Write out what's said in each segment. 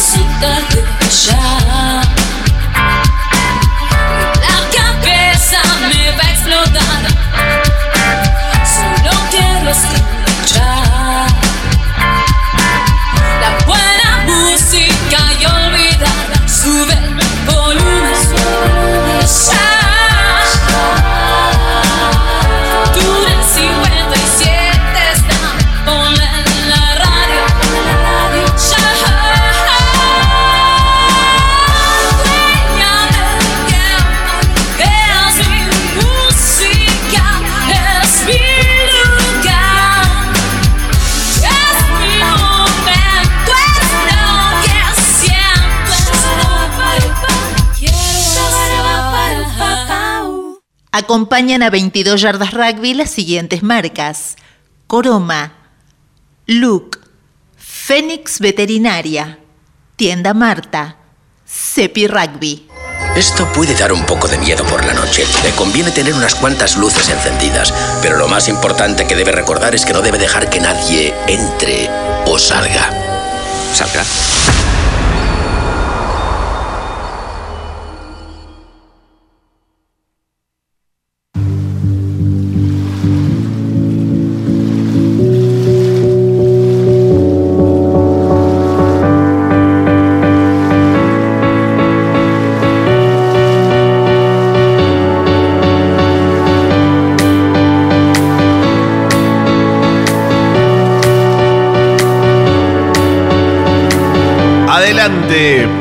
isso tanto puxar. Acompañan a 22 yardas rugby las siguientes marcas. Coroma, Luke, Fénix Veterinaria, Tienda Marta, Cepi Rugby. Esto puede dar un poco de miedo por la noche. Le conviene tener unas cuantas luces encendidas, pero lo más importante que debe recordar es que no debe dejar que nadie entre o salga. ¿Salga?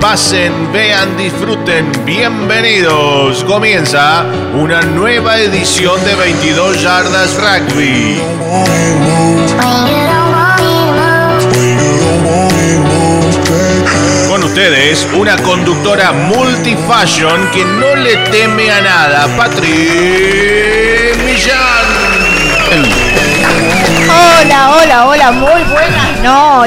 Pasen, vean, disfruten. Bienvenidos. Comienza una nueva edición de 22 Yardas Rugby. Con ustedes, una conductora multifashion que no le teme a nada, Patri Millán. Hola, hola, hola, muy buenas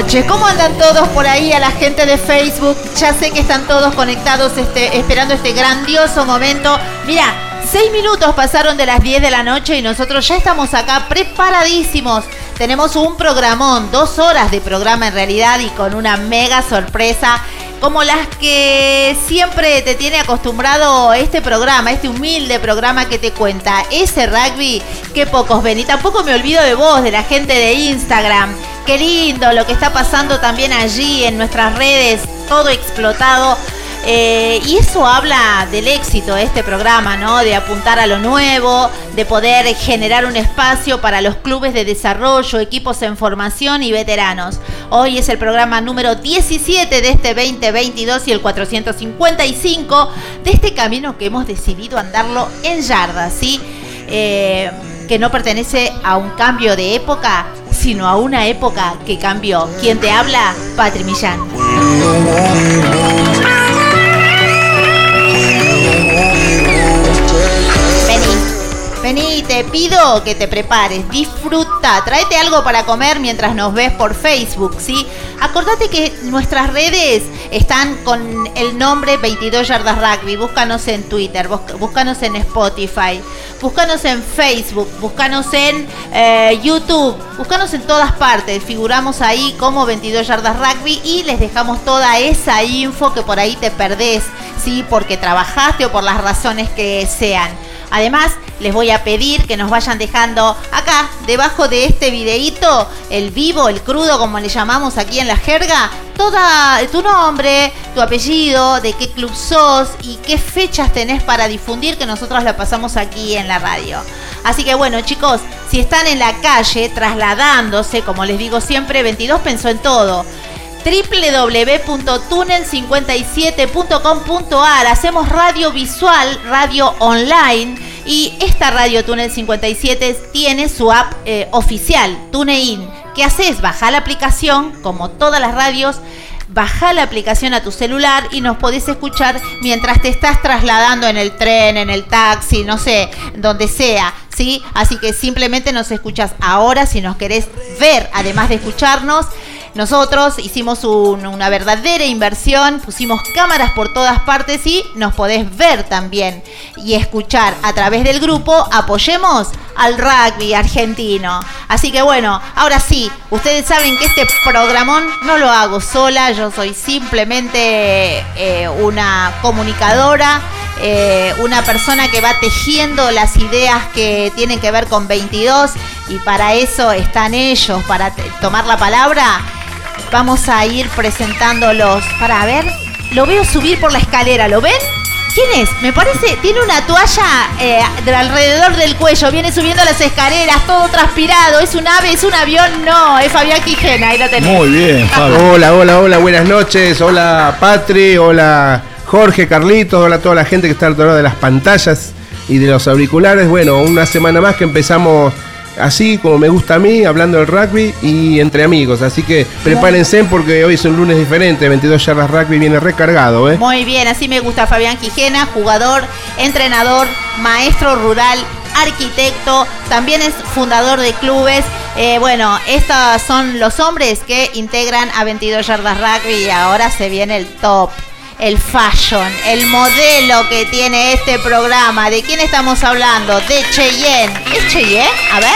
noches. ¿Cómo andan todos por ahí a la gente de Facebook? Ya sé que están todos conectados este, esperando este grandioso momento. Mira, seis minutos pasaron de las 10 de la noche y nosotros ya estamos acá preparadísimos. Tenemos un programón, dos horas de programa en realidad y con una mega sorpresa como las que siempre te tiene acostumbrado este programa, este humilde programa que te cuenta ese rugby que pocos ven. Y tampoco me olvido de vos, de la gente de Instagram. Qué lindo lo que está pasando también allí en nuestras redes, todo explotado. Eh, y eso habla del éxito de este programa, ¿no? De apuntar a lo nuevo, de poder generar un espacio para los clubes de desarrollo, equipos en formación y veteranos. Hoy es el programa número 17 de este 2022 y el 455 de este camino que hemos decidido andarlo en yardas, ¿sí? Eh, que no pertenece a un cambio de época, sino a una época que cambió. ¿Quién te habla? Patri Millán. Vení, te pido que te prepares, disfruta, tráete algo para comer mientras nos ves por Facebook, ¿sí? Acordate que nuestras redes están con el nombre 22 Yardas Rugby, búscanos en Twitter, búscanos en Spotify, búscanos en Facebook, búscanos en eh, YouTube, búscanos en todas partes, figuramos ahí como 22 Yardas Rugby y les dejamos toda esa info que por ahí te perdés, ¿sí? Porque trabajaste o por las razones que sean. Además, les voy a pedir que nos vayan dejando acá, debajo de este videíto, el vivo, el crudo, como le llamamos aquí en la jerga, toda tu nombre, tu apellido, de qué club sos y qué fechas tenés para difundir que nosotros la pasamos aquí en la radio. Así que bueno, chicos, si están en la calle trasladándose, como les digo siempre, 22 pensó en todo www.tunnel57.com.ar. Hacemos radio visual, radio online y esta radio Tunnel 57 tiene su app eh, oficial, TuneIn. ¿Qué haces? Baja la aplicación, como todas las radios, baja la aplicación a tu celular y nos podés escuchar mientras te estás trasladando en el tren, en el taxi, no sé, donde sea. ¿Sí? Así que simplemente nos escuchas ahora si nos querés ver, además de escucharnos. Nosotros hicimos una verdadera inversión, pusimos cámaras por todas partes y nos podés ver también y escuchar a través del grupo Apoyemos al rugby argentino. Así que bueno, ahora sí, ustedes saben que este programón no lo hago sola, yo soy simplemente eh, una comunicadora, eh, una persona que va tejiendo las ideas que tienen que ver con 22 y para eso están ellos, para tomar la palabra. Vamos a ir presentándolos. Para ver, lo veo subir por la escalera, ¿lo ven? ¿Quién es? Me parece, tiene una toalla eh, alrededor del cuello, viene subiendo las escaleras, todo transpirado. ¿Es un ave? ¿Es un avión? No, es Fabián Quijena, ahí lo tenemos. Muy bien, Fabio. Hola, hola, hola, buenas noches. Hola, Patri, hola, Jorge, Carlitos, hola a toda la gente que está al otro lado de las pantallas y de los auriculares. Bueno, una semana más que empezamos así como me gusta a mí, hablando del rugby y entre amigos. Así que prepárense porque hoy es un lunes diferente, 22 yardas rugby viene recargado. ¿eh? Muy bien, así me gusta Fabián Quijena, jugador, entrenador, maestro rural, arquitecto, también es fundador de clubes. Eh, bueno, estos son los hombres que integran a 22 yardas rugby y ahora se viene el top el fashion, el modelo que tiene este programa. ¿De quién estamos hablando? De Cheyenne. ¿Es Cheyenne? A ver.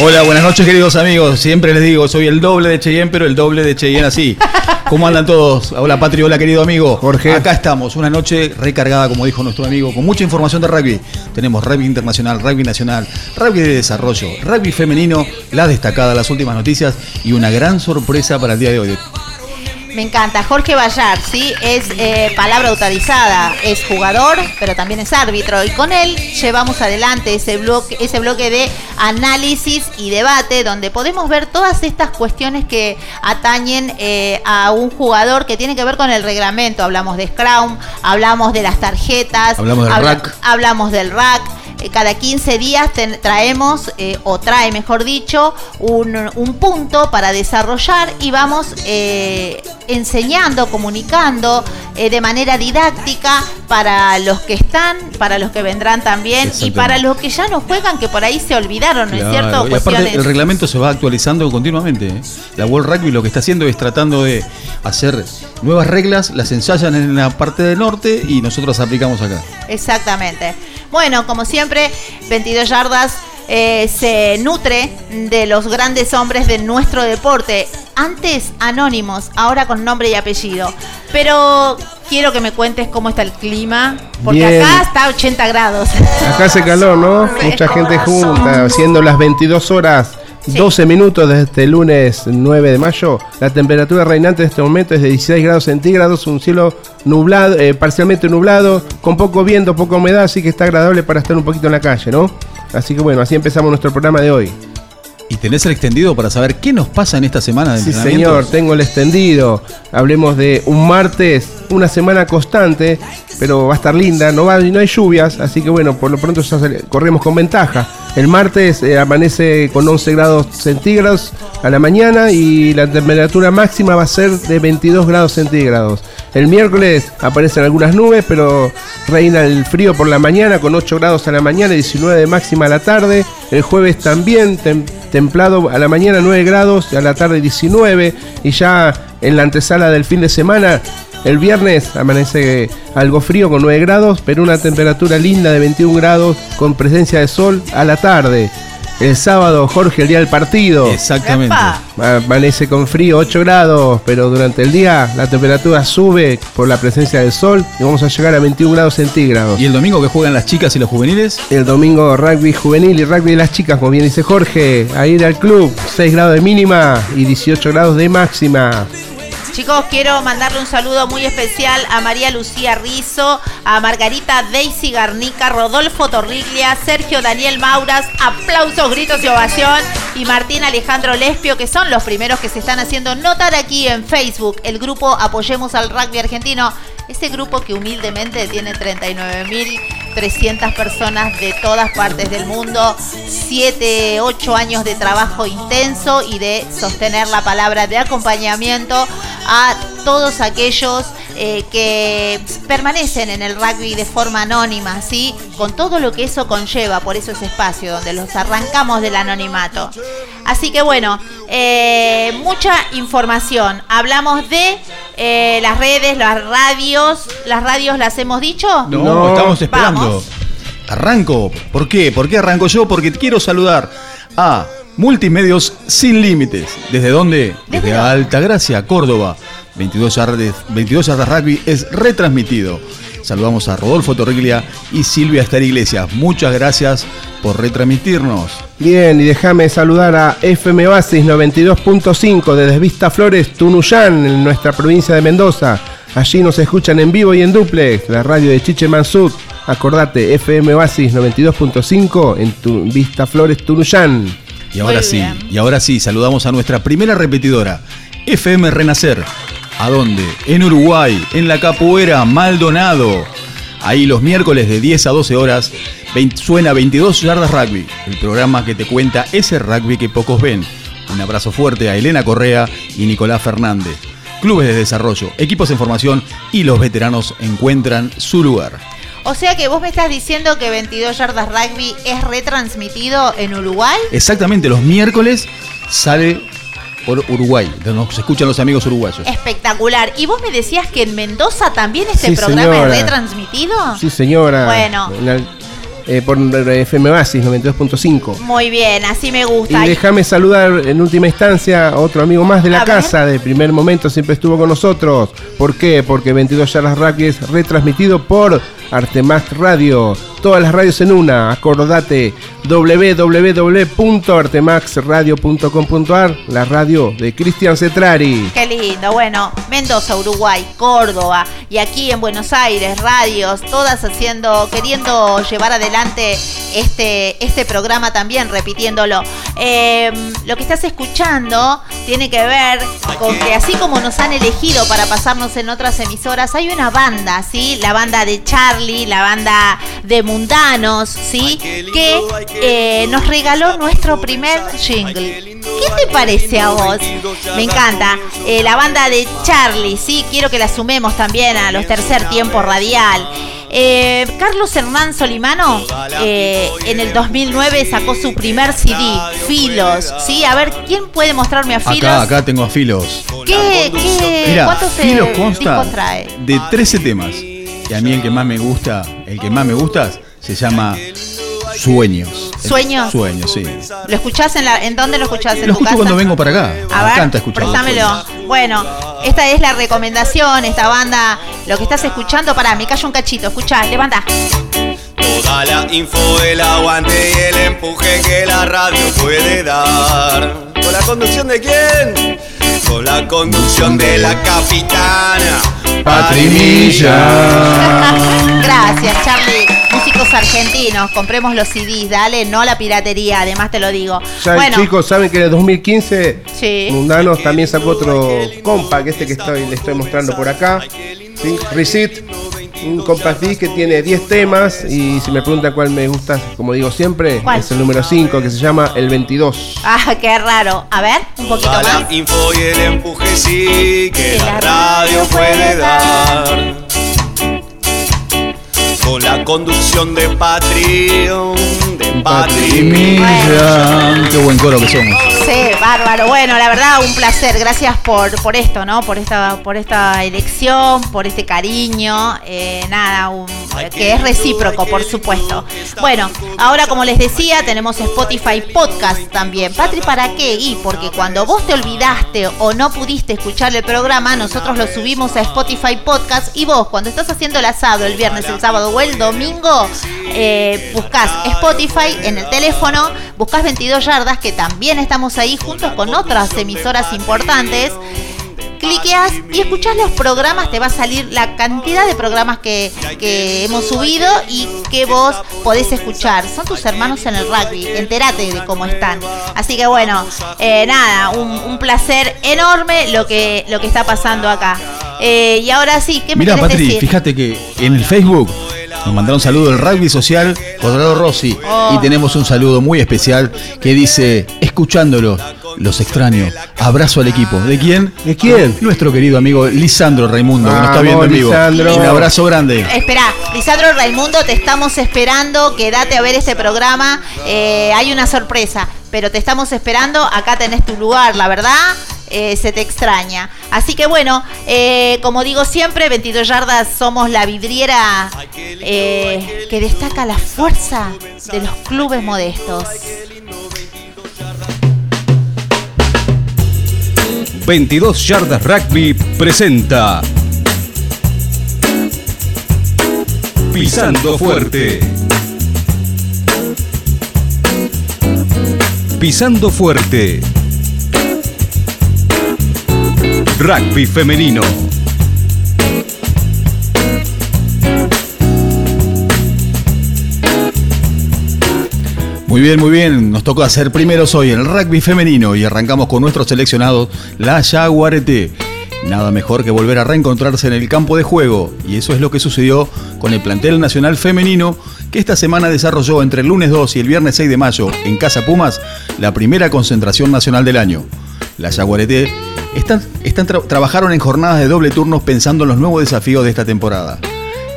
Hola, buenas noches queridos amigos. Siempre les digo, soy el doble de Cheyenne, pero el doble de Cheyenne así. ¿Cómo andan todos? Hola Patri, hola querido amigo. Jorge. Acá estamos, una noche recargada, como dijo nuestro amigo, con mucha información de rugby. Tenemos rugby internacional, rugby nacional, rugby de desarrollo, rugby femenino, la destacada, las últimas noticias y una gran sorpresa para el día de hoy. Me encanta. Jorge Bayar, ¿sí? Es eh, palabra autorizada, es jugador, pero también es árbitro. Y con él llevamos adelante ese bloque, ese bloque de análisis y debate, donde podemos ver todas estas cuestiones que atañen eh, a un jugador que tiene que ver con el reglamento. Hablamos de Scrum, hablamos de las tarjetas, hablamos del rack. Hablamos del rack eh, cada 15 días traemos, eh, o trae mejor dicho, un, punto para desarrollar y vamos eh, enseñando, comunicando de manera didáctica para los que están, para los que vendrán también y para los que ya no juegan, que por ahí se olvidaron, ¿no es cierto? Y aparte el reglamento se va actualizando continuamente. La World Rugby lo que está haciendo es tratando de hacer nuevas reglas, las ensayan en la parte del norte y nosotros aplicamos acá. Exactamente. Bueno, como siempre, 22 yardas eh, se nutre de los grandes hombres de nuestro deporte. Antes anónimos, ahora con nombre y apellido. Pero quiero que me cuentes cómo está el clima, porque acá está a 80 grados. Acá hace calor, ¿no? Mucha gente junta, haciendo las 22 horas 12 minutos desde este lunes 9 de mayo. La temperatura reinante de este momento es de 16 grados centígrados, un cielo nublado, eh, parcialmente nublado, con poco viento, poca humedad, así que está agradable para estar un poquito en la calle, ¿no? Así que bueno, así empezamos nuestro programa de hoy. ¿Y tenés el extendido para saber qué nos pasa en esta semana de Sí, señor, tengo el extendido. Hablemos de un martes, una semana constante, pero va a estar linda, no, va, no hay lluvias, así que bueno, por lo pronto ya corremos con ventaja. El martes eh, amanece con 11 grados centígrados a la mañana y la temperatura máxima va a ser de 22 grados centígrados. El miércoles aparecen algunas nubes, pero reina el frío por la mañana con 8 grados a la mañana y 19 de máxima a la tarde. El jueves también templado a la mañana 9 grados y a la tarde 19 y ya en la antesala del fin de semana el viernes amanece algo frío con 9 grados, pero una temperatura linda de 21 grados con presencia de sol a la tarde. El sábado, Jorge, el día del partido. Exactamente. Amanece con frío, 8 grados, pero durante el día la temperatura sube por la presencia del sol y vamos a llegar a 21 grados centígrados. ¿Y el domingo que juegan las chicas y los juveniles? El domingo rugby juvenil y rugby de las chicas, como bien dice Jorge, a ir al club, 6 grados de mínima y 18 grados de máxima. Chicos, quiero mandarle un saludo muy especial a María Lucía Rizo, a Margarita Daisy Garnica, Rodolfo Torriglia, Sergio Daniel Mauras, aplausos, gritos y ovación, y Martín Alejandro Lespio, que son los primeros que se están haciendo notar aquí en Facebook, el grupo Apoyemos al Rugby Argentino, ese grupo que humildemente tiene 39.300 personas de todas partes del mundo, 7, 8 años de trabajo intenso y de sostener la palabra de acompañamiento a todos aquellos eh, que permanecen en el rugby de forma anónima, ¿sí? Con todo lo que eso conlleva, por eso ese espacio donde los arrancamos del anonimato. Así que bueno, eh, mucha información. Hablamos de eh, las redes, las radios. ¿Las radios las hemos dicho? No, estamos esperando. arranco. ¿Por qué? ¿Por qué arranco yo? Porque quiero saludar a Multimedios Sin Límites. ¿Desde dónde? Desde Altagracia, Córdoba. 22 yardas, 22 yardas rugby es retransmitido. Saludamos a Rodolfo Torriglia y Silvia Estar Iglesias. Muchas gracias por retransmitirnos. Bien, y déjame saludar a FM Basis 92.5 desde Vista Flores, Tunuyán, en nuestra provincia de Mendoza. Allí nos escuchan en vivo y en duplex, la radio de Chiche Mansud. Acordate, FM Basis 92.5 en tu Vista Flores, Tunuyán. Y ahora sí, y ahora sí, saludamos a nuestra primera repetidora, FM Renacer ¿A dónde? En Uruguay, en la Capoeira Maldonado. Ahí los miércoles de 10 a 12 horas suena 22 yardas rugby, el programa que te cuenta ese rugby que pocos ven. Un abrazo fuerte a Elena Correa y Nicolás Fernández. Clubes de desarrollo, equipos en formación y los veteranos encuentran su lugar. O sea que vos me estás diciendo que 22 yardas rugby es retransmitido en Uruguay. Exactamente, los miércoles sale por Uruguay, donde nos escuchan los amigos uruguayos. Espectacular. ¿Y vos me decías que en Mendoza también este programa es retransmitido? Sí, señora. Bueno. Eh, por FM Basis 92.5. Muy bien, así me gusta. Y déjame saludar en última instancia a otro amigo más de la casa, de primer momento siempre estuvo con nosotros. ¿Por qué? Porque 22 Charlas Rugby es retransmitido por Artemax Radio. Todas las radios en una. Acordate www.artemaxradio.com.ar, la radio de Cristian Cetrari. Qué lindo. Bueno, Mendoza, Uruguay, Córdoba y aquí en Buenos Aires, radios, todas haciendo, queriendo llevar adelante este, este programa también, repitiéndolo. Em, lo que estás escuchando tiene que ver con que así como nos han elegido para pasarnos en otras emisoras, hay una banda, ¿sí? La banda de Charlie, la banda de Mundanos, ¿sí? Que eh, nos regaló nuestro primer jingle. ¿Qué te parece a vos? Me encanta. Eh, la banda de Charlie, ¿sí? Quiero que la sumemos también a los tercer tiempo radial. Eh, Carlos Hernán Solimano en el 2009 sacó su primer CD, Filos. ¿sí? A ver, ¿quién puede mostrarme a Filos? Acá, acá tengo a Filos. ¿Qué? qué ¿Cuántos Filos consta de 13 temas. Y a mí el que más me gusta, el que más me gusta se llama Sueños. ¿Sueños? Sueños, sí. ¿Lo escuchás en la, en dónde lo escuchás? ¿En lo escucho cuando vengo para acá. A me encanta escuchar. Préstamelo. Bueno, esta es la recomendación, esta banda, lo que estás escuchando, para me callo un cachito, escuchá, levanta. Toda la info, el aguante y el empuje que la radio puede dar. ¿Con la conducción de quién? Con la conducción de la capitana Patrimilla. Gracias, Charlie. Músicos argentinos, compremos los CDs, dale, no la piratería, además te lo digo. bueno, chicos, saben que en el 2015 Mundanos también sacó otro compact, este que estoy, le estoy mostrando por acá. ¿sí? Receipt un compact que tiene 10 temas y si me preguntan cuál me gusta, como digo siempre, es el número 5 que se llama El 22. Ah, qué raro. A ver, un poquito más. La info y el empuje sí que la radio puede dar. Con la conducción de Patreon, Patreon. Qué buen coro que somos. Sí, bárbaro. Bueno, la verdad, un placer. Gracias por, por esto, ¿no? Por esta, por esta elección, por este cariño. Eh, nada, que es recíproco, por supuesto. Bueno, ahora como les decía, tenemos Spotify Podcast también. Patri, ¿para qué? Y porque cuando vos te olvidaste o no pudiste escuchar el programa, nosotros lo subimos a Spotify Podcast y vos, cuando estás haciendo el asado el viernes, el sábado o el domingo, eh, buscas Spotify en el teléfono, buscas 22 yardas, que también estamos ahí juntos con otras emisoras importantes. Cliqueas y escuchas los programas, te va a salir la cantidad de programas que, hemos subido y que vos podés escuchar. Son tus hermanos en el rugby, entérate de cómo están. Así que bueno, eh, nada, un, placer enorme lo que, lo que está pasando acá. Eh, y ahora sí, ¿qué me Mira, Patri, fíjate que en el Facebook nos mandaron un saludo del rugby social, Colorado Rossi. Oh. Y tenemos un saludo muy especial que dice, escuchándolo, los extraño. Abrazo al equipo. ¿De quién? ¿De quién? Nuestro querido amigo Lisandro Raimundo, que nos está viendo en vivo. Un abrazo grande. Espera, Lisandro Raimundo, te estamos esperando. Quédate a ver este programa. Eh, hay una sorpresa, pero te estamos esperando. Acá tenés tu lugar, la verdad. Eh, se te extraña. Así que bueno, eh, como digo siempre, 22 yardas somos la vidriera eh, que destaca la fuerza de los clubes modestos. 22 Yardas Rugby presenta Pisando Fuerte. Pisando Fuerte. Rugby femenino. Muy bien, muy bien. Nos tocó hacer primeros hoy el rugby femenino y arrancamos con nuestro seleccionado, la Jaguarete. Nada mejor que volver a reencontrarse en el campo de juego, y eso es lo que sucedió con el plantel nacional femenino que esta semana desarrolló entre el lunes 2 y el viernes 6 de mayo en Casa Pumas la primera concentración nacional del año. La Jaguarete están, trabajaron en jornadas de doble turnos pensando en los nuevos desafíos de esta temporada.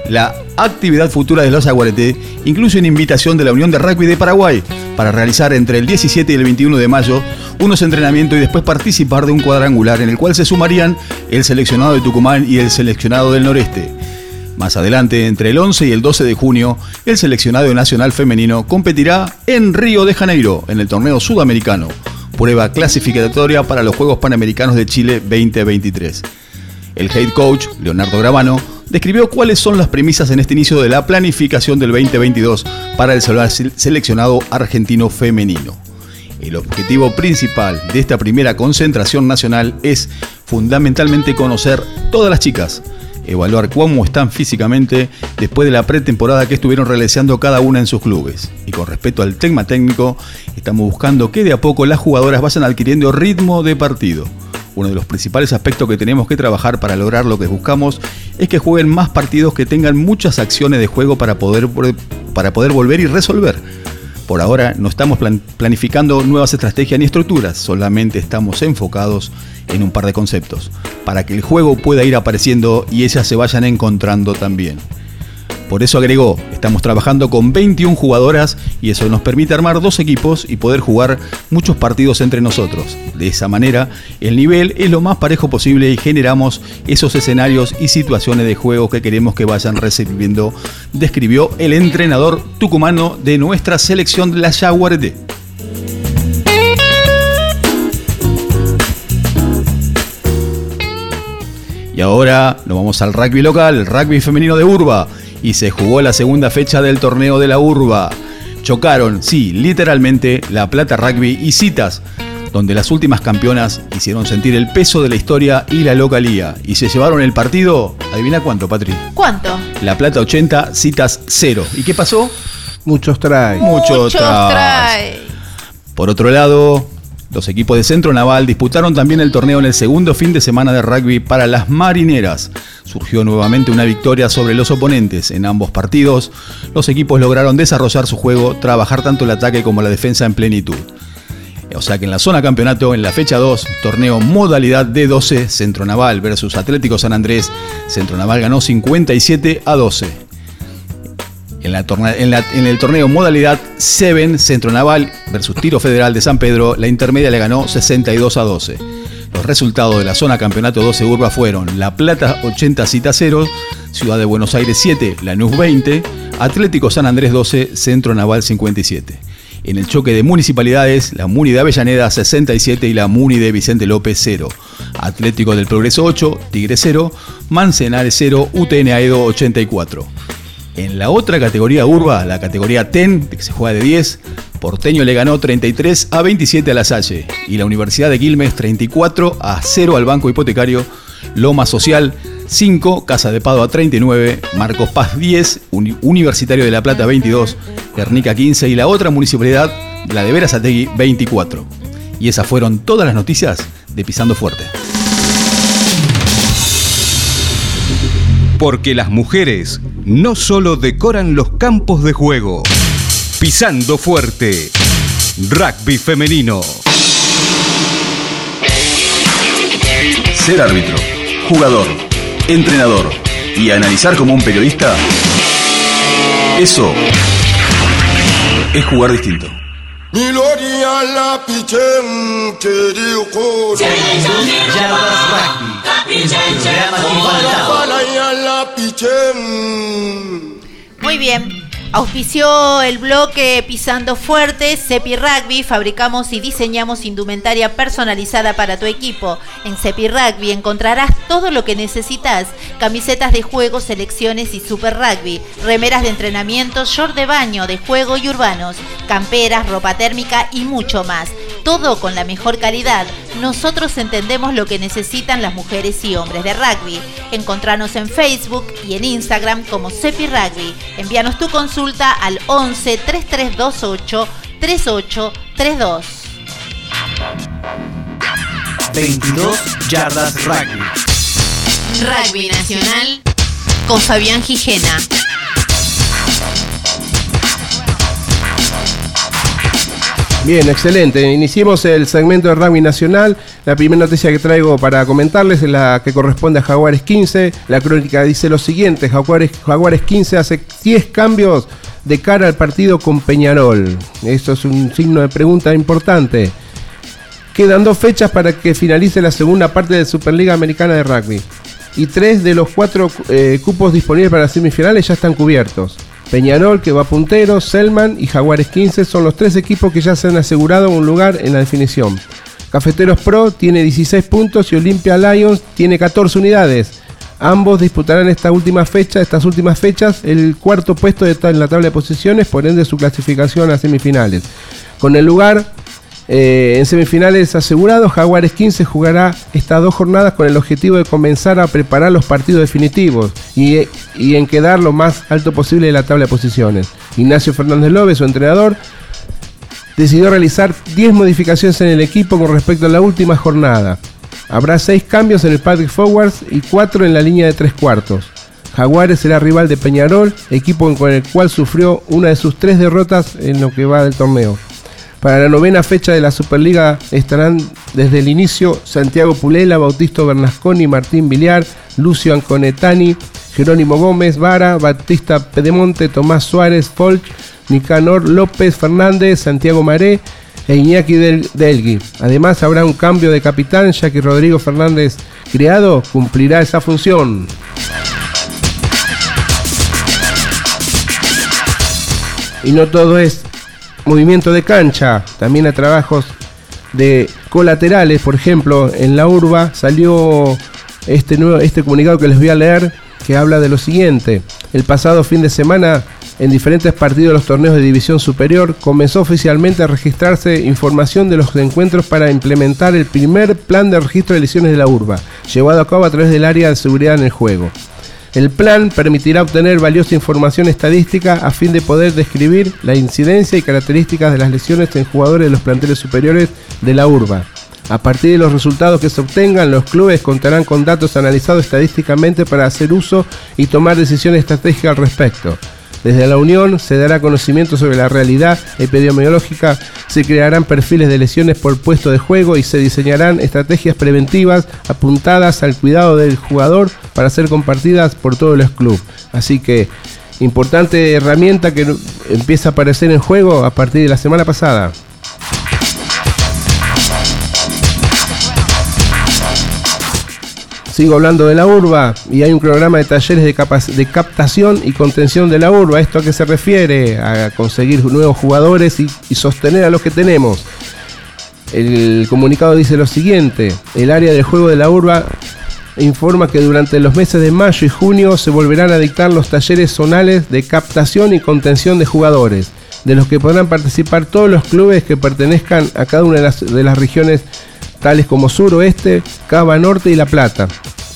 La actividad futura de los Aguareté incluye una invitación de la Unión de Rugby de Paraguay para realizar entre el 17 y el 21 de mayo unos entrenamientos y después participar de un cuadrangular en el cual se sumarían el seleccionado de Tucumán y el seleccionado del noreste. Más adelante, entre el 11 y el 12 de junio, el seleccionado nacional femenino competirá en Río de Janeiro, en el torneo sudamericano, prueba clasificatoria para los Juegos Panamericanos de Chile 2023. El head coach, Leonardo Gravano, describió cuáles son las premisas en este inicio de la planificación del 2022 para el seleccionado argentino femenino. El objetivo principal de esta primera concentración nacional es fundamentalmente conocer todas las chicas, evaluar cómo están físicamente después de la pretemporada que estuvieron realizando cada una en sus clubes. Y con respecto al tema técnico, estamos buscando que de a poco las jugadoras vayan adquiriendo ritmo de partido. Uno de los principales aspectos que tenemos que trabajar para lograr lo que buscamos es que jueguen más partidos que tengan muchas acciones de juego para poder, para poder volver y resolver. Por ahora no estamos planificando nuevas estrategias ni estructuras, solamente estamos enfocados en un par de conceptos, para que el juego pueda ir apareciendo y ellas se vayan encontrando también. Por eso agregó, estamos trabajando con 21 jugadoras y eso nos permite armar dos equipos y poder jugar muchos partidos entre nosotros. De esa manera, el nivel es lo más parejo posible y generamos esos escenarios y situaciones de juego que queremos que vayan recibiendo, describió el entrenador tucumano de nuestra selección de la Jaguarete. Y ahora nos vamos al rugby local, el rugby femenino de Urba y se jugó la segunda fecha del torneo de la Urba. Chocaron, sí, literalmente, La Plata Rugby y Citas, donde las últimas campeonas hicieron sentir el peso de la historia y la localía. Y se llevaron el partido, adivina cuánto, Patri. ¿Cuánto? La Plata 80, Citas 0. ¿Y qué pasó? Muchos trae. Muchos, trae. Por otro lado, los equipos de Centro Naval disputaron también el torneo en el segundo fin de semana de rugby para las marineras. Surgió nuevamente una victoria sobre los oponentes. En ambos partidos, los equipos lograron desarrollar su juego, trabajar tanto el ataque como la defensa en plenitud. O sea que en la zona campeonato, en la fecha 2, torneo modalidad D12, Centro Naval versus Atlético San Andrés, Centro Naval ganó 57 a 12. En, el torneo modalidad 7 Centro Naval versus Tiro Federal de San Pedro, la intermedia le ganó 62 a 12. Los resultados de la zona campeonato 12 Urba fueron La Plata 80 Cita 0, Ciudad de Buenos Aires 7, Lanús 20, Atlético San Andrés 12, Centro Naval 57. En el choque de municipalidades, la Muni de Avellaneda 67 y la Muni de Vicente López 0. Atlético del Progreso 8, Tigre 0, Mancenares 0, UTN Aedo 84. En la otra categoría urba, la categoría TEN, que se juega de 10, Porteño le ganó 33 a 27 a la Salle y la Universidad de Quilmes 34 a 0 al Banco Hipotecario, Loma Social 5, Casa de Pado a 39, Marcos Paz 10, Universitario de La Plata 22, Guernica 15 y la otra municipalidad, la de Verazategui 24. Y esas fueron todas las noticias de Pisando Fuerte. Porque las mujeres no solo decoran los campos de juego. Pisando fuerte. Rugby femenino. Ser árbitro, jugador, entrenador y analizar como un periodista. Eso es jugar distinto. Muy bien. Auspició el bloque Pisando Fuerte, Cepi Rugby, fabricamos y diseñamos indumentaria personalizada para tu equipo. En Cepi Rugby encontrarás todo lo que necesitas, camisetas de juego, selecciones y super rugby, remeras de entrenamiento, short de baño, de juego y urbanos, camperas, ropa térmica y mucho más. Todo con la mejor calidad. Nosotros entendemos lo que necesitan las mujeres y hombres de rugby. Encontranos en Facebook y en Instagram como Cepi Rugby. Envíanos tu consulta al 11 3328 3832. 22 yardas rugby. Rugby Nacional con Fabián Gijena. Bien, excelente. Iniciemos el segmento de rugby nacional. La primera noticia que traigo para comentarles es la que corresponde a Jaguares 15. La crónica dice lo siguiente: Jaguares, Jaguares 15 hace 10 cambios de cara al partido con Peñarol. Esto es un signo de pregunta importante. Quedan dos fechas para que finalice la segunda parte de Superliga Americana de Rugby. Y tres de los cuatro eh, cupos disponibles para las semifinales ya están cubiertos. Peñarol, que va puntero, Selman y Jaguares 15 son los tres equipos que ya se han asegurado un lugar en la definición. Cafeteros Pro tiene 16 puntos y Olympia Lions tiene 14 unidades. Ambos disputarán esta última fecha, estas últimas fechas, el cuarto puesto de en la tabla de posiciones, por ende su clasificación a semifinales. Con el lugar eh, en semifinales asegurados, Jaguares 15 jugará estas dos jornadas con el objetivo de comenzar a preparar los partidos definitivos y, en quedar lo más alto posible en la tabla de posiciones. Ignacio Fernández López, su entrenador, decidió realizar 10 modificaciones en el equipo con respecto a la última jornada. Habrá 6 cambios en el Patrick Forwards y 4 en la línea de 3 cuartos. Jaguares será rival de Peñarol, equipo con el cual sufrió una de sus tres derrotas en lo que va del torneo. Para la novena fecha de la Superliga estarán desde el inicio Santiago Pulela, Bautisto Bernasconi, Martín Villar, Lucio Anconetani, Jerónimo Gómez, Vara, Batista Pedemonte, Tomás Suárez, Folk, Nicanor López Fernández, Santiago Maré e Iñaki Del Delgui. Además habrá un cambio de capitán ya que Rodrigo Fernández Criado cumplirá esa función. Y no todo es movimiento de cancha, también a trabajos de colaterales, por ejemplo, en la urba salió este nuevo este comunicado que les voy a leer que habla de lo siguiente. El pasado fin de semana en diferentes partidos de los torneos de división superior comenzó oficialmente a registrarse información de los encuentros para implementar el primer plan de registro de lesiones de la urba, llevado a cabo a través del área de seguridad en el juego. El plan permitirá obtener valiosa información estadística a fin de poder describir la incidencia y características de las lesiones en jugadores de los planteles superiores de la urba. A partir de los resultados que se obtengan, los clubes contarán con datos analizados estadísticamente para hacer uso y tomar decisiones estratégicas al respecto. Desde la Unión se dará conocimiento sobre la realidad epidemiológica, se crearán perfiles de lesiones por puesto de juego y se diseñarán estrategias preventivas apuntadas al cuidado del jugador para ser compartidas por todos los clubes. Así que importante herramienta que empieza a aparecer en juego a partir de la semana pasada. Sigo hablando de la urba y hay un programa de talleres de, captación y contención de la urba. ¿Esto a qué se refiere? A conseguir nuevos jugadores y, sostener a los que tenemos. El comunicado dice lo siguiente, el área del juego de la urba informa que durante los meses de mayo y junio se volverán a dictar los talleres zonales de captación y contención de jugadores, de los que podrán participar todos los clubes que pertenezcan a cada una de las regiones tales como Sur, Oeste, Cava Norte y La Plata.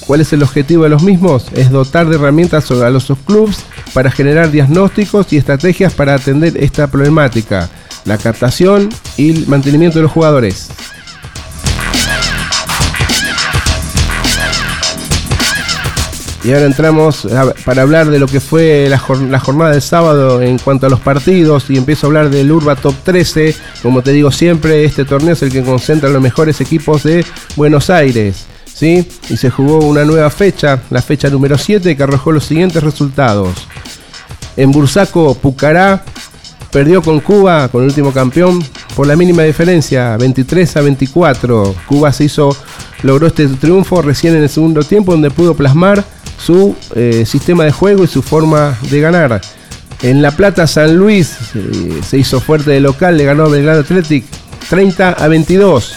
¿Cuál es el objetivo de los mismos? Es dotar de herramientas a los subclubs para generar diagnósticos y estrategias para atender esta problemática, la captación y el mantenimiento de los jugadores. Y ahora entramos para hablar de lo que fue la, jornada del sábado en cuanto a los partidos y empiezo a hablar del Urba Top 13. Como te digo siempre, este torneo es el que concentra los mejores equipos de Buenos Aires. ¿sí? Y se jugó una nueva fecha, la fecha número 7, que arrojó los siguientes resultados. En Bursaco, Pucará perdió con Cuba, con el último campeón, por la mínima diferencia, 23 a 24. Cuba se hizo, logró este triunfo recién en el segundo tiempo, donde pudo plasmar su eh, sistema de juego y su forma de ganar. En La Plata, San Luis eh, se hizo fuerte de local, le ganó a Belgrano Athletic 30 a 22.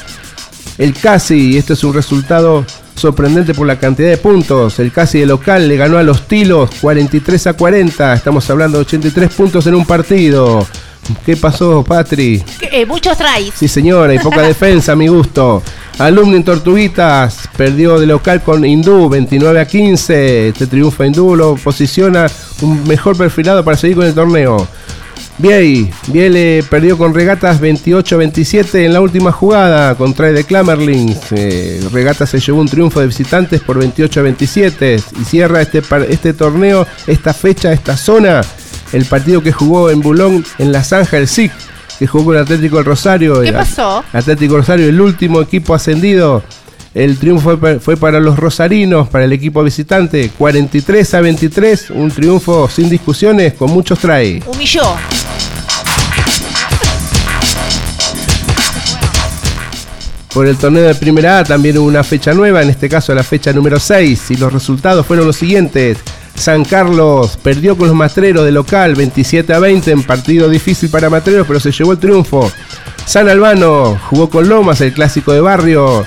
El Casi, este es un resultado sorprendente por la cantidad de puntos. El Casi de local le ganó a los Tilos 43 a 40. Estamos hablando de 83 puntos en un partido. ¿Qué pasó, Patri? Eh, muchos traes. Sí, señora, y poca defensa a mi gusto. Alumno en Tortuguitas perdió de local con Hindú 29 a 15. Este triunfo Hindú lo posiciona un mejor perfilado para seguir con el torneo. Biel, Biel perdió con Regatas 28-27 en la última jugada contra de Clamerlings. Eh, Regatas se llevó un triunfo de visitantes por 28-27 y cierra este, este torneo, esta fecha, esta zona, el partido que jugó en Bulón en la Zanja del SIC, que jugó con el Atlético del Rosario. ¿Qué pasó? Atlético Rosario, el último equipo ascendido. El triunfo fue, fue, para los rosarinos, para el equipo visitante, 43 a 23, un triunfo sin discusiones, con muchos trae. Humilló. Por el torneo de Primera A también hubo una fecha nueva, en este caso la fecha número 6, y los resultados fueron los siguientes. San Carlos perdió con los Matreros de local 27 a 20 en partido difícil para Matreros, pero se llevó el triunfo. San Albano jugó con Lomas, el clásico de barrio.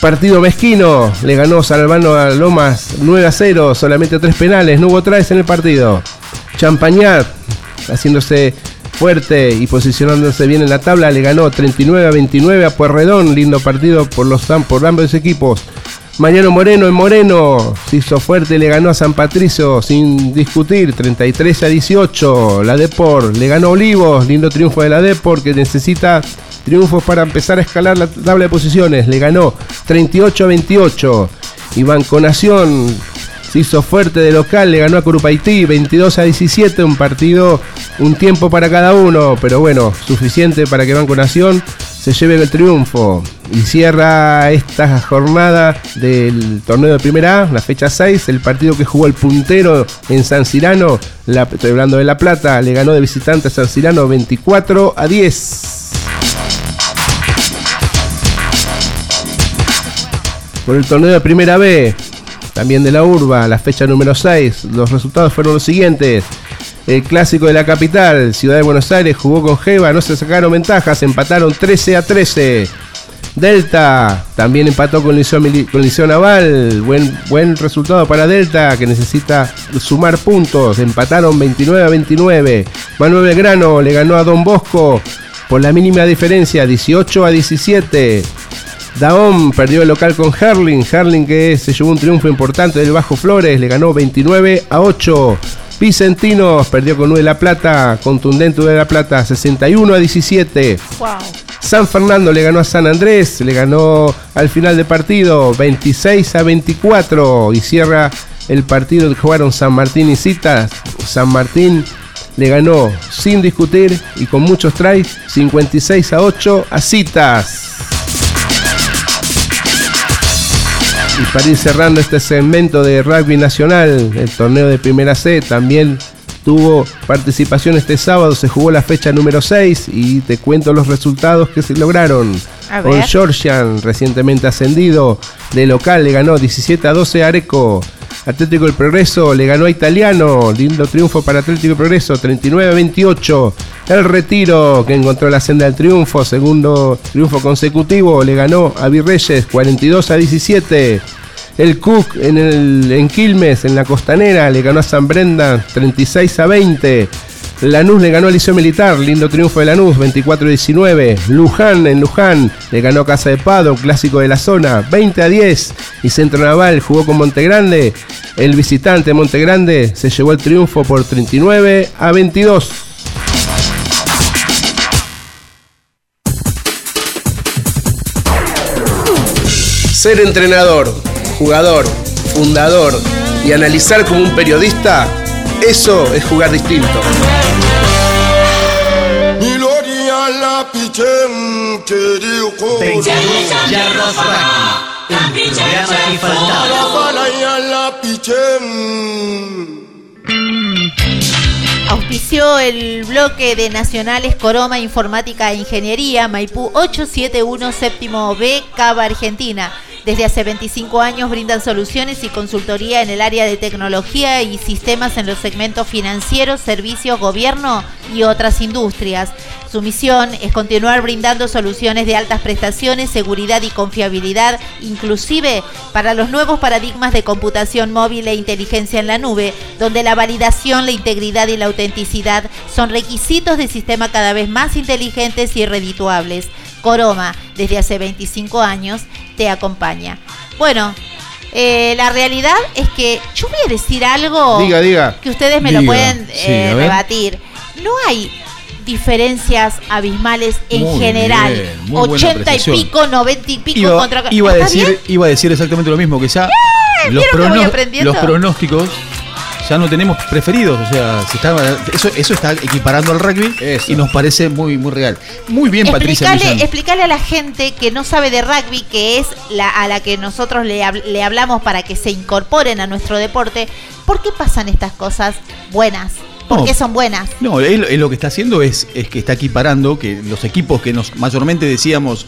Partido mezquino, le ganó San Albano a Lomas 9 a 0, solamente tres penales, no hubo traes en el partido. Champañat, haciéndose fuerte y posicionándose bien en la tabla, le ganó 39 a 29 a Puerredón, lindo partido por, los, por ambos equipos. Mariano Moreno en Moreno se hizo fuerte, le ganó a San Patricio sin discutir, 33 a 18. La Depor le ganó a Olivos, lindo triunfo de la Depor que necesita triunfos para empezar a escalar la tabla de posiciones. Le ganó 38 a 28. Iván Conación se hizo fuerte de local, le ganó a Curupaití 22 a 17, un partido, un tiempo para cada uno, pero bueno, suficiente para que Banco Nación se lleve el triunfo y cierra esta jornada del torneo de Primera A, la fecha 6, el partido que jugó el puntero en San Cirano, estoy hablando de La Plata, le ganó de visitante a San Cirano 24 a 10. Por el torneo de Primera B, también de la Urba, la fecha número 6, los resultados fueron los siguientes. El clásico de la capital, Ciudad de Buenos Aires, jugó con Jeva, no se sacaron ventajas, empataron 13 a 13. Delta también empató con Liceo, Naval. Buen, buen resultado para Delta que necesita sumar puntos. Empataron 29 a 29. Manuel Belgrano le ganó a Don Bosco por la mínima diferencia, 18 a 17. Daom perdió el local con Herling. Herling que se llevó un triunfo importante del Bajo Flores. Le ganó 29 a 8. Vicentinos perdió con U de La Plata, contundente de La Plata, 61 a 17. San Fernando le ganó a San Andrés, le ganó al final de partido 26 a 24 y cierra el partido que jugaron San Martín y Citas. San Martín le ganó sin discutir y con muchos tries 56 a 8 a Citas. Y para ir cerrando este segmento de rugby nacional, el torneo de Primera C también tuvo participación este sábado, se jugó la fecha número 6 y te cuento los resultados que se lograron. Con Georgian, recientemente ascendido de local, le ganó 17 a 12 a Areco. Atlético del Progreso le ganó a Italiano. Lindo triunfo para Atlético del Progreso, 39 a 28. El Retiro, que encontró la senda del triunfo, segundo triunfo consecutivo, le ganó a Virreyes, 42 a 17. El Cook en, Quilmes, en la costanera, le ganó a San Brenda 36 a 20. Lanús le ganó al Liceo Militar, lindo triunfo de Lanús, 24-19. Luján en Luján le ganó a Casa de Pado, clásico de la zona, 20 a 10. Y Centro Naval jugó con Montegrande. El visitante Montegrande se llevó el triunfo por 39 a 22. Ser entrenador, jugador, fundador y analizar como un periodista eso es jugar distinto. Auspició el bloque de nacionales Coroma Informática e Ingeniería Maipú 871 séptimo B Cava Argentina. Desde hace 25 años brindan soluciones y consultoría en el área de tecnología y sistemas en los segmentos financieros, servicios, gobierno y otras industrias. Su misión es continuar brindando soluciones de altas prestaciones, seguridad y confiabilidad, inclusive para los nuevos paradigmas de computación móvil e inteligencia en la nube, donde la validación, la integridad y la autenticidad son requisitos de sistema cada vez más inteligentes y redituables. Coroma, desde hace 25 años, te acompaña. Bueno, eh, la realidad es que yo voy a decir algo Diga, diga. que ustedes me lo pueden eh, rebatir. No hay diferencias abismales en Muy general. bien, muy buena 80 y pico, 90 y pico Iba, contra iba a ¿Está decir, bien? iba a decir exactamente lo mismo, que ya los, los pronósticos ya no tenemos preferidos. O sea, se está, eso, eso está equiparando al rugby y nos parece muy, muy real. Muy bien, Patricia Explicarle, Millán. explicarle a la gente que no sabe de rugby, que es la, a la que nosotros le, le hablamos para que se incorporen a nuestro deporte, ¿por qué pasan estas cosas buenas? ¿Por No. qué son buenas? No, él, él lo que está haciendo es, es que está equiparando que los equipos que nos mayormente decíamos,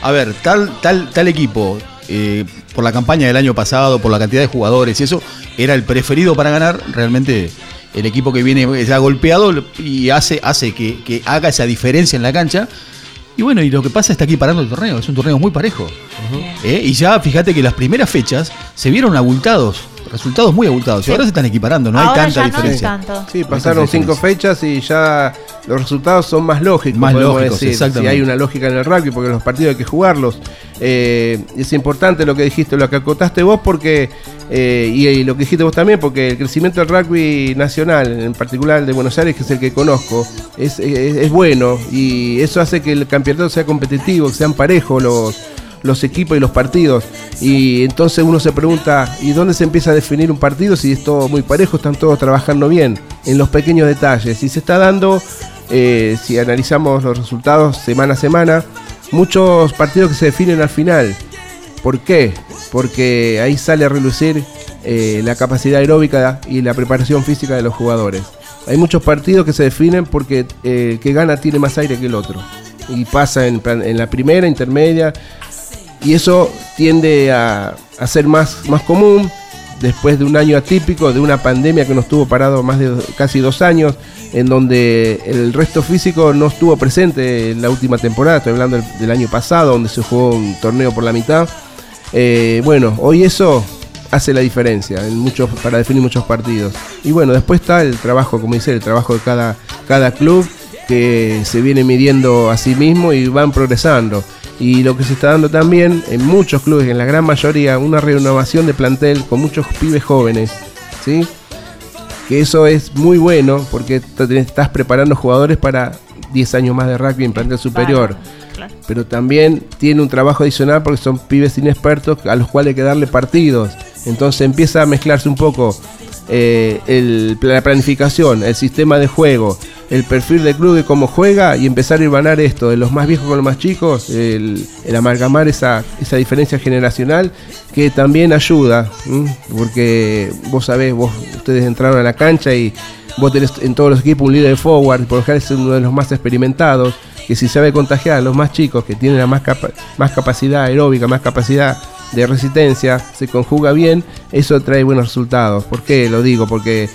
a ver, tal, tal, tal equipo, eh, por la campaña del año pasado, por la cantidad de jugadores y eso, era el preferido para ganar, realmente el equipo que viene ya golpeado y hace, hace que, que haga esa diferencia en la cancha. Y bueno, y lo que pasa está aquí parando el torneo, es un torneo muy parejo. ¿Eh? Y ya fíjate que las primeras fechas se vieron abultados, resultados muy abultados. Y ahora se están equiparando, no hay tanta ya no es diferencia. tanto. Sí, pasaron cinco fechas y ya los resultados son más lógicos. Más podemos lógicos, decir. exactamente. Si hay una lógica en el rugby, porque los partidos hay que jugarlos. Eh, es importante lo que dijiste, lo que acotaste vos, porque eh, y, y lo que dijiste vos también, porque el crecimiento del rugby nacional, en particular el de Buenos Aires, que es el que conozco, es, es- es bueno y eso hace que el campeonato sea competitivo, que sean parejos los los equipos y los partidos. Y entonces uno se pregunta, ¿y dónde se empieza a definir un partido si es todo muy parejo, están todos trabajando bien? En los pequeños detalles. Y se está dando, eh, si analizamos los resultados semana a semana, muchos partidos que se definen al final. ¿Por qué? Porque ahí sale a relucir eh, la capacidad aeróbica y la preparación física de los jugadores. Hay muchos partidos que se definen porque eh, el que gana tiene más aire que el otro. Y pasa en, en la primera, intermedia, y eso tiende a, a ser más, más común después de un año atípico, de una pandemia que nos tuvo parado más de casi dos años, en donde el resto físico no estuvo presente en la última temporada, estoy hablando del, del año pasado, donde se jugó un torneo por la mitad. Eh, bueno, hoy eso hace la diferencia en muchos, para definir muchos partidos. Y bueno, después está el trabajo, como dice, el trabajo de cada, cada club que se viene midiendo a sí mismo y van progresando. Y lo que se está dando también en muchos clubes, en la gran mayoría, una renovación de plantel con muchos pibes jóvenes. ¿sí? Que eso es muy bueno porque te- estás preparando jugadores para 10 años más de rugby en plantel superior. Pero también tiene un trabajo adicional porque son pibes inexpertos a los cuales hay que darle partidos. Entonces empieza a mezclarse un poco eh, el- la planificación, el sistema de juego, el perfil del club de cómo juega y empezar a irvanar esto de los más viejos con los más chicos, el, el amalgamar esa, esa diferencia generacional que también ayuda, porque vos sabés, vos, ustedes entraron a la cancha y vos tenés en todos los equipos un líder de forward, por lo general es uno de los más experimentados, que si sabe contagiar a los más chicos, que tienen la más, capa- más capacidad aeróbica, más capacidad de resistencia, se conjuga bien, eso trae buenos resultados. ¿Por qué lo digo? Porque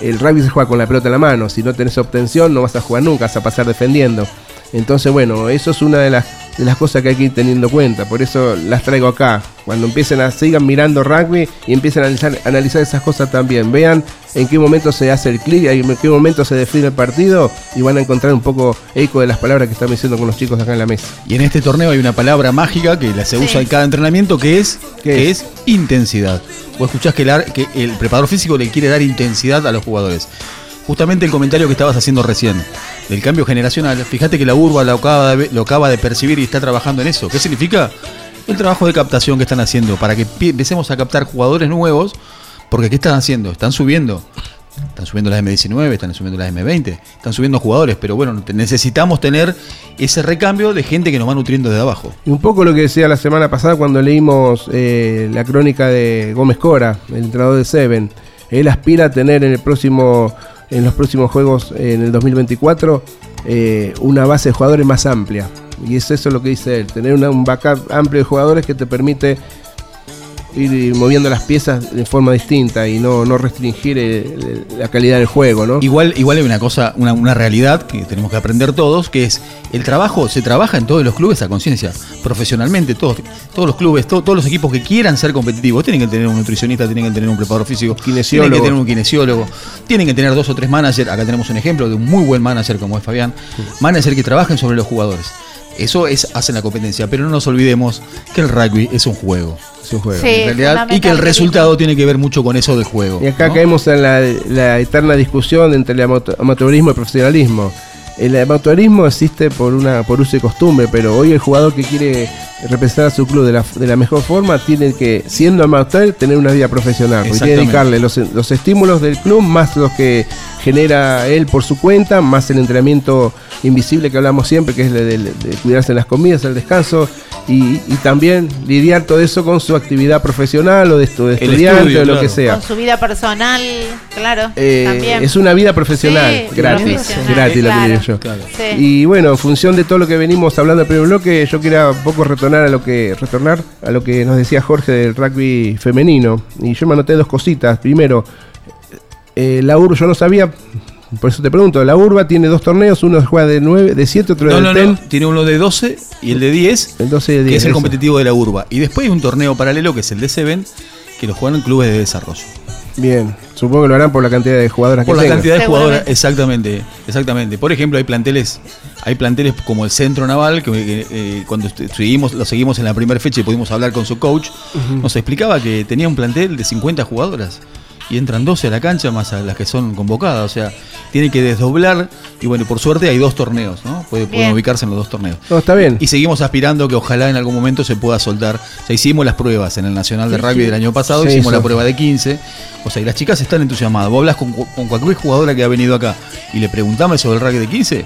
el rugby se juega con la pelota en la mano, si no tenés obtención no vas a jugar nunca, vas a pasar defendiendo. Entonces, bueno, eso es una de las, de las cosas que hay que ir teniendo cuenta, por eso las traigo acá. Cuando empiecen a sigan mirando rugby y empiecen a analizar, analizar esas cosas también, vean en qué momento se hace el clic, en qué momento se define el partido y van a encontrar un poco eco de las palabras que están diciendo con los chicos acá en la mesa. Y en este torneo hay una palabra mágica que la se usa en cada entrenamiento que es, que es intensidad. Vos escuchás que el, ar- que el preparador físico le quiere dar intensidad a los jugadores. Justamente el comentario que estabas haciendo recién del cambio generacional, fíjate que la urba lo acaba, de, lo acaba de percibir y está trabajando en eso. ¿Qué significa? El trabajo de captación que están haciendo para que empecemos a captar jugadores nuevos, porque ¿qué están haciendo? Están subiendo. Están subiendo las M19, están subiendo las M20, están subiendo jugadores, pero bueno, necesitamos tener ese recambio de gente que nos va nutriendo desde abajo. Y un poco lo que decía la semana pasada cuando leímos eh, la crónica de Gómez Cora, el entrenador de Seven. Él aspira a tener en el próximo en los próximos juegos en el 2024 eh, una base de jugadores más amplia. Y es eso lo que dice él, tener un backup amplio de jugadores que te permite ir moviendo las piezas de forma distinta y no, no restringir eh, la calidad del juego, ¿no? Igual, igual hay una cosa, una, una, realidad que tenemos que aprender todos, que es el trabajo, se trabaja en todos los clubes a conciencia, profesionalmente, todos, todos los clubes, todos los equipos que quieran ser competitivos, tienen que tener un nutricionista, tienen que tener un preparador físico, kinesiólogo. tienen que tener un kinesiólogo, tienen que tener dos o tres managers, acá tenemos un ejemplo de un muy buen manager como es Fabián, manager que trabajen sobre los jugadores. Eso es hacen la competencia, pero no nos olvidemos que el rugby es un juego. Es un juego. en realidad, y que el resultado tiene que ver mucho con eso del juego. Y acá caemos en la, la, eterna discusión entre el amateurismo y el profesionalismo. El amateurismo existe por una por uso y costumbre, pero hoy el jugador que quiere representar a su club de la, de la mejor forma tiene que, siendo amateur, tener una vida profesional. Y dedicarle los, los estímulos del club más los que genera él por su cuenta, más el entrenamiento invisible que hablamos siempre, que es de, de, de cuidarse en las comidas, el descanso, y, y, también lidiar todo eso con su actividad profesional o de, de estudiante o lo que sea. Con su vida personal, claro. Eh, también. Es una vida profesional, Sí, gratis, profesional, gratis lo que claro. yo. Sí. Y bueno, en función de todo lo que venimos hablando del primer bloque, yo quería un poco retornar a lo que retornar a lo que nos decía Jorge del rugby femenino. Y yo me anoté dos cositas. Primero, eh, la URBA, yo no sabía, por eso te pregunto, la URBA tiene dos torneos, uno juega de 9, de 7, otro No, de no, 10. no, tiene uno de 12 y el de 10, El 12 y el que 10, es el eso. competitivo de la urba. Y después hay un torneo paralelo que es el de Seven, que lo juegan en clubes de desarrollo. Bien, supongo que lo harán por la cantidad de jugadoras Por que la tengan. cantidad de jugadoras, exactamente, exactamente. Por ejemplo, hay planteles, hay planteles como el Centro Naval, que, eh, cuando seguimos, lo seguimos en la primera fecha y pudimos hablar con su coach, nos explicaba que tenía un plantel de 50 jugadoras y entran 12 a la cancha más a las que son convocadas, o sea, tiene que desdoblar y bueno, por suerte hay dos torneos, ¿no? Puede- pueden ubicarse en los dos torneos. No, está bien. Y seguimos aspirando que ojalá en algún momento se pueda soltar. O sea, hicimos las pruebas en el Nacional de Rugby del año pasado, Sí, hicimos eso. la prueba de 15. O sea, y las chicas están entusiasmadas. Vos hablas con, con cualquier jugadora que ha venido acá y le preguntamos sobre el rugby de 15,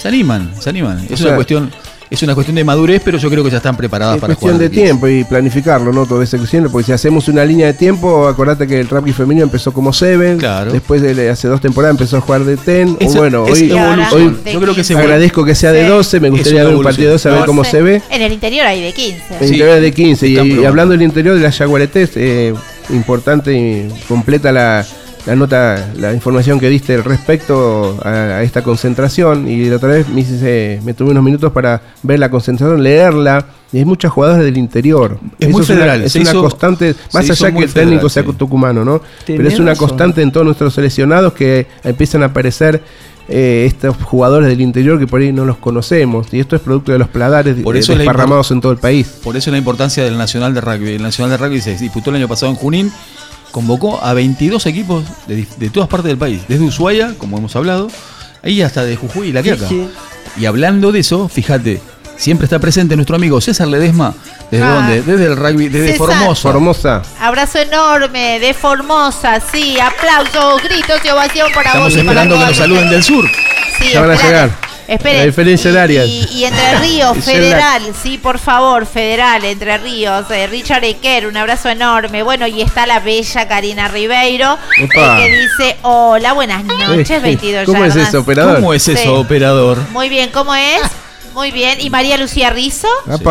se animan, se animan. Es O una cuestión es una cuestión de madurez, pero yo creo que ya están preparadas Es para cuestión jugar. de al 15. tiempo y planificarlo, ¿no? Todo ese creciendo, porque si hacemos una línea de tiempo, acordate que el rugby femenino empezó como Seven, Claro. después de hace dos temporadas empezó a jugar de Ten, Es- o bueno, es hoy, hoy Yo creo que es agradezco que sea de Sí. 12, me gustaría ver un partido de 12 a ver cómo se ve. En el interior hay de 15. El Sí, interior de 15 y, hablando del interior de las Yaguaretés, eh, importante y completa la, la nota, la información que diste respecto a, a esta concentración y la otra vez me, hice- me tuve unos minutos para ver la concentración, leerla y hay muchas jugadoras del interior. Es muy una- federal, Es se una hizo- constante, más allá que muy el técnico sea sí. tucumano, ¿no? Pero es una razón. constante en todos nuestros seleccionados que empiezan a aparecer eh, estos jugadores del interior que por ahí no los conocemos y esto es producto de los pladares Por eso es desparramados en todo el país. Por eso la importancia del Nacional de Rugby. El Nacional de Rugby se disputó el año pasado en Junín, convocó a 22 equipos de, de todas partes del país, desde Ushuaia, como hemos hablado, ahí hasta de Jujuy y La Quiaca. Sí, Y hablando de eso, fíjate, siempre está presente nuestro amigo César Ledesma. ¿Desde Ah. dónde? Desde el rugby, desde César. Formosa. Formosa. Abrazo enorme de Formosa, sí, aplausos, gritos y ovación para Estamos vos y para esperando que nos saluden del sur. Sí, Ya van a esperate. llegar. Esperen. La diferencia y, áreas. Y, y Entre Ríos, federal, sí, por favor, federal, Entre Ríos. eh, Richard Eker, un abrazo enorme. Bueno, y está la bella Karina Ribeiro, eh, que dice: Hola, buenas noches, Eh, 22 ¿Cómo es yardas". eso, operador? ¿Cómo es eso, Sí. operador? Muy bien, ¿cómo es? Muy bien. ¿Y María Lucía Rizo? Sí.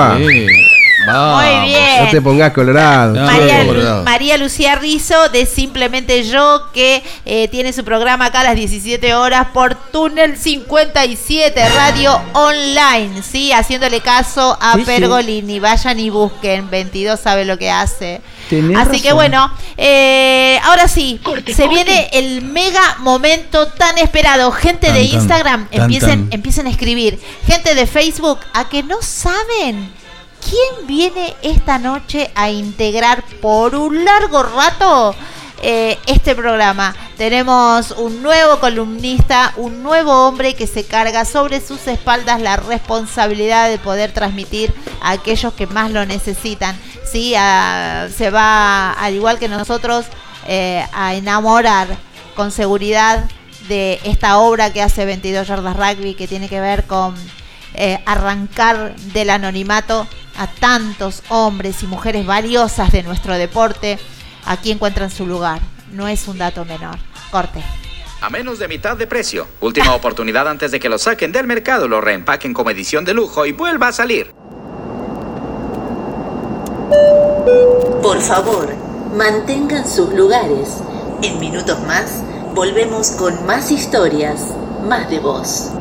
Vamos. Muy bien. no te pongas colorado. No, María, no, colorado. María Lucía Rizo de Simplemente Yo, que eh, tiene su programa acá a las 17 horas por Túnel 57, radio online, ¿sí? Haciéndole caso a Sí, sí. Pergolini. Vayan y busquen, 22 sabe lo que hace. Tenés Así que bueno, eh, ahora sí, se viene el mega momento tan esperado. Gente de Tan, Instagram, tan, empiecen, tan. empiecen a escribir. Gente de Facebook, a que no saben quién viene esta noche a integrar por un largo rato eh, este programa. Tenemos un nuevo columnista, un nuevo hombre que se carga sobre sus espaldas la responsabilidad de poder transmitir a aquellos que más lo necesitan. Sí, se va, al igual que nosotros, eh, a enamorar con seguridad de esta obra que hace 22 Yardas Rugby, que tiene que ver con eh, arrancar del anonimato a tantos hombres y mujeres valiosas de nuestro deporte. Aquí encuentran su lugar. No es un dato menor. Corte. a menos de mitad de precio. Última oportunidad antes de que lo saquen del mercado, lo reempaquen como edición de lujo y vuelva a salir. Por favor, mantengan sus lugares. En minutos más, volvemos con más historias, más de voz.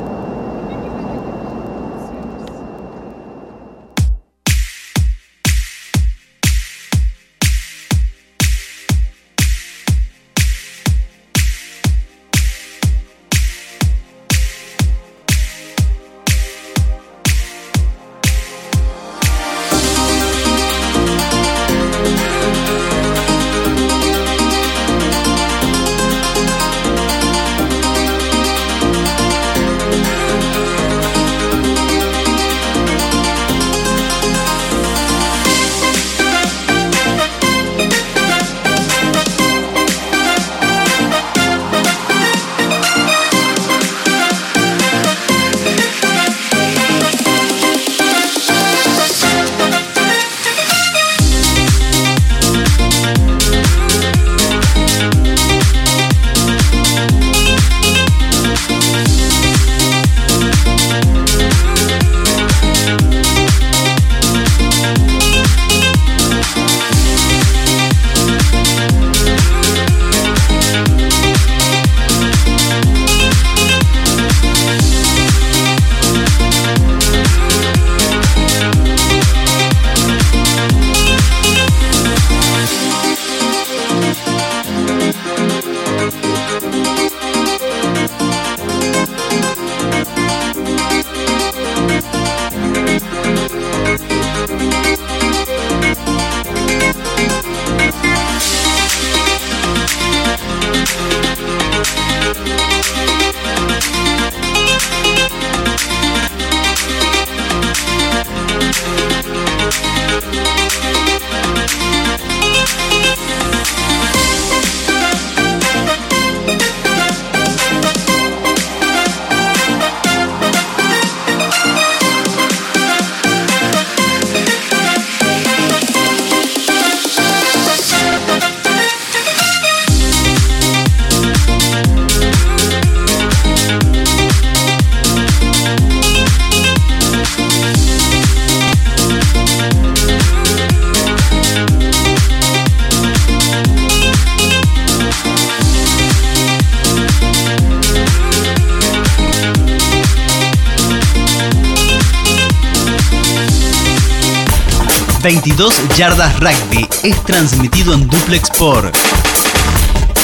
Yardas Rugby es transmitido en duplex por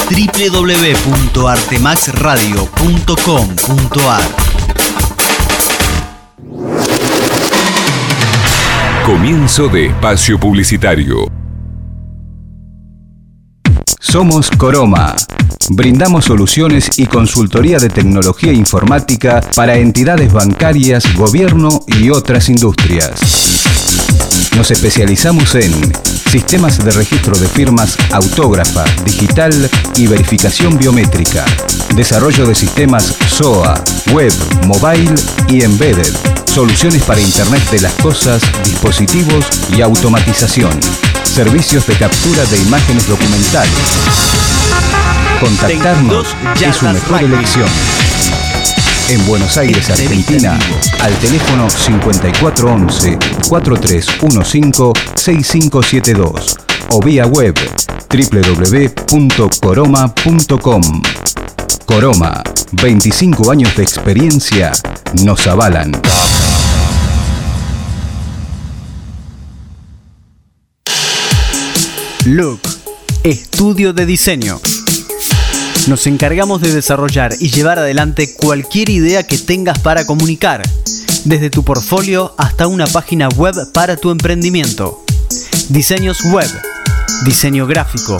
www.artemaxradio.com.ar Comienzo de espacio publicitario. Somos Coroma. Brindamos soluciones y consultoría de tecnología informática para entidades bancarias, gobierno y otras industrias. Nos especializamos en sistemas de registro de firmas autógrafa, digital y verificación biométrica, desarrollo de sistemas SOA, web, mobile y embedded, soluciones para Internet de las Cosas, dispositivos y automatización, servicios de captura de imágenes documentales. Contactarnos es su mejor elección en Buenos Aires, Argentina, al teléfono 5411-4315-6572 o vía web www.coroma.com. Coroma, 25 años de experiencia nos avalan. Look, estudio de diseño nos encargamos de desarrollar y llevar adelante cualquier idea que tengas para comunicar, desde tu portfolio hasta una página web para tu emprendimiento. Diseños web, diseño gráfico,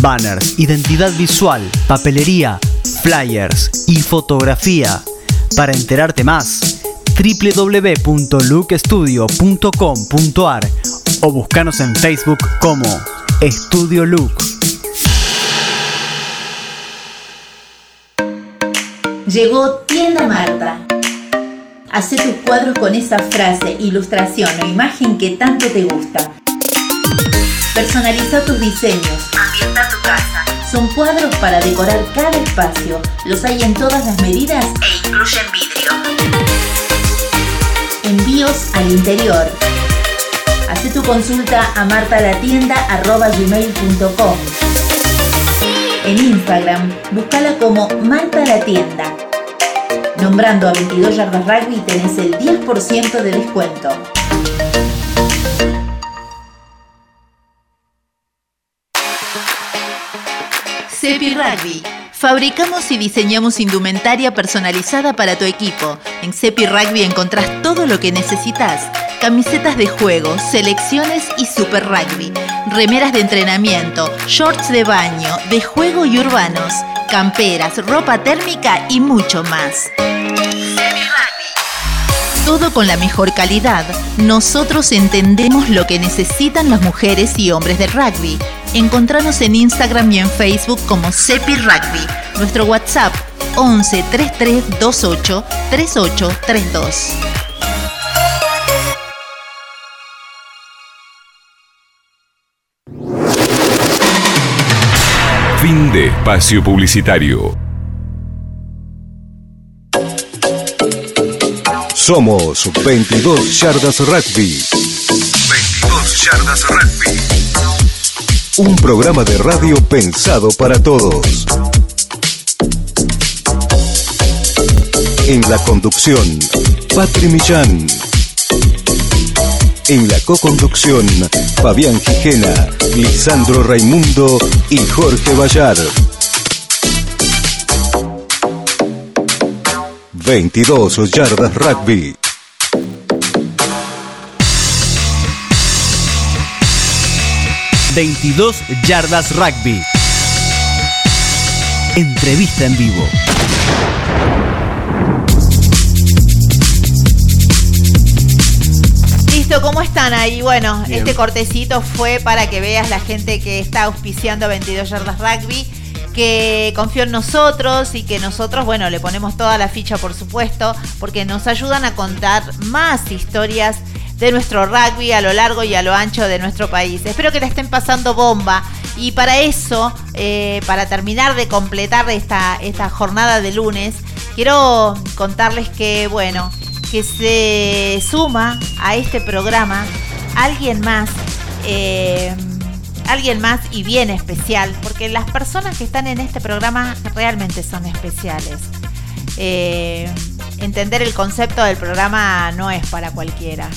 banners, identidad visual, papelería, flyers y fotografía. Para enterarte más, www.lookstudio.com.ar o búscanos en Facebook como Estudio Look. Llegó Tienda Marta. Hacé tus cuadros con esa frase, ilustración o imagen que tanto te gusta. Personaliza tus diseños. Ambienta tu casa. Son cuadros para decorar cada espacio. Los hay en todas las medidas e incluyen vidrio. Envíos al interior. Haz tu consulta a martalatienda.com. En Instagram, búscala como Marta la Tienda. Nombrando a 22 Yardas Rugby tenés el 10% de descuento. Cepi Rugby. Fabricamos y diseñamos indumentaria personalizada para tu equipo. En Cepi Rugby encontrás todo lo que necesitas. Camisetas de juego, selecciones y super rugby. Remeras de entrenamiento, shorts de baño, de juego y urbanos. Camperas, ropa térmica y mucho más. Todo con la mejor calidad. Nosotros entendemos lo que necesitan las mujeres y hombres del rugby. Encontranos en Instagram y en Facebook como Cepi Rugby. Nuestro WhatsApp 11 33 28 38 32. Fin de espacio publicitario. Somos 22 Yardas Rugby. 22 Yardas Rugby. Un programa de radio pensado para todos. En la conducción, Patri Millán. En la co-conducción, Fabián Gijena, Lisandro Raimundo y Jorge Vallar. 22 yardas rugby. ...22 yardas rugby. Entrevista en vivo. Listo, ¿cómo están ahí? Bueno, este cortecito fue para que veas la gente que está auspiciando 22 yardas rugby que confió en nosotros y que nosotros, bueno, le ponemos toda la ficha, por supuesto, porque nos ayudan a contar más historias de nuestro rugby a lo largo y a lo ancho de nuestro país. Espero que la estén pasando bomba. Y para eso, eh, para terminar de completar esta, esta jornada de lunes, quiero contarles que, bueno, que se suma a este programa alguien más. Eh, alguien más y bien especial, porque las personas que están en este programa realmente son especiales. Eh, entender el concepto del programa no es para cualquiera.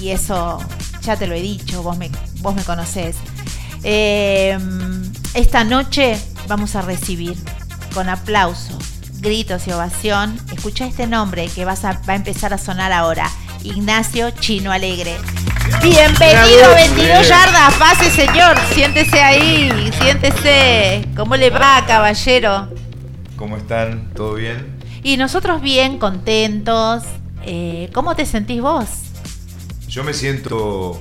Y eso ya te lo he dicho, vos me, vos me conocés. Eh, esta noche vamos a recibir con aplauso, gritos y ovación. Escucha este nombre que vas va a empezar a sonar ahora. Ignacio Chino Alegre. Bienvenido, 22 yardas, pase señor, siéntese ahí, siéntese. ¿Cómo le va, caballero? ¿Cómo están? ¿Todo bien? Y nosotros bien, contentos. Eh, ¿Cómo te sentís vos? Yo me siento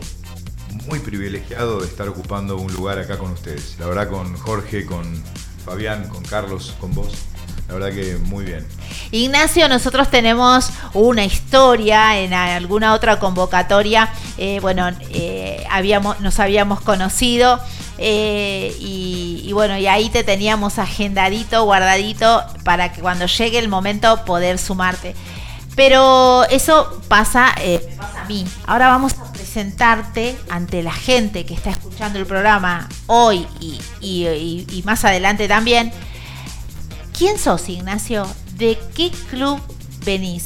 muy privilegiado de estar ocupando un lugar acá con ustedes. La verdad con Jorge, con Fabián, con Carlos, con vos. La verdad que muy bien. Ignacio, nosotros tenemos una historia en alguna otra convocatoria. Eh, bueno, eh, habíamos, nos habíamos conocido eh, y, bueno, y ahí te teníamos agendadito, guardadito para que cuando llegue el momento poder sumarte. Pero eso pasa, pasa a mí. Ahora vamos a presentarte ante la gente que está escuchando el programa hoy y más adelante también ¿Quién sos, Ignacio? ¿De qué club venís?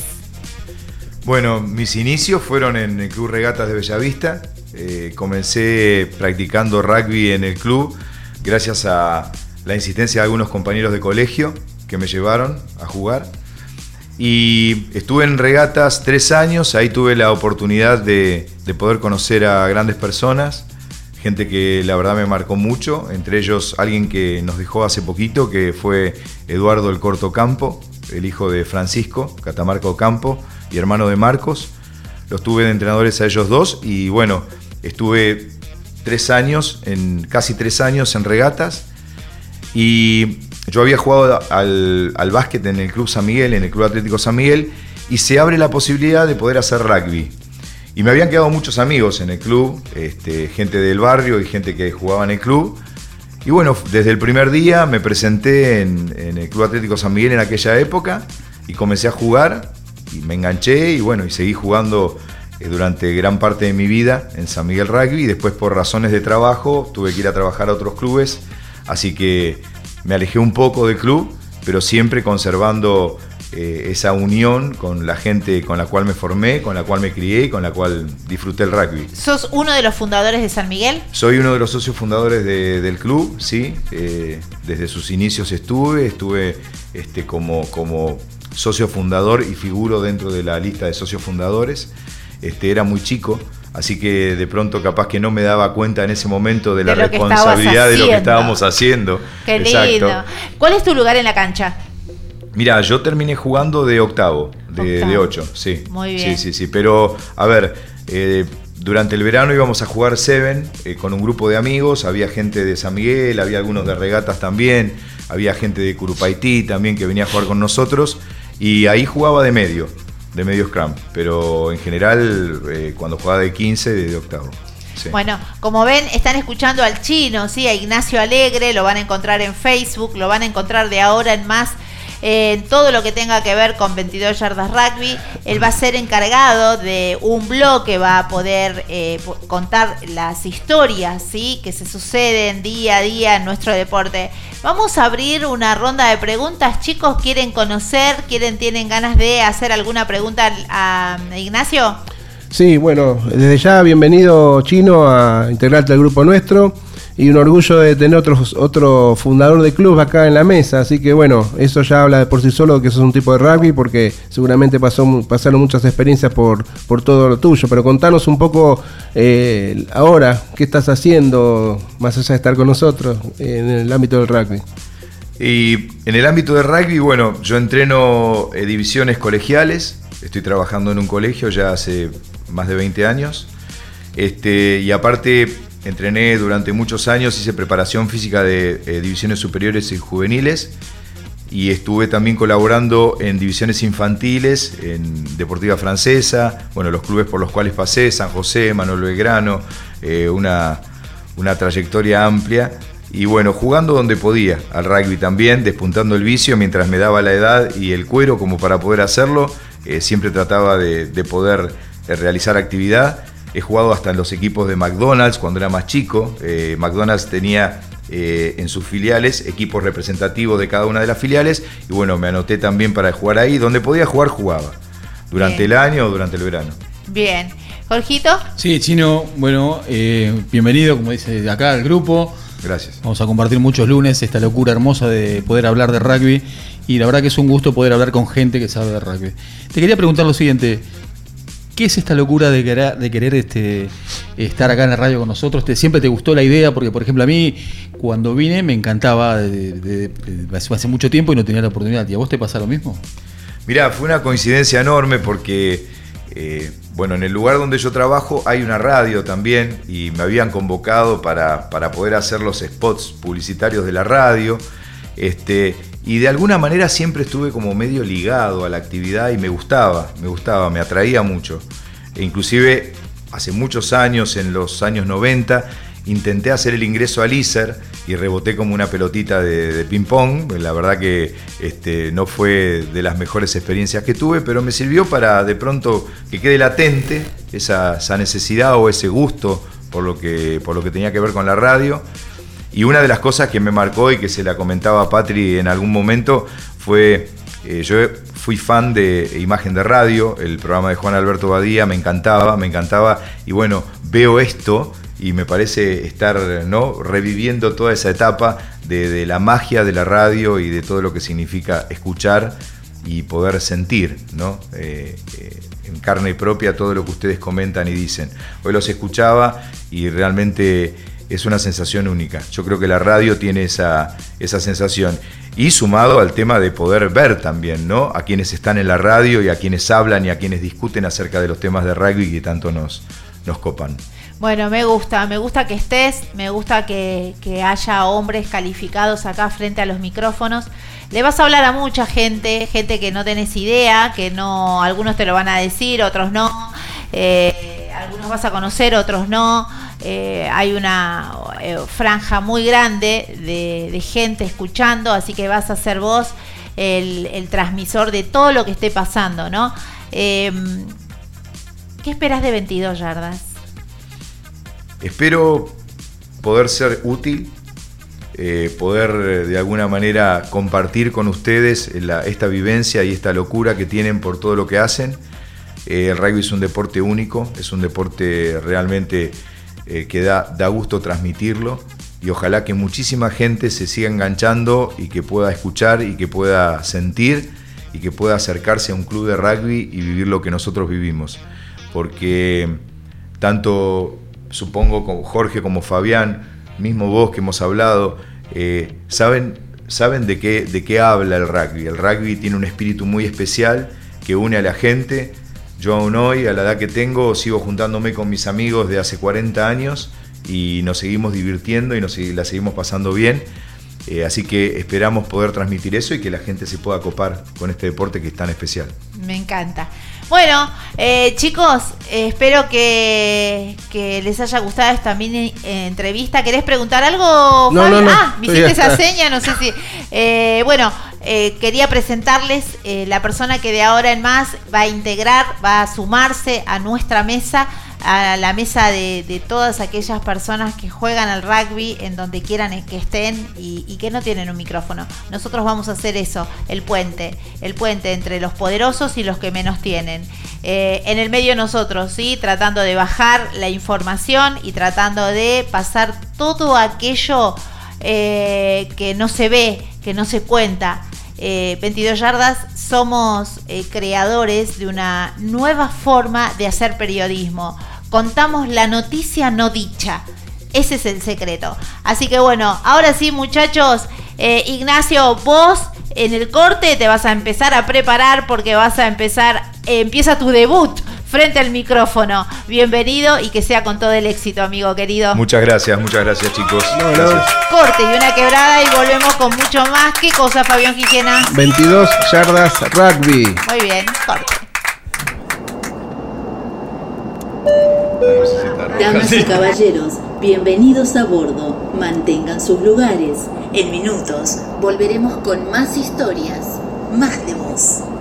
Bueno, mis inicios fueron en el Club Regatas de Bellavista. Eh, comencé practicando rugby en el club gracias a la insistencia de algunos compañeros de colegio que me llevaron a jugar. Y estuve en regatas tres años, ahí tuve la oportunidad de, de poder conocer a grandes personas, gente que la verdad me marcó mucho, entre ellos alguien que nos dejó hace poquito, que fue Eduardo el Corto Campo, el hijo de Francisco, Catamarco Campo, y hermano de Marcos. Los tuve de entrenadores a ellos dos y bueno, estuve tres años, en, casi tres años en regatas y yo había jugado al, al básquet en el Club San Miguel, en el Club Atlético San Miguel, y se abre la posibilidad de poder hacer rugby. Y me habían quedado muchos amigos en el club, este, gente del barrio y gente que jugaba en el club. Y bueno, desde el primer día me presenté en, el Club Atlético San Miguel en aquella época y comencé a jugar y me enganché y bueno, y seguí jugando eh, durante gran parte de mi vida en San Miguel Rugby y después por razones de trabajo tuve que ir a trabajar a otros clubes, así que me alejé un poco del club, pero siempre conservando eh, esa unión con la gente con la cual me formé, con la cual me crié y con la cual disfruté el rugby. ¿Sos uno de los fundadores de San Miguel? Soy uno de los socios fundadores del club, sí. Eh, desde sus inicios estuve, estuve este, como, como socio fundador y figuro dentro de la lista de socios fundadores. Este, era muy chico, así que de pronto capaz que no me daba cuenta en ese momento de, la responsabilidad de lo que estábamos haciendo. Qué lindo. ¿Cuál es tu lugar en la cancha? Mira, yo terminé jugando de octavo, de, ocho, sí. Muy bien. Sí, sí, sí. Pero, a ver, eh, durante el verano íbamos a jugar Seven eh, con un grupo de amigos, había gente de San Miguel, había algunos de regatas también, había gente de Curupaití también que venía a jugar con nosotros, y ahí jugaba de medio de medio scrum, pero en general eh, cuando jugaba de 15, de, octavo. Bueno, como ven, están escuchando al chino, ¿sí? a Ignacio Alegre, lo van a encontrar en Facebook, lo van a encontrar de ahora en más en todo lo que tenga que ver con 22 yardas rugby. Él va a ser encargado de un blog que va a poder eh, contar las historias ¿sí? que se suceden día a día en nuestro deporte. Vamos a abrir una ronda de preguntas. Chicos, ¿quieren conocer? ¿Quieren, tienen ganas de hacer alguna pregunta a Ignacio? Sí, bueno, desde ya bienvenido Chino a integrarte al grupo nuestro y un orgullo de tener otro, otro fundador de club acá en la mesa. Así que bueno, eso ya habla de por sí solo que sos un tipo de rugby porque seguramente pasó, pasaron muchas experiencias por, por todo lo tuyo. Pero contanos un poco eh, ahora qué estás haciendo más allá de estar con nosotros en el ámbito del rugby. Y en el ámbito del rugby, bueno, yo entreno eh, divisiones colegiales, estoy trabajando en un colegio ya hace más de 20 años. Este, y aparte Entrené durante muchos años, hice preparación física de eh, divisiones superiores y juveniles y estuve también colaborando en divisiones infantiles, en Deportiva Francesa, bueno, los clubes por los cuales pasé, San José, Manuel Belgrano, eh, una, una trayectoria amplia. Y bueno, jugando donde podía, al rugby también, despuntando el vicio mientras me daba la edad y el cuero como para poder hacerlo. Eh, siempre trataba de, de poder realizar actividad He jugado hasta en los equipos de McDonald's cuando era más chico. Eh, McDonald's tenía eh, en sus filiales equipos representativos de cada una de las filiales. Y bueno, me anoté también para jugar ahí. Donde podía jugar, jugaba. Durante el año o durante el verano. Bien. Jorgito. Sí, Chino, bueno, eh, bienvenido, como dice acá, al grupo. Gracias. Vamos a compartir muchos lunes esta locura hermosa de poder hablar de rugby. Y la verdad que es un gusto poder hablar con gente que sabe de rugby. Te quería preguntar lo siguiente. ¿Qué es esta locura de querer, este, estar acá en la radio con nosotros? ¿Te, ¿Siempre te gustó la idea? Porque, por ejemplo, a mí cuando vine me encantaba hace mucho tiempo y no tenía la oportunidad. ¿Y a vos te pasa lo mismo? Mirá, fue una coincidencia enorme porque, eh, bueno, en el lugar donde yo trabajo hay una radio también y me habían convocado para, para poder hacer los spots publicitarios de la radio. Este, y de alguna manera siempre estuve como medio ligado a la actividad y me gustaba, me gustaba, me atraía mucho. E inclusive hace muchos años, en los años 90, intenté hacer el ingreso al ISER y reboté como una pelotita de, ping-pong. La verdad que este, no fue de las mejores experiencias que tuve, pero me sirvió para de pronto que quede latente esa, esa necesidad o ese gusto por lo, que, por lo que tenía que ver con la radio. Y una de las cosas que me marcó y que se la comentaba a Patri en algún momento fue, eh, yo fui fan de Imagen de Radio, el programa de Juan Alberto Badía, me encantaba, me encantaba, y bueno, veo esto y me parece estar ¿no? reviviendo toda esa etapa de, la magia de la radio y de todo lo que significa escuchar y poder sentir, ¿no? Eh, eh, en carne propia todo lo que ustedes comentan y dicen. Hoy los escuchaba y realmente es una sensación única. Yo creo que la radio tiene esa, esa sensación. Y sumado al tema de poder ver también, ¿no? A quienes están en la radio y a quienes hablan y a quienes discuten acerca de los temas de rugby que tanto nos, nos copan. Bueno, me gusta, me gusta que estés, me gusta que, que, haya hombres calificados acá frente a los micrófonos. Le vas a hablar a mucha gente, gente que no tenés idea, que no, algunos te lo van a decir, otros no, eh, algunos vas a conocer, otros no. eh, hay una eh, franja muy grande de, gente escuchando, así que vas a ser vos el, transmisor de todo lo que esté pasando, ¿no? Em, ¿Qué esperas de 22 yardas? Espero poder ser útil, eh, poder de alguna manera compartir con ustedes esta vivencia y esta locura que tienen por todo lo que hacen. El rugby es un deporte único, es un deporte realmente eh, que da, gusto transmitirlo y ojalá que muchísima gente se siga enganchando y que pueda escuchar y que pueda sentir y que pueda acercarse a un club de rugby y vivir lo que nosotros vivimos. Porque tanto, supongo, como Jorge como Fabián, mismo vos que hemos hablado, eh, saben, saben de, qué, de qué habla el rugby. El rugby tiene un espíritu muy especial que une a la gente yo aún hoy, a la edad que tengo, sigo juntándome con mis amigos de hace 40 años y nos seguimos divirtiendo y nos la seguimos pasando bien. Eh, así que esperamos poder transmitir eso y que la gente se pueda copar con este deporte que es tan especial. Me encanta. Bueno, eh, chicos, eh, espero que, les haya gustado esta mini entrevista. ¿Querés preguntar algo, no, no, no, Ah, me esa seña, no sé si. bueno, quería presentarles la persona que de ahora en más va a integrar, va a sumarse a nuestra mesa a la mesa de, todas aquellas personas que juegan al rugby en donde quieran que estén y, que no tienen un micrófono. Nosotros vamos a hacer eso, el puente, el puente entre los poderosos y los que menos tienen. Eh, en el medio nosotros, ¿sí? Tratando de bajar la información y tratando de pasar todo aquello eh, que no se ve, que no se cuenta. 22 eh, yardas, somos creadores de una nueva forma de hacer periodismo contamos la noticia no dicha. Ese es el secreto. Así que bueno, ahora sí muchachos, eh, Ignacio, vos en el corte te vas a empezar a preparar porque vas a empezar, eh, empieza tu debut frente al micrófono. Bienvenido y que sea con todo el éxito, amigo querido. Muchas gracias, muchas gracias chicos. Corte y una quebrada y volvemos con mucho más. ¿Qué cosa, Fabián Quijena? 22 yardas rugby. Muy bien, corte. Damas y caballeros, bienvenidos a bordo. Mantengan sus lugares. En minutos volveremos con más historias, más de voz.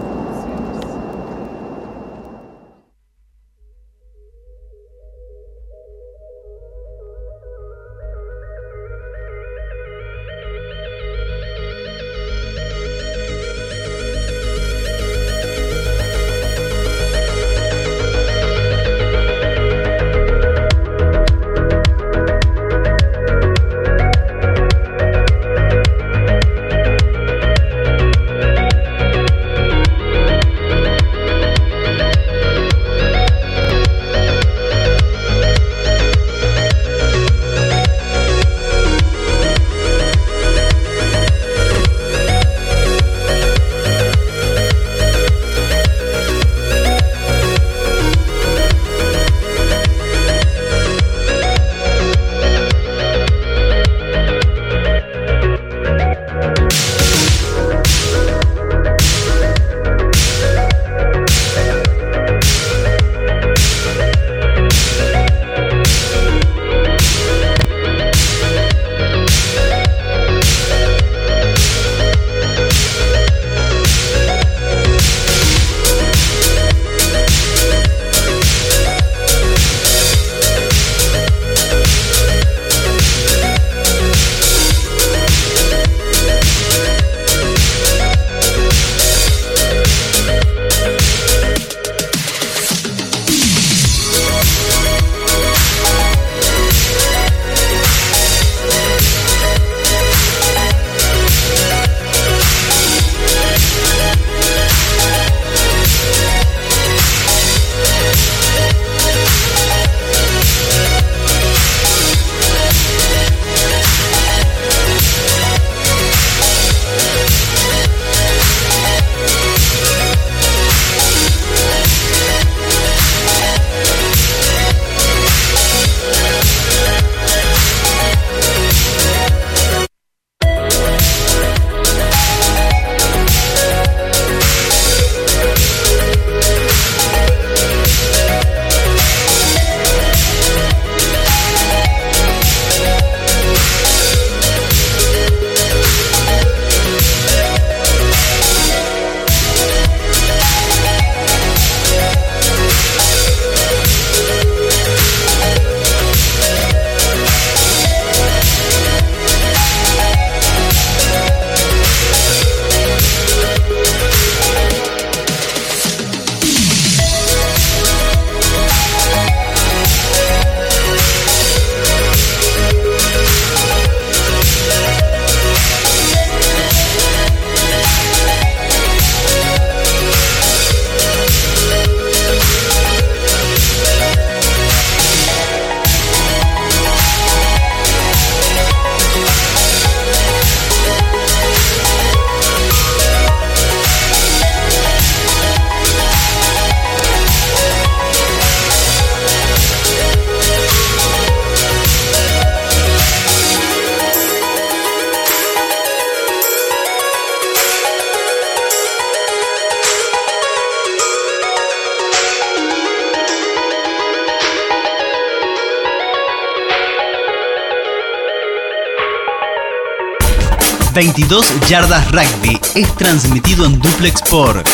22 Yardas Rugby es transmitido en duplex por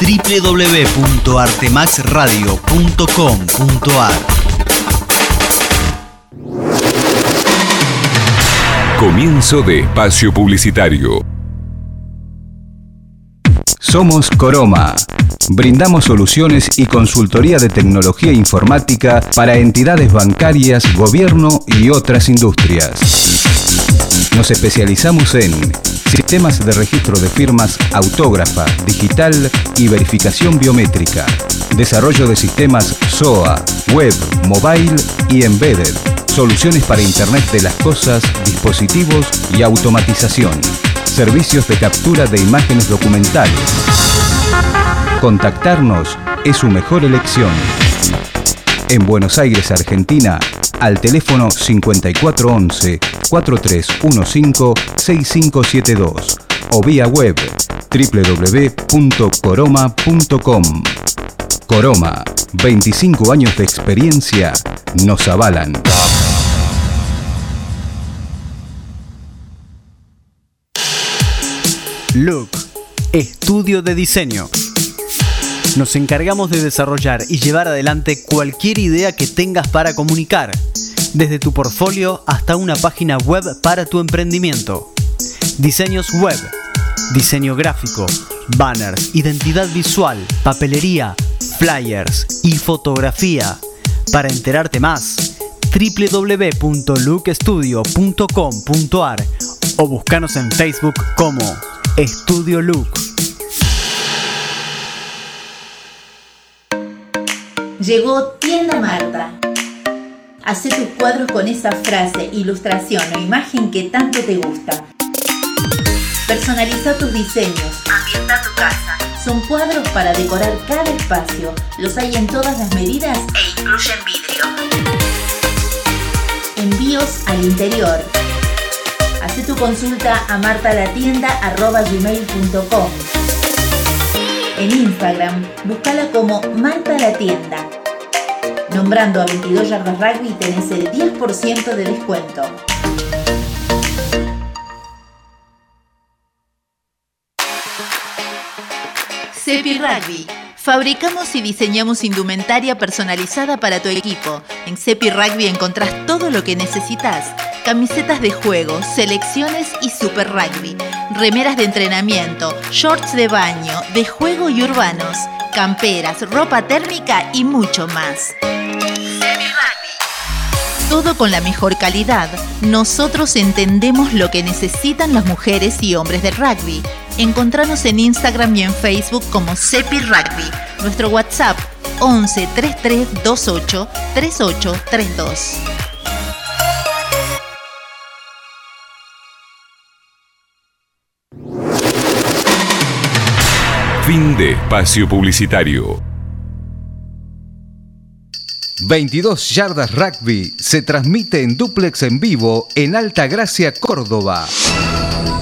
www.artemaxradio.com.ar Comienzo de espacio publicitario. Somos Coroma. Brindamos soluciones y consultoría de tecnología informática para entidades bancarias, gobierno y otras industrias. Nos especializamos en sistemas de registro de firmas autógrafa, digital y verificación biométrica, desarrollo de sistemas SOA, web, mobile y embedded, soluciones para Internet de las Cosas, dispositivos y automatización, servicios de captura de imágenes documentales. Contactarnos es su mejor elección. En Buenos Aires, Argentina, al teléfono 5411-4315-6572 o vía web www.coroma.com. Coroma, 25 años de experiencia nos avalan. Look, estudio de diseño. Nos encargamos de desarrollar y llevar adelante cualquier idea que tengas para comunicar, desde tu portfolio hasta una página web para tu emprendimiento. Diseños web, diseño gráfico, banners, identidad visual, papelería, flyers y fotografía. Para enterarte más, www.lookestudio.com.ar o búscanos en Facebook como Estudio Look. Llegó Tienda Marta. Hacé tus cuadros con esa frase, ilustración o imagen que tanto te gusta. Personaliza tus diseños. Ambienta tu casa. Son cuadros para decorar cada espacio. Los hay en todas las medidas e incluyen vidrio. Envíos al interior. Hacé tu consulta a martalatienda.gmail.com En Instagram, búscala como Marta la Tienda. Nombrando a 22 Yardas Rugby tenés el 10% de descuento. Cepi Rugby. Fabricamos y diseñamos indumentaria personalizada para tu equipo. En Cepi Rugby encontrás todo lo que necesitas. Camisetas de juego, selecciones y super rugby. Remeras de entrenamiento, shorts de baño, de juego y urbanos. Camperas, ropa térmica y mucho más. Todo con la mejor calidad. Nosotros entendemos lo que necesitan las mujeres y hombres del rugby. Encontranos en Instagram y en Facebook como Cepi Rugby. Nuestro WhatsApp 11 33 28 38 32. Fin de espacio publicitario. 22 Yardas Rugby se transmite en duplex en vivo en Alta Gracia, Córdoba.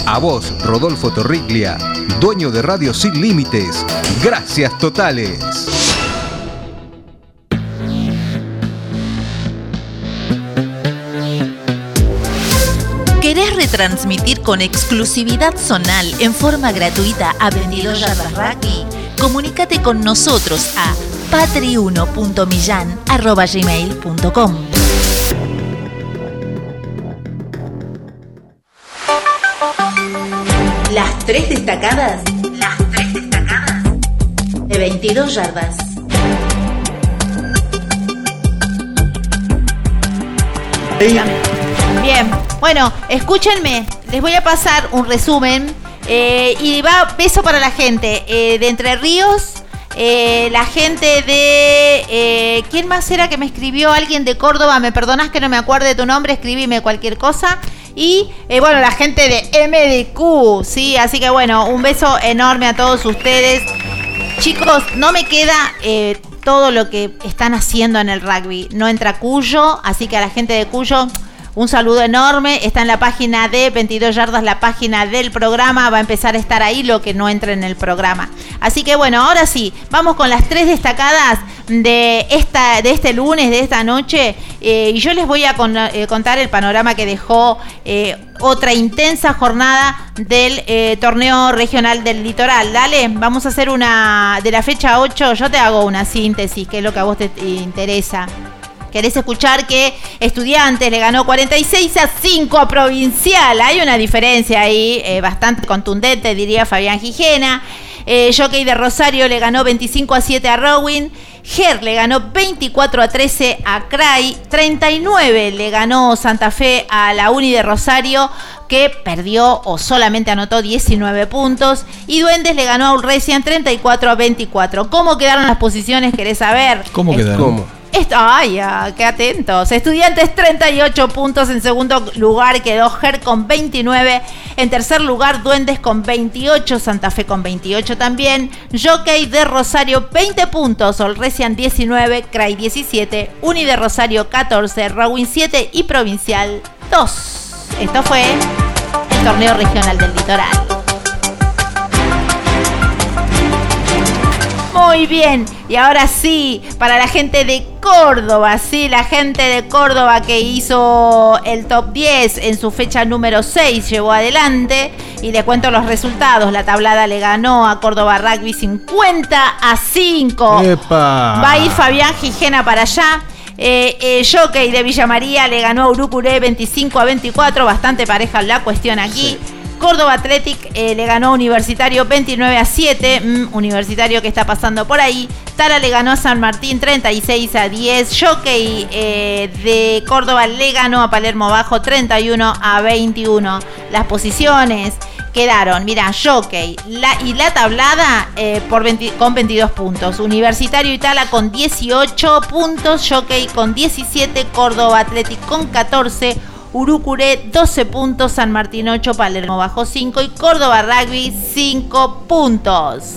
A vos, Rodolfo Torriglia, dueño de Radio Sin Límites. Gracias totales. ¿Querés retransmitir con exclusividad zonal en forma gratuita a 22 Yardas Rugby? Comunícate con nosotros a patri1.millan.gmail.com Las tres destacadas. Las tres destacadas. De 22 yardas. Bien, bueno, escúchenme, les voy a pasar un resumen eh, y va beso para la gente eh, de Entre Ríos, eh, la gente de... ¿Quién más era que me escribió? Alguien de Córdoba, me perdonas que no me acuerde tu nombre, escribime cualquier cosa. Y bueno, la gente de MDQ, ¿sí? Así que bueno, un beso enorme a todos ustedes. Chicos, no me queda todo lo que están haciendo en el rugby. No entra Cuyo, así que a la gente de Cuyo Un saludo enorme. Está en la página de 22 yardas, la página del programa. Va a empezar a estar ahí lo que no entre en el programa. Así que bueno, ahora sí, vamos con las tres destacadas de, esta, de este lunes, de esta noche. Eh, y yo les voy a eh, contar el panorama que dejó eh, otra intensa jornada del torneo regional del litoral. Dale, vamos a hacer una de la fecha 8. Yo te hago una síntesis, que es lo que a vos te interesa. ¿Querés escuchar que Estudiantes le ganó 46 a 5 a Provincial? Hay una diferencia ahí bastante contundente, diría Fabián Gijena. Jockey de Rosario le ganó 25 a 7 a Rowing. Ger le ganó 24 a 13 a Cray, 39 le ganó Santa Fe a la Uni de Rosario, que perdió o solamente anotó 19 puntos. Y Duendes le ganó a Urresian 34 a 24. ¿Cómo quedaron las posiciones? ¿Querés saber? ¿Cómo quedaron? Ay, qué atentos. Estudiantes 38 puntos. En segundo lugar quedó Ger con 29. En tercer lugar, Duendes con 28. Santa Fe con 28 también. Jockey de Rosario 20 puntos. Olresian 19. Cray 17. Uni de Rosario 14. Rowing 7 y Provincial 2. Esto fue el torneo regional del litoral. Muy bien, y ahora sí, para la gente de Córdoba, sí, la gente de Córdoba que hizo el top 10 en su fecha número 6, llevó adelante. Y le cuento los resultados. La tablada le ganó a Córdoba Rugby 50 a 5. Va a ir Fabián Gijena para allá. Eh, eh, Jockey de Villa María le ganó a Urucuré 25 a 24. Bastante pareja la cuestión aquí. Córdoba Athletic eh, le ganó a Universitario 29 a 7. Mm, universitario que está pasando por ahí. Tara le ganó a San Martín 36 a 10. Jockey eh, de Córdoba le ganó a Palermo Bajo 31 a 21. Las posiciones quedaron, mira, Jockey y la tablada eh, por con 22 puntos. Universitario Itala con 18 puntos. Jockey con 17. Córdoba Athletic con 14. Urucuré 12 puntos, San Martín 8, Palermo bajo 5 y Córdoba Rugby 5 puntos.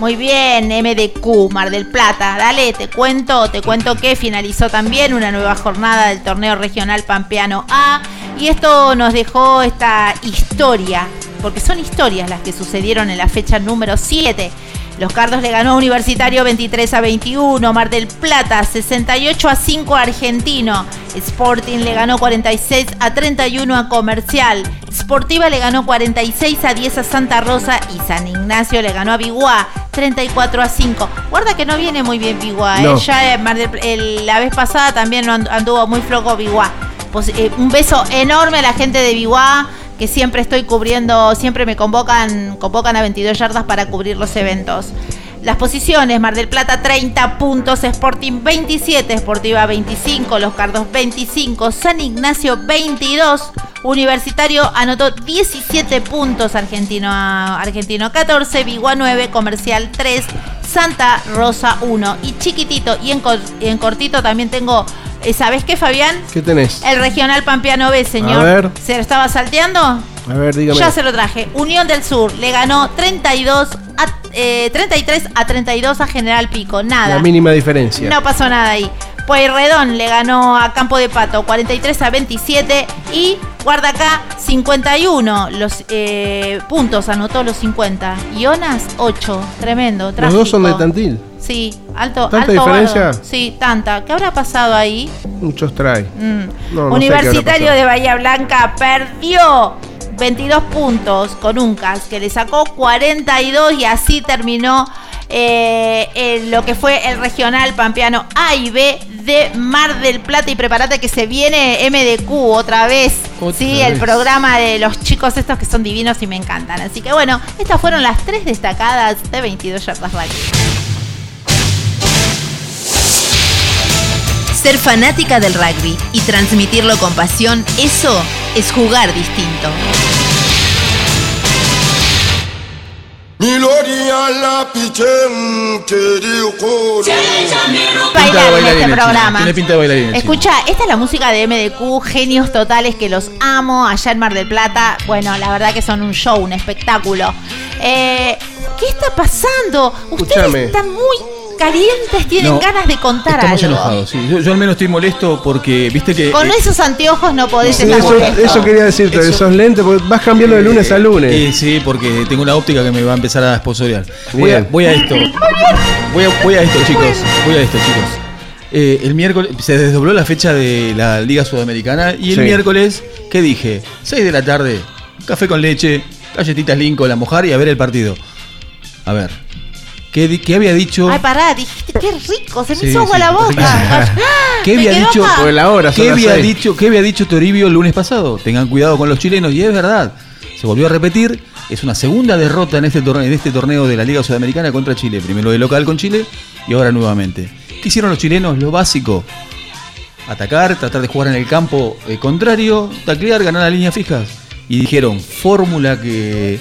Muy bien, MDQ, Mar del Plata. Dale, te cuento, te cuento que finalizó también una nueva jornada del torneo regional Pampeano A. Y esto nos dejó esta historia, porque son historias las que sucedieron en la fecha número 7 los Cardos le ganó a Universitario 23 a 21. Mar del Plata 68 a 5 a Argentino. Sporting le ganó 46 a 31 a Comercial. Sportiva le ganó 46 a 10 a Santa Rosa. Y San Ignacio le ganó a Biguá 34 a 5. Guarda que no viene muy bien Biguá. ¿eh? Ya la vez pasada también anduvo muy flojo Biguá. Pues, eh, un beso enorme a la gente de Biguá que siempre estoy cubriendo, siempre me convocan, convocan a 22 yardas para cubrir los eventos. Las posiciones, Mar del Plata 30 puntos, Sporting 27, Sportiva 25, Los Cardos 25, San Ignacio 22, Universitario anotó 17 puntos, Argentino, Argentino 14, Vigua 9, Comercial 3, Santa Rosa 1 y chiquitito y en, en cortito también tengo eh, ¿Sabes qué, Fabián? ¿Qué tenés? El regional Pampeano B, señor. A ver. ¿Se lo estaba salteando? A ver, dígame. Ya se lo traje. Unión del Sur le ganó 32 a, 33 eh, a 32 a General Pico. Nada. La mínima diferencia. No pasó nada ahí. Pueyrredón le ganó a Campo de Pato 43 a 27 y guarda acá 51 los eh, puntos, anotó los 50. Ionas 8, tremendo. Los dos son de Tantil. Sí, alto. ¿Tanta diferencia? Sí, tanta. ¿Qué habrá pasado ahí? Muchos trae. Mm. Universitario de Bahía Blanca perdió 22 puntos con un cas que le sacó 42 y así terminó eh, lo que fue el regional pampeano A y B de Mar del Plata y prepárate que se viene MDQ otra vez. sí, el programa de los chicos estos que son divinos y me encantan. Así que bueno, estas fueron las tres destacadas de 22 Yardas. Ser fanática del rugby y transmitirlo con pasión, eso es jugar distinto. Bailar en este programa. Escucha, esta es la música de MDQ, genios totales que los amo allá en Mar del Plata. Bueno, la verdad que son un show, un espectáculo. Eh, ¿Qué está pasando? Ustedes están muy calientes, tienen No, ganas de contar Estamos algo. enojados, sí. Yo, yo al menos estoy molesto porque, viste que. Con eh, esos anteojos no podés estar eso, molesto. eso quería decirte, Eso- esos lentes, porque vas cambiando de lunes a lunes. eh, sí, porque tengo una óptica que me va a empezar a esposorear. Voy a, voy a esto. Voy a, voy a esto, chicos. Voy a esto, chicos. Eh, el miércoles se desdobló la fecha de la Liga Sudamericana y el Sí. miércoles, ¿qué dije? 6 de la tarde, café con leche, galletitas Lincoln a mojar y a ver el partido. A ver, ¿qué, qué había dicho? Ay, pará, dijiste, qué rico, se me Sí, hizo agua sí, la boca. ¿Qué Me había dicho? Por la hora, ¿Qué había seis. dicho? ¿Qué había dicho Toribio el lunes pasado? Tengan cuidado con los chilenos y es verdad. Se volvió a repetir. Es una segunda derrota en este torneo, en este torneo de la Liga Sudamericana contra Chile. Primero de local con Chile y ahora nuevamente. ¿Qué hicieron los chilenos? Lo básico. Atacar, tratar de jugar en el campo eh, contrario, taclear, ganar las líneas fijas. Y dijeron, fórmula que,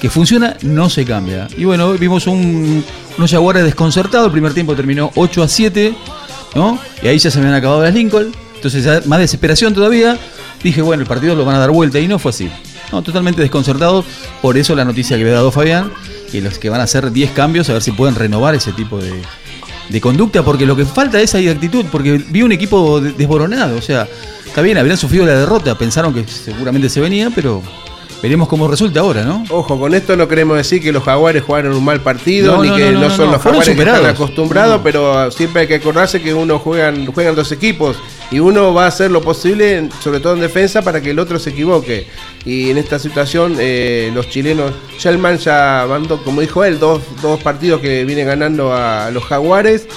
que funciona, no se cambia. Y bueno, vimos un, unos jaguares desconcertados. El primer tiempo terminó 8 a 7, ¿no? Y ahí ya se habían acabado las Lincoln. Entonces, ya más desesperación todavía. Dije, bueno, el partido lo van a dar vuelta. Y no fue así. No, totalmente desconcertados. Por eso la noticia que había dado Fabián, que los que van a hacer 10 cambios, a ver si pueden renovar ese tipo de, de conducta, porque lo que falta es ahí de actitud, porque vi un equipo de- desboronado, o sea, está bien, habrían sufrido la derrota, pensaron que seguramente se venía, pero veremos cómo resulta ahora, ¿no? Ojo, con esto no queremos decir que los jaguares jugaron un mal partido, No, ni no, que no, son los jaguares que están acostumbrados, pero siempre hay que acordarse que uno juegan, juegan dos equipos y uno va a hacer lo posible, sobre todo en defensa, para que el otro se equivoque. Y en esta situación, eh, los chilenos, Shellman ya mandó, como dijo él, dos, dos partidos que viene ganando a los jaguares.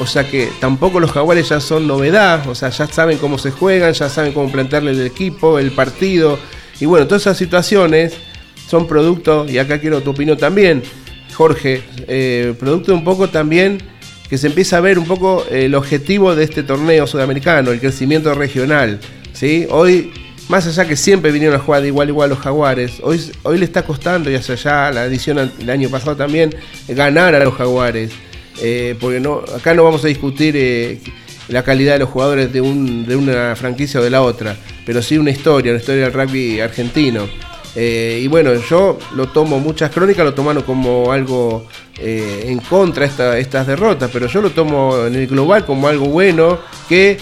O sea que tampoco los jaguares ya son novedad, o sea, ya saben cómo se juegan, ya saben cómo plantearle el equipo, el partido. Y bueno, todas esas situaciones son producto, y acá quiero tu opinión también, Jorge, eh, producto un poco también que se empieza a ver un poco el objetivo de este torneo sudamericano, el crecimiento regional. ¿sí? Hoy, más allá que siempre vinieron a jugar de igual igual los jaguares, hoy, hoy le está costando, y hacia allá la edición del año pasado también, ganar a los jaguares. Eh, porque no, acá no vamos a discutir eh, la calidad de los jugadores de, un, de una franquicia o de la otra, pero sí una historia, una historia del rugby argentino. Eh, y bueno, yo lo tomo, muchas crónicas lo toman como algo eh, en contra esta, estas derrotas, pero yo lo tomo en el global como algo bueno, que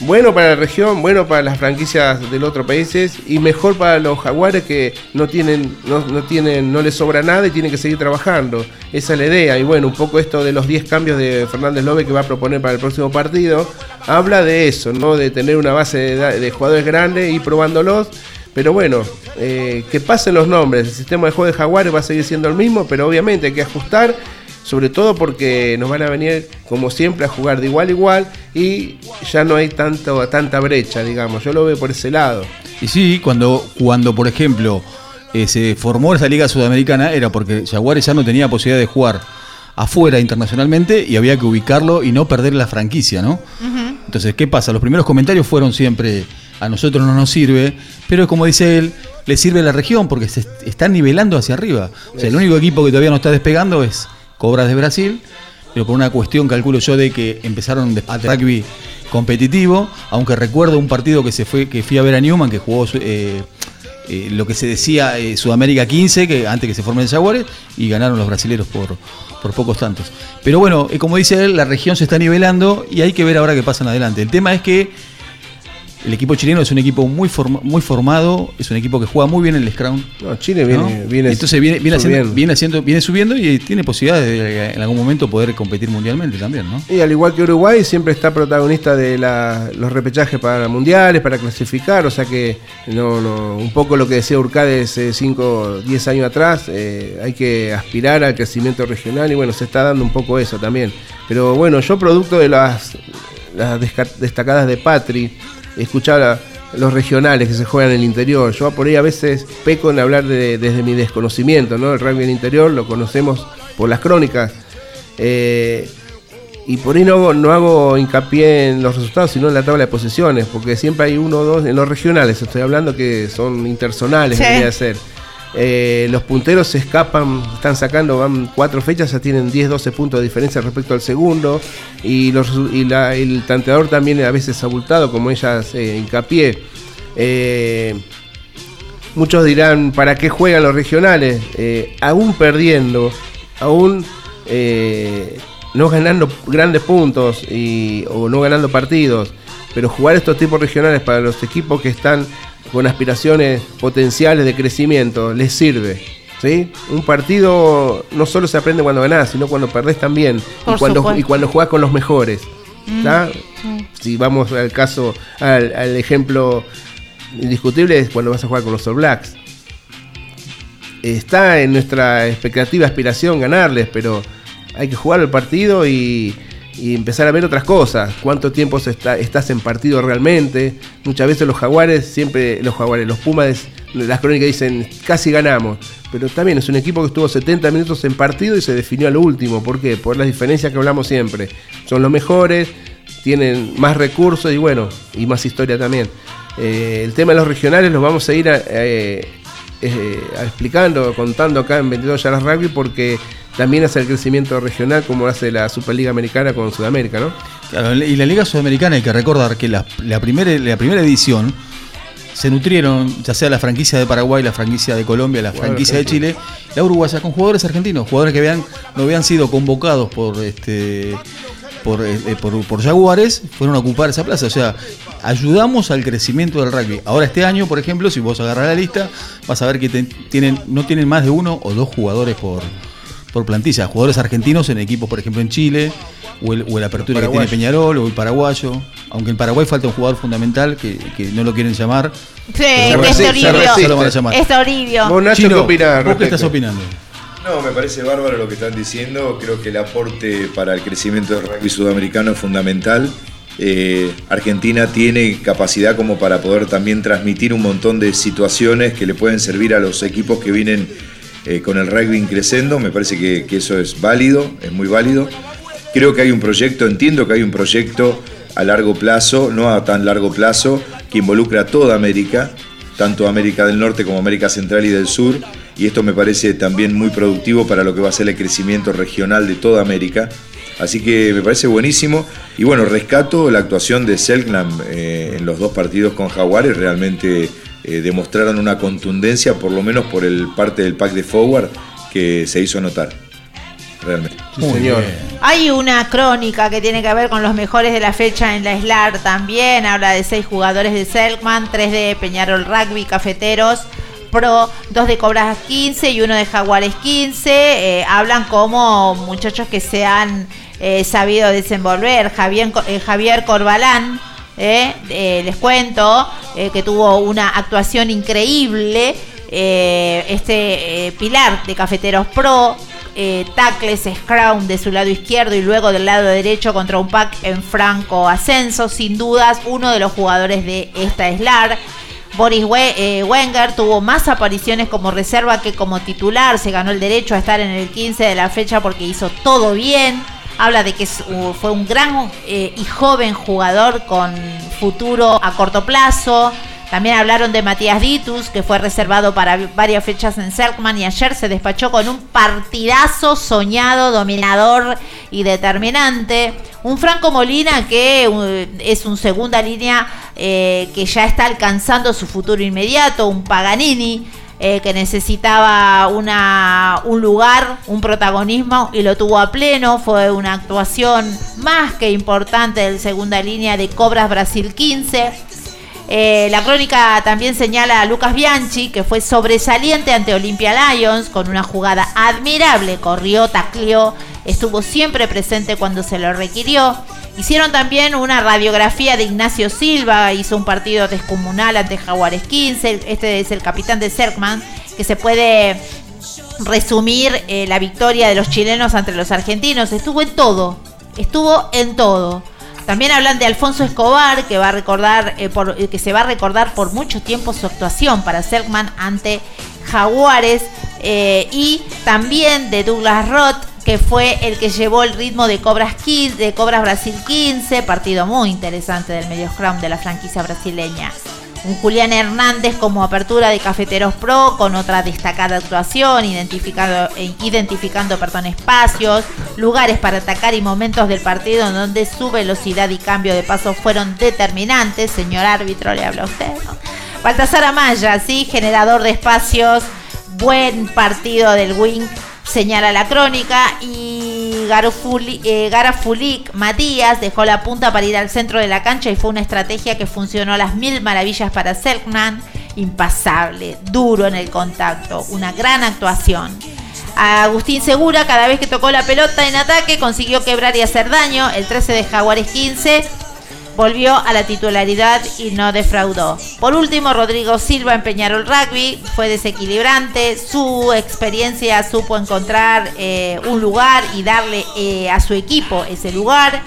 bueno para la región, bueno para las franquicias del otro países y mejor para los jaguares que no tienen, no, no tienen, no les sobra nada y tienen que seguir trabajando. Esa es la idea. Y bueno, un poco esto de los 10 cambios de Fernández Lobe que va a proponer para el próximo partido, habla de eso, ¿no? De tener una base de, de jugadores grandes y probándolos. Pero bueno, eh, que pasen los nombres. El sistema de juego de Jaguares va a seguir siendo el mismo, pero obviamente hay que ajustar, sobre todo porque nos van a venir, como siempre, a jugar de igual a igual y ya no hay tanto, tanta brecha, digamos. Yo lo veo por ese lado. Y sí, cuando, cuando por ejemplo, eh, se formó esa Liga Sudamericana, era porque Jaguares ya no tenía posibilidad de jugar afuera internacionalmente y había que ubicarlo y no perder la franquicia, ¿no? Entonces, ¿qué pasa? Los primeros comentarios fueron siempre, a nosotros no nos sirve, pero como dice él, le sirve a la región porque se est- están nivelando hacia arriba. O sea, el único equipo que todavía no está despegando es Cobras de Brasil, pero por una cuestión, calculo yo, de que empezaron a rugby competitivo, aunque recuerdo un partido que se fue, que fui a ver a Newman, que jugó eh, eh, lo que se decía eh, Sudamérica 15, que antes que se formen el Jaguares, y ganaron los brasileros por, por pocos tantos. Pero bueno, eh, como dice él, la región se está nivelando y hay que ver ahora qué pasa en adelante. El tema es que el equipo chileno es un equipo muy, forma- muy formado, es un equipo que juega muy bien el Scrum. No, Chile viene- viene Entonces viene, viene, haciendo- subiendo. viene, haciendo, viene subiendo y tiene posibilidades de en algún momento poder competir mundialmente también, ¿no? Y al igual que Uruguay, siempre está protagonista de la- los repechajes para mundiales, para clasificar, o sea que no, no, un poco lo que decía Urcade hace 5, 10 años atrás, eh, hay que aspirar al crecimiento regional y bueno, se está dando un poco eso también. Pero bueno, yo producto de las, las destacadas de Patri, escuchaba los regionales que se juegan en el interior, yo por ahí a veces peco en hablar de- desde mi desconocimiento, ¿no? El rugby en el interior lo conocemos por las crónicas. Eh, y por ahí no hago, no hago hincapié en los resultados, sino en la tabla de posiciones, porque siempre hay uno o dos en los regionales, estoy hablando que son intersonales, Sí. debería ser. Eh, los punteros se escapan, están sacando, van cuatro fechas, ya tienen 10, 12 puntos de diferencia respecto al segundo, y, el tanteador también a veces abultado, como ellas eh, hincapié. Muchos dirán, ¿para qué juegan los regionales? Eh, aún perdiendo, aún eh, no ganando grandes puntos y, o no ganando partidos, pero jugar estos tipos regionales para los equipos que están con aspiraciones potenciales de crecimiento les sirve. ¿Sí? Un partido no solo se aprende cuando ganás, sino cuando perdés también. y cuando, y cuando jugás con los mejores. Mm, si vamos al caso, al, al, ejemplo indiscutible, es cuando vas a jugar con los All Blacks. Está en nuestra expectativa, aspiración ganarles, pero hay que jugar el partido y, y empezar a ver otras cosas. ¿Cuánto tiempo está, estás en partido realmente? Muchas veces los jaguares, siempre los jaguares, los pumas, las crónicas dicen casi ganamos. Pero también es un equipo que estuvo 70 minutos en partido y se definió al último. ¿Por qué? Por las diferencias que hablamos siempre. Son los mejores, tienen más recursos y bueno, y más historia también. Eh, el tema de los regionales los vamos a ir eh, eh, explicando, contando acá en 22 Yaras Rugby porque también hace el crecimiento regional como hace la Superliga Americana con Sudamérica, ¿no? Claro, y la Liga Sudamericana hay que recordar que la, primera, la primera edición se nutrieron, ya sea la franquicia de Paraguay, la franquicia de Colombia, la franquicia de Chile, la uruguaya, con jugadores argentinos, jugadores que habían, no habían sido convocados por este por, eh, por, por, Jaguares, fueron a ocupar esa plaza. O sea, ayudamos al crecimiento del rugby. Ahora este año, por ejemplo, si vos agarras la lista, vas a ver que tienen, no tienen más de uno o dos jugadores por, por plantilla. Jugadores argentinos en equipos, por ejemplo, en Chile, o el, Apertura que tiene Peñarol, o el paraguayo. Aunque en Paraguay falta un jugador fundamental que, no lo quieren llamar. Sí, es Toribio. Es Toribio. ¿Vos, qué estás opinando? No, me parece bárbaro lo que están diciendo. Creo que el aporte para el crecimiento del rugby sudamericano es fundamental. Eh, Argentina tiene capacidad como para poder también transmitir un montón de situaciones que le pueden servir a los equipos que vienen eh, con el rugby creciendo. Me parece que, eso es válido, es muy válido. Creo que hay un proyecto, entiendo que hay un proyecto a largo plazo, no a tan largo plazo, que involucra a toda América, tanto América del Norte como América Central y del Sur, y esto me parece también muy productivo para lo que va a ser el crecimiento regional de toda América. Así que me parece buenísimo. Y bueno, rescato la actuación de Selknam eh, en los dos partidos con Jaguares, realmente eh, demostraron una contundencia, por lo menos por el parte del pack de forward, que se hizo notar. Realmente. señor. Hay una crónica que tiene que ver con los mejores de la fecha en la SLAR también. Habla de seis jugadores de Selkman, tres de Peñarol Rugby, Cafeteros. Pro, dos de Cobras 15 y uno de Jaguares 15. Eh, hablan como muchachos que se han eh, sabido desenvolver. Javier, Javier Corbalán, eh, les cuento eh, que tuvo una actuación increíble. Eh, este pilar de Cafeteros Pro, tacles, scrum de su lado izquierdo y luego del lado derecho contra un pack en franco ascenso. Sin dudas, uno de los jugadores de esta SLAR. Boris Wenger tuvo más apariciones como reserva que como titular. Se ganó el derecho a estar en el 15 de la fecha porque hizo todo bien habla de que fue un gran eh, y joven jugador con futuro a corto plazo. También hablaron de Matías Ditus, que fue reservado para varias fechas en Selkman y ayer se despachó con un partidazo soñado, dominador y determinante. Un Franco Molina que uh, es un segunda línea eh, que ya está alcanzando su futuro inmediato, un Paganini eh, que necesitaba una, un lugar, un protagonismo y lo tuvo a pleno. Fue una actuación más que importante de segunda línea de Cobras Brasil 15. Eh, la crónica también señala a Lucas Bianchi, que fue sobresaliente ante Olympia Lions con una jugada admirable. Corrió, tacleó, estuvo siempre presente cuando se lo requirió. Hicieron también una radiografía de Ignacio Silva, hizo un partido descomunal ante Jaguares 15, este es el capitán de Serkman, que se puede resumir eh, la victoria de los chilenos ante los argentinos, estuvo en todo, estuvo en todo. También hablan de Alfonso Escobar, que va a recordar, eh, por, eh, que se va a recordar por mucho tiempo su actuación para Serkman ante Jaguares, y también de Douglas Roth, que fue el que llevó el ritmo de Cobras, 15, de Cobras Brasil 15, partido muy interesante del medio scrum de la franquicia brasileña. Un Julián Hernández como apertura de Cafeteros Pro con otra destacada actuación, identificando, eh, identificando perdón, espacios, lugares para atacar y momentos del partido en donde su velocidad y cambio de paso fueron determinantes. Señor árbitro, le habla usted. Baltasar Amaya, sí, generador de espacios, buen partido del Wing señala la crónica. Y Garafuli- eh, Garafulik Matías dejó la punta para ir al centro de la cancha y fue una estrategia que funcionó a las mil maravillas para Selkman. Impasable, duro en el contacto, una gran actuación. Agustín Segura, cada vez que tocó la pelota en ataque, consiguió quebrar y hacer daño. El 13 de Jaguares 15 volvió a la titularidad y no defraudó. Por último, Rodrigo Silva en Peñarol Rugby fue desequilibrante. Su experiencia supo encontrar eh, un lugar y darle eh, a su equipo ese lugar.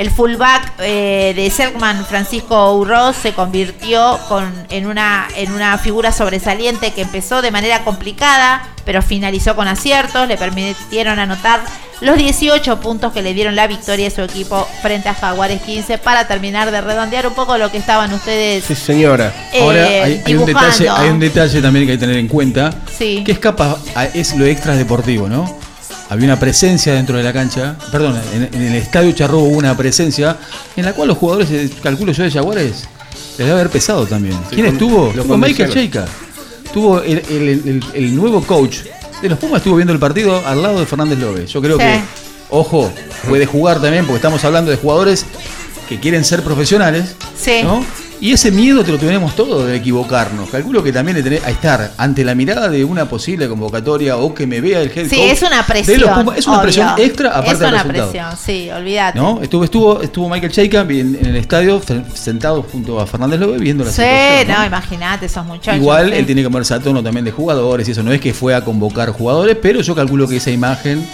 El fullback eh, de Selkman, Francisco Urroz, se convirtió con- en, una, en una figura sobresaliente que empezó de manera complicada, pero finalizó con aciertos, le permitieron anotar los 18 puntos que le dieron la victoria a su equipo frente a Jaguares 15 para terminar de redondear un poco lo que estaban ustedes Sí, señora. eh, Ahora hay, hay un detalle, hay un detalle también que hay que tener en cuenta, Sí. que escapa, es lo extra deportivo, ¿no? Había una presencia dentro de la cancha, perdón, en, en el estadio Charrúa hubo una presencia en la cual los jugadores, eh, calculo yo, de Jaguares, les debe haber pesado también. ¿Quién con- estuvo? lo Estuvo Michael. Cheika. Tuvo el, el- el- el nuevo coach de los Pumas, estuvo viendo el partido al lado de Fernández Lobe. Yo creo Sí. que, ojo, puede jugar también, porque estamos hablando de jugadores que quieren ser profesionales. Sí. ¿no? Y ese miedo te lo tenemos todos de equivocarnos. Calculo que también de tener, a estar ante la mirada de una posible convocatoria o que me vea el head Sí, coach es una los presión. Es una obvio. presión extra aparte Es del una resultado. presión, sí, olvídate. ¿No? Estuvo, estuvo, estuvo Michael Cheika en, en el estadio sentado junto a Fernández Lobe viendo la Sí, situación. ¿no? no, imagínate, esos muchachos. Igual sí. él tiene que ponerse a tono también de jugadores y eso no es que fue a convocar jugadores, pero yo calculo que esa imagen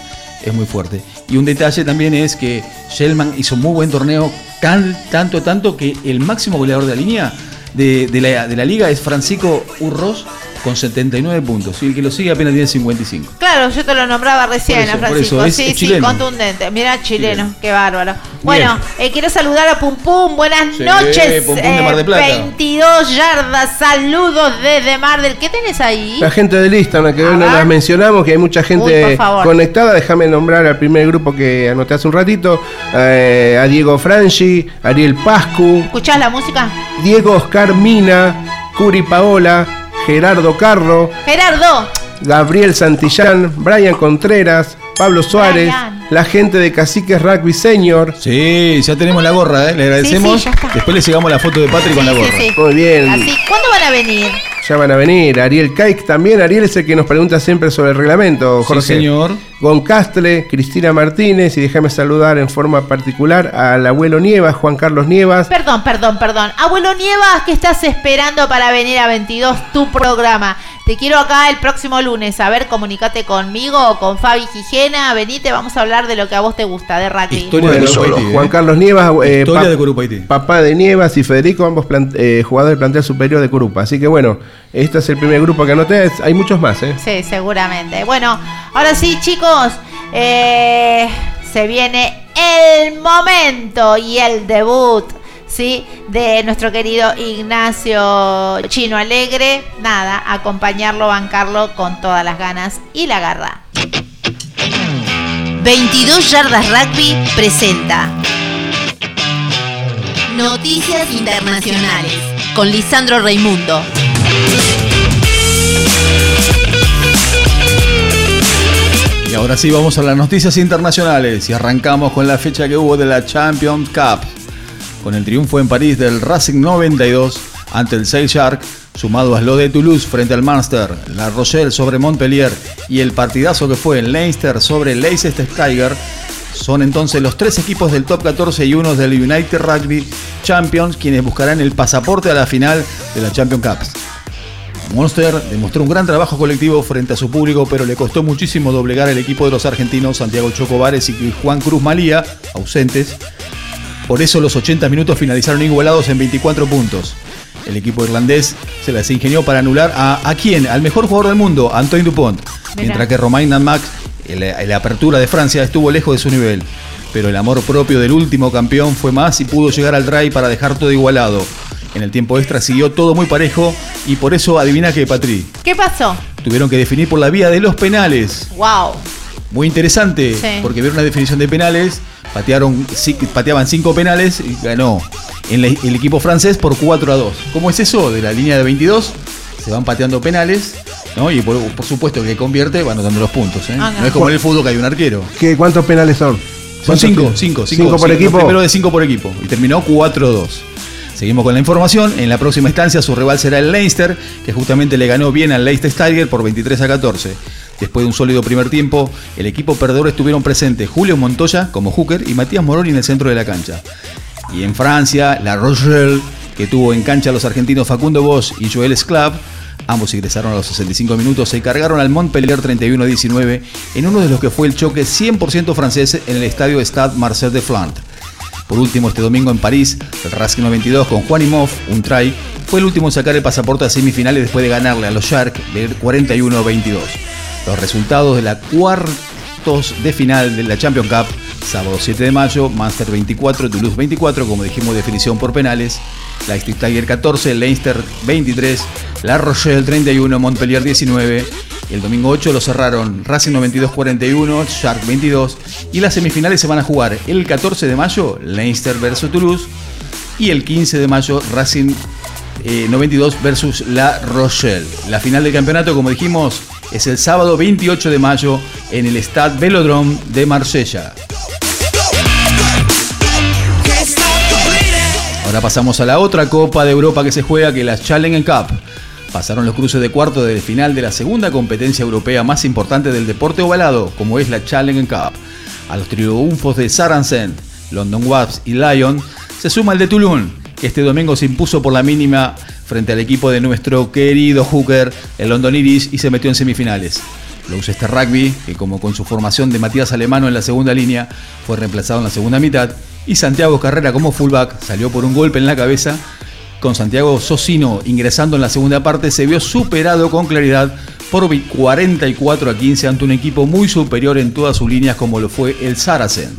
es muy fuerte. Y un detalle también es que Shellman hizo un muy buen torneo, tan, tanto, tanto que el máximo goleador de la línea de, la, de la liga es Francisco Urros con 79 puntos. Y el que lo sigue apenas tiene 55. Claro, yo te lo nombraba recién, Por eso, a por Francisco. eso, es- sí, es sí, contundente. Mira, chileno, qué bárbaro. Bueno, eh, quiero saludar a Pum Pum. Buenas Sí, noches. Pum Pum de Mar del eh, Plata. 22 yardas. Saludos desde Mar del. ¿Qué tenés ahí? La gente de lista, que hoy no ver. las mencionamos, que hay mucha gente conectada. Déjame nombrar al primer grupo que anoté hace un ratito: eh, a Diego Franchi, Ariel Pascu, ¿Escuchás la música? Diego Oscar Mina, Curi Paola, Gerardo Carro, Gerardo. Gabriel Santillán, Brian Contreras, Pablo Suárez, Brian. la gente de Caciques Rugby Senior. Sí, ya tenemos la gorra, ¿eh? le agradecemos. ya está. Después le llegamos la foto de Patrick con la Sí, gorra. sí, sí. Muy bien. Así, ¿cuándo van a venir? Ya van a venir. Ariel Caik también. Ariel es el que nos pregunta siempre sobre el reglamento, Sí, Jorge. señor. Goncastle, Cristina Martínez y déjame saludar en forma particular al abuelo Nievas, Juan Carlos Nievas. Perdón, perdón, perdón. Abuelo Nievas, ¿qué estás esperando para venir a 22 tu programa? Te quiero acá el próximo lunes. A ver, comunicate conmigo o con Fabi Gijena. Venite, vamos a hablar de lo que a vos te gusta, de rugby. Historia de Bueno, Haití, ¿eh? Juan Carlos Nievas, eh, Historia pap- de Grupo Haití. papá de Nievas y Federico, ambos eh, jugadores del plantel superior de Corupa. Así que bueno, este es el primer grupo que anoté. Hay muchos más, ¿eh? Sí, seguramente. Bueno, ahora sí, chicos, eh, se viene el momento y el debut, ¿sí? De nuestro querido Ignacio Chino Alegre. Nada, acompañarlo, bancarlo con todas las ganas y la garra. 22 Yardas Rugby presenta Noticias Internacionales con Lisandro Raimundo. Y ahora sí vamos a las noticias internacionales y arrancamos con la fecha que hubo de la Champions Cup. Con el triunfo en París del Racing 92 ante el Sail Shark, sumado a lo de Toulouse frente al Munster, La Rochelle sobre Montpellier y el partidazo que fue en Leinster sobre Leicester Tiger, son entonces los tres equipos del top 14 y uno del United Rugby Champions quienes buscarán el pasaporte a la final de la Champions Cup. Monster demostró un gran trabajo colectivo frente a su público, pero le costó muchísimo doblegar el equipo de los argentinos Santiago Chocobares y Juan Cruz Malía, ausentes. Por eso los 80 minutos finalizaron igualados en 24 puntos. El equipo irlandés se las ingenió para anular a, ¿a quién? Al mejor jugador del mundo, Antoine Dupont. Mientras que Romain en la apertura de Francia, estuvo lejos de su nivel. Pero el amor propio del último campeón fue más y pudo llegar al try para dejar todo igualado. En el tiempo extra siguió todo muy parejo y por eso adivina que Patri. ¿Qué pasó? Tuvieron que definir por la vía de los penales. ¡Wow! Muy interesante, Sí. porque vieron la definición de penales, patearon, pateaban cinco penales y ganó en la- el equipo francés por 4 a 2. ¿Cómo es eso? De la línea de 22 se van pateando penales ¿no? Y por, por supuesto que convierte va anotando los puntos. ¿eh? Ah, no es como en el fútbol que hay un arquero. ¿Qué, ¿Cuántos penales son? Son cinco, Cinco cinco, por cinco. equipo. Primero de cinco por equipo. Y terminó 4-2. Seguimos con la información. En la próxima instancia su rival será el Leinster, que justamente le ganó bien al Leicester Tiger por 23 a 14. Después de un sólido primer tiempo, el equipo perdedor estuvieron presentes Julio Montoya como hooker y Matías Moroni en el centro de la cancha. Y en Francia, La Rochelle, que tuvo en cancha a los argentinos Facundo Bosch y Joel Sclav, ambos ingresaron a los 65 minutos, se cargaron al Montpellier 31 a 19 en uno de los que fue el choque 100% francés en el estadio Stade Marcel de Flandre. Por último, este domingo en París, el Racing 92 con Juan Imhoff, un try, fue el último en sacar el pasaporte a semifinales después de ganarle a los Sharks de 41 a 22. Los resultados de la cuartos de final de la Champions Cup, sábado 7 de mayo, Manchester 24, Toulouse 24, como dijimos, definición por penales, Leicester Tiger 14, Leinster 23, La Rochelle 31, Montpellier 19. El domingo 8 lo cerraron Racing 92-41, Shark 22 y las semifinales se van a jugar el 14 de mayo, Leinster versus Toulouse y el 15 de mayo Racing eh, 92 versus La Rochelle. La final del campeonato, como dijimos, es el sábado 28 de mayo en el Stade Velodrome de Marsella. Ahora pasamos a la otra Copa de Europa que se juega, que es la Challenge Cup. Pasaron los cruces de cuarto de final de la segunda competencia europea más importante del deporte ovalado, como es la Challenge Cup. A los triunfos de Saracen, London Wasps y Lyon se suma el de Toulon, que este domingo se impuso por la mínima frente al equipo de nuestro querido hooker, el London Iris, y se metió en semifinales. Gloucester Rugby, que como con su formación de Matías Alemano en la segunda línea, fue reemplazado en la segunda mitad, y Santiago Carrera como fullback salió por un golpe en la cabeza. Con Santiago Socino ingresando en la segunda parte, se vio superado con claridad por 44 a 15 ante un equipo muy superior en todas sus líneas como lo fue el Saracens.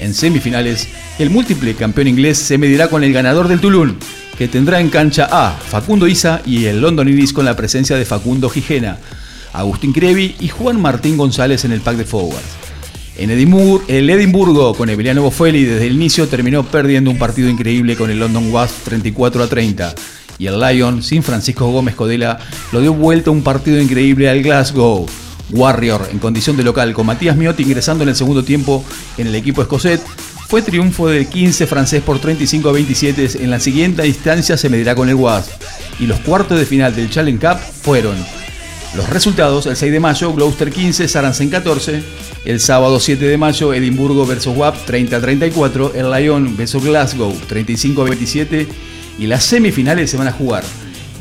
En semifinales, el múltiple campeón inglés se medirá con el ganador del Toulon, que tendrá en cancha a Facundo Isa y el London Iris con la presencia de Facundo Gijena, Agustín Crevi y Juan Martín González en el pack de forwards. En Edimburgo, el Edimburgo con Emiliano Boffelli desde el inicio terminó perdiendo un partido increíble con el London Wasps 34 a 30. Y el Lyon, sin Francisco Gómez Codela, lo dio vuelta un partido increíble al Glasgow. Warrior, en condición de local, con Matías Miotti ingresando en el segundo tiempo en el equipo escocés, fue triunfo del 15 francés por 35 a 27. En la siguiente instancia se medirá con el Wasp. Y los cuartos de final del Challenge Cup fueron los resultados, el 6 de mayo, Gloucester 15, Saracen 14. El sábado 7 de mayo, Edimburgo versus WAP 30 a 34. El Lyon versus Glasgow 35 a 27. Y las semifinales se van a jugar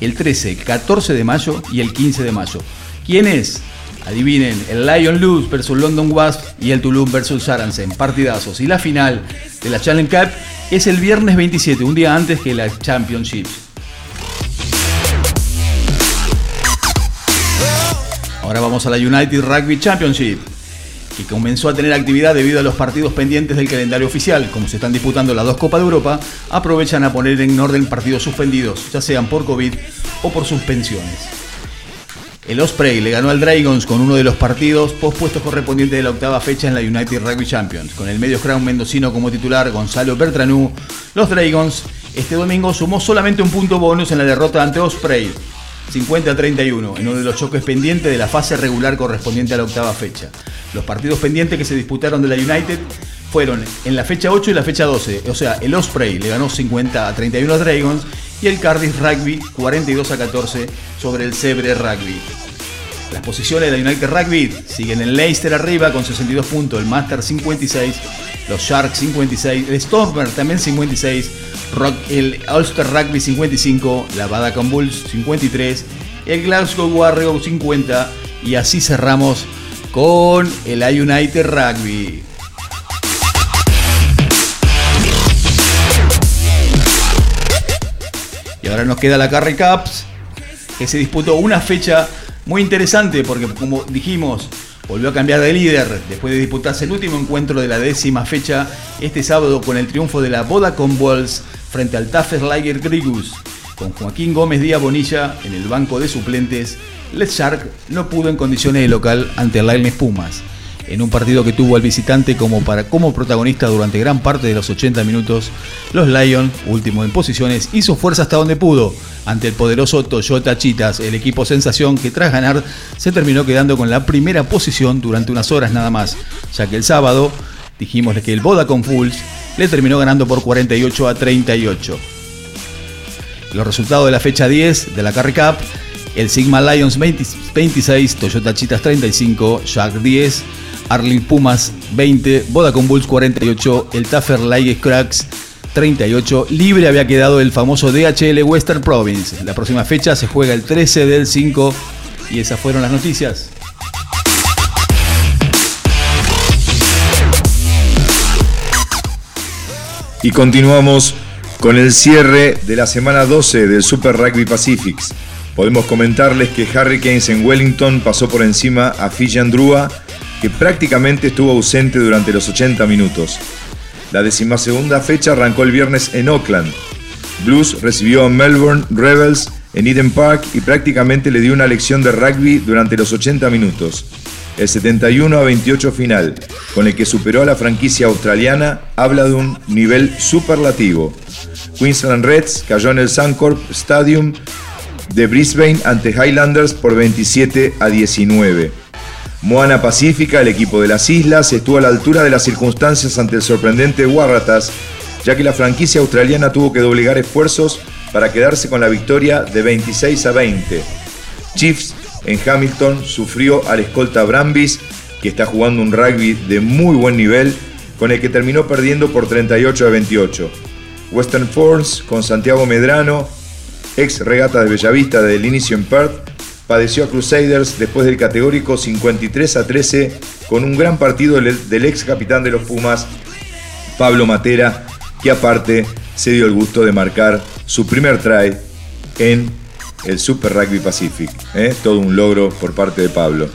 el 13, 14 de mayo y el 15 de mayo. ¿Quién es? Adivinen, el Lion Luz versus London Wasp y el Toulouse versus Saracen, partidazos. Y la final de la Challenge Cup es el viernes 27, un día antes que la Championship. Ahora vamos a la United Rugby Championship, que comenzó a tener actividad debido a los partidos pendientes del calendario oficial. Como se están disputando las dos Copas de Europa, aprovechan a poner en orden partidos suspendidos, ya sean por COVID o por suspensiones. El Osprey le ganó al Dragons con uno de los partidos pospuestos correspondientes de la octava fecha en la United Rugby Champions. Con el medio crown mendocino como titular Gonzalo Bertranú, los Dragons este domingo sumó solamente un punto bonus en la derrota ante Osprey, 50 a 31, en uno de los choques pendientes de la fase regular correspondiente a la octava fecha. Los partidos pendientes que se disputaron de la United fueron en la fecha 8 y la fecha 12. O sea, el Osprey le ganó 50 a 31 a Dragons y el Cardiff Rugby 42 a 14 sobre el Cebre Rugby. Las posiciones de la United Rugby siguen el Leicester arriba con 62 puntos, el Master 56, los Sharks 56, el Stormer también 56, Rock- el Ulster Rugby 55, la Badacon Bulls 53, el Glasgow Warriors 50 y así cerramos con el United Rugby. Y ahora nos queda la Carry Cups, que se disputó una fecha muy interesante porque, como dijimos, volvió a cambiar de líder después de disputarse el último encuentro de la décima fecha este sábado con el triunfo de la Vodacom Bulls frente al Taffer Liger Grigus. Con Joaquín Gómez Díaz Bonilla en el banco de suplentes, Les Shark no pudo en condiciones de local ante el Pumas. En un partido que tuvo al visitante como, para, como protagonista durante gran parte de los 80 minutos, los Lions, último en posiciones, hizo fuerza hasta donde pudo ante el poderoso Toyota Chitas, el equipo sensación que tras ganar se terminó quedando con la primera posición durante unas horas nada más, ya que el sábado dijimos que el Vodacom Fools le terminó ganando por 48 a 38. Los resultados de la fecha 10 de la Carry Cup, el Sigma Lions 26, Toyota Chitas 35, Jack 10, Arling Pumas 20, Vodacom Bulls 48, el Taffer Light Cracks 38. Libre había quedado el famoso DHL Western Province. La próxima fecha se juega el 13 del 5 y esas fueron las noticias. Y continuamos con el cierre de la semana 12 del Super Rugby Pacifics. Podemos comentarles que Hurricanes en Wellington pasó por encima a Fiji Andrua, prácticamente estuvo ausente durante los 80 minutos. La decimasegunda fecha arrancó el viernes en Oakland. Blues recibió a Melbourne Rebels en Eden Park y prácticamente le dio una lección de rugby durante los 80 minutos. El 71 a 28 final, con el que superó a la franquicia australiana, habla de un nivel superlativo. Queensland Reds cayó en el Suncorp Stadium de Brisbane ante Highlanders por 27 a 19. Moana Pacífica, el equipo de las islas, estuvo a la altura de las circunstancias ante el sorprendente Waratahs, ya que la franquicia australiana tuvo que doblegar esfuerzos para quedarse con la victoria de 26 a 20. Chiefs en Hamilton sufrió al escolta Brambis, que está jugando un rugby de muy buen nivel, con el que terminó perdiendo por 38 a 28. Western Force con Santiago Medrano, ex regata de Bellavista del inicio en Perth, padeció a Crusaders después del categórico 53 a 13 con un gran partido del ex capitán de los Pumas, Pablo Matera, que aparte se dio el gusto de marcar su primer try en el Super Rugby Pacific. ¿eh? Todo un logro por parte de Pablo.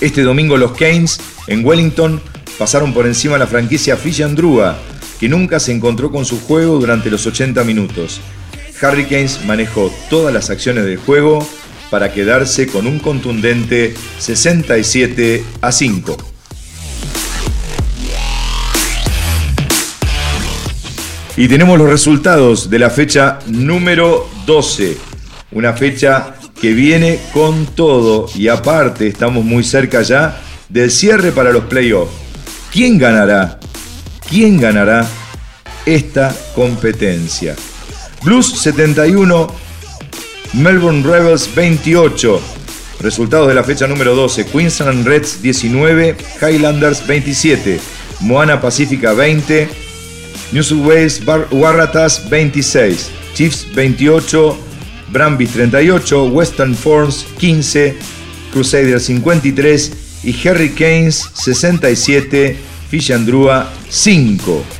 Este domingo los Canes en Wellington pasaron por encima la franquicia Fish Andrua, que nunca se encontró con su juego durante los 80 minutos. Hurricanes manejó todas las acciones del juego para quedarse con un contundente 67 a 5. Y tenemos los resultados de la fecha número 12, una fecha que viene con todo y aparte estamos muy cerca ya del cierre para los playoffs. ¿Quién ganará? ¿Quién ganará esta competencia? Blues 71, Melbourne Rebels 28. Resultados de la fecha número 12. Queensland Reds 19. Highlanders 27. Moana Pacífica 20. New South Wales Waratahs 26. Chiefs 28. Brambis 38. Western Force 15. Crusaders 53. Y Hurricanes 67. Fishandrua 5.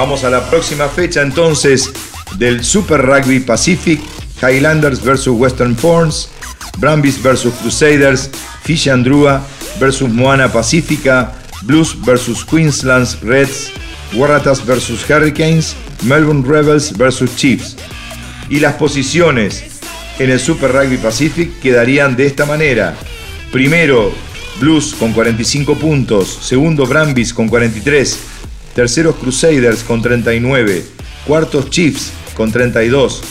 Vamos a la próxima fecha entonces del Super Rugby Pacific, Highlanders vs Western Forns, Brambis vs Crusaders, Fish Andrua vs Moana Pacífica, Blues vs Queensland Reds, Waratahs vs Hurricanes, Melbourne Rebels vs Chiefs. Y las posiciones en el Super Rugby Pacific quedarían de esta manera. Primero, Blues con 45 puntos. Segundo, Brambis con 43 terceros Crusaders con 39, cuartos Chiefs con 32.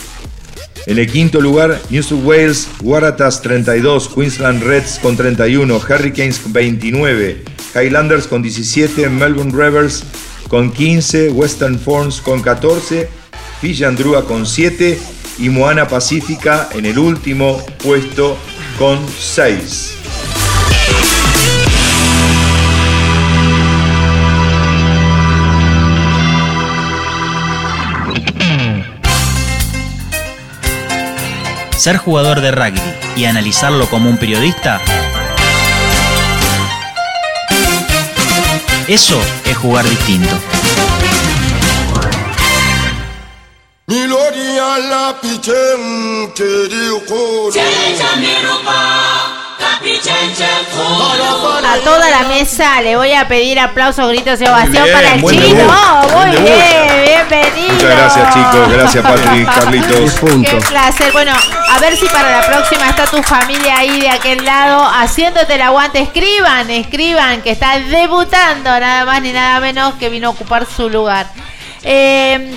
En el quinto lugar, New South Wales, Waratahs 32, Queensland Reds con 31, Hurricanes con 29, Highlanders con 17, Melbourne Rebels con 15, Western Forms con 14, Fiji Andrua con 7 y Moana Pacífica en el último puesto con 6. Ser jugador de rugby y analizarlo como un periodista, eso es jugar distinto. A toda la mesa le voy a pedir aplausos, gritos y ovación para el chino. Muy bien, bien, bienvenido. Muchas gracias, chicos. Gracias, Patrick, Carlitos. Qué placer. Bueno, a ver si para la próxima está tu familia ahí de aquel lado haciéndote el aguante. Escriban, escriban que está debutando nada más ni nada menos que vino a ocupar su lugar. Eh,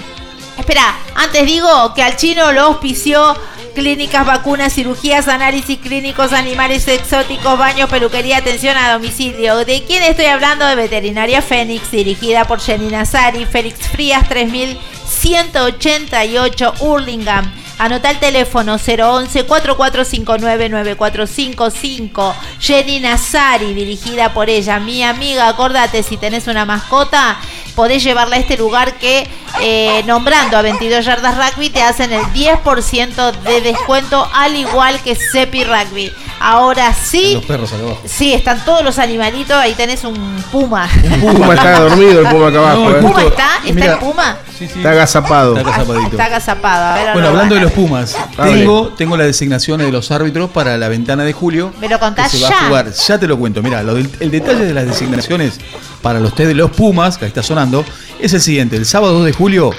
espera, antes digo que al chino lo auspició clínicas, vacunas, cirugías, análisis clínicos, animales exóticos, baños, peluquería, atención a domicilio. ¿De quién estoy hablando? De Veterinaria Fénix, dirigida por Jenny Nazari, Félix Frías 3188 Hurlingham. Anota el teléfono 011 4459 9455. Jenny Nazari, dirigida por ella. Mi amiga, acordate, si tenés una mascota, podés llevarla a este lugar que eh, nombrando a 22 yardas rugby te hacen el 10% de descuento al igual que Sepi Rugby. Ahora sí. Los perros acá abajo. Sí, están todos los animalitos. Ahí tenés un puma. El Puma está dormido, el Puma acá abajo. No, ¿eh? ¿Puma está? ¿Está Mira, el puma? Está agazapado. Está agazapadito. Está agazapado. Ver, Bueno, hablando de los Pumas, tengo, tengo las designaciones de los árbitros para la ventana de julio. Me lo que contás se va ya. a jugar. Ya te lo cuento. Mira, el detalle de las designaciones para los test de los Pumas, que ahí está sonando, es el siguiente. El sábado 2 de julio,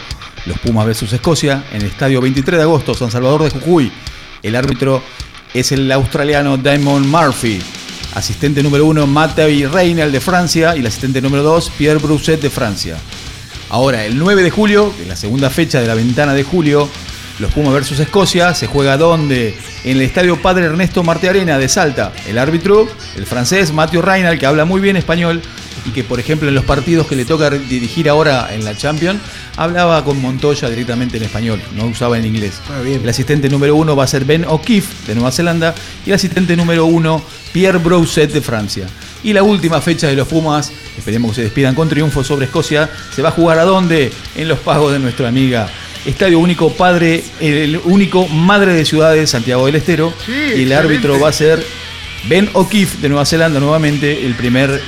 los Pumas versus Escocia, en el estadio 23 de agosto, San Salvador de Jujuy. El árbitro es el australiano Damon Murphy. Asistente número 1, Matthew Reynal de Francia. Y el asistente número 2, Pierre Brousset de Francia. Ahora, el 9 de julio, que es la segunda fecha de la ventana de julio, los Pumas versus Escocia, se juega donde? En el estadio Padre Ernesto Marte Arena de Salta. El árbitro, el francés Matthew Reynal, que habla muy bien español y que, por ejemplo, en los partidos que le toca dirigir ahora en la Champions, hablaba con Montoya directamente en español, no usaba en inglés. El asistente número uno va a ser Ben O'Keefe de Nueva Zelanda y el asistente número uno Pierre Brousset de Francia. Y la última fecha de los Pumas, esperemos que se despidan con triunfo sobre Escocia, se va a jugar a dónde? En los pagos de nuestra amiga. Estadio único padre, el único madre de ciudades, Santiago del Estero. y el árbitro va a ser Ben O'Keefe de Nueva Zelanda nuevamente, el primer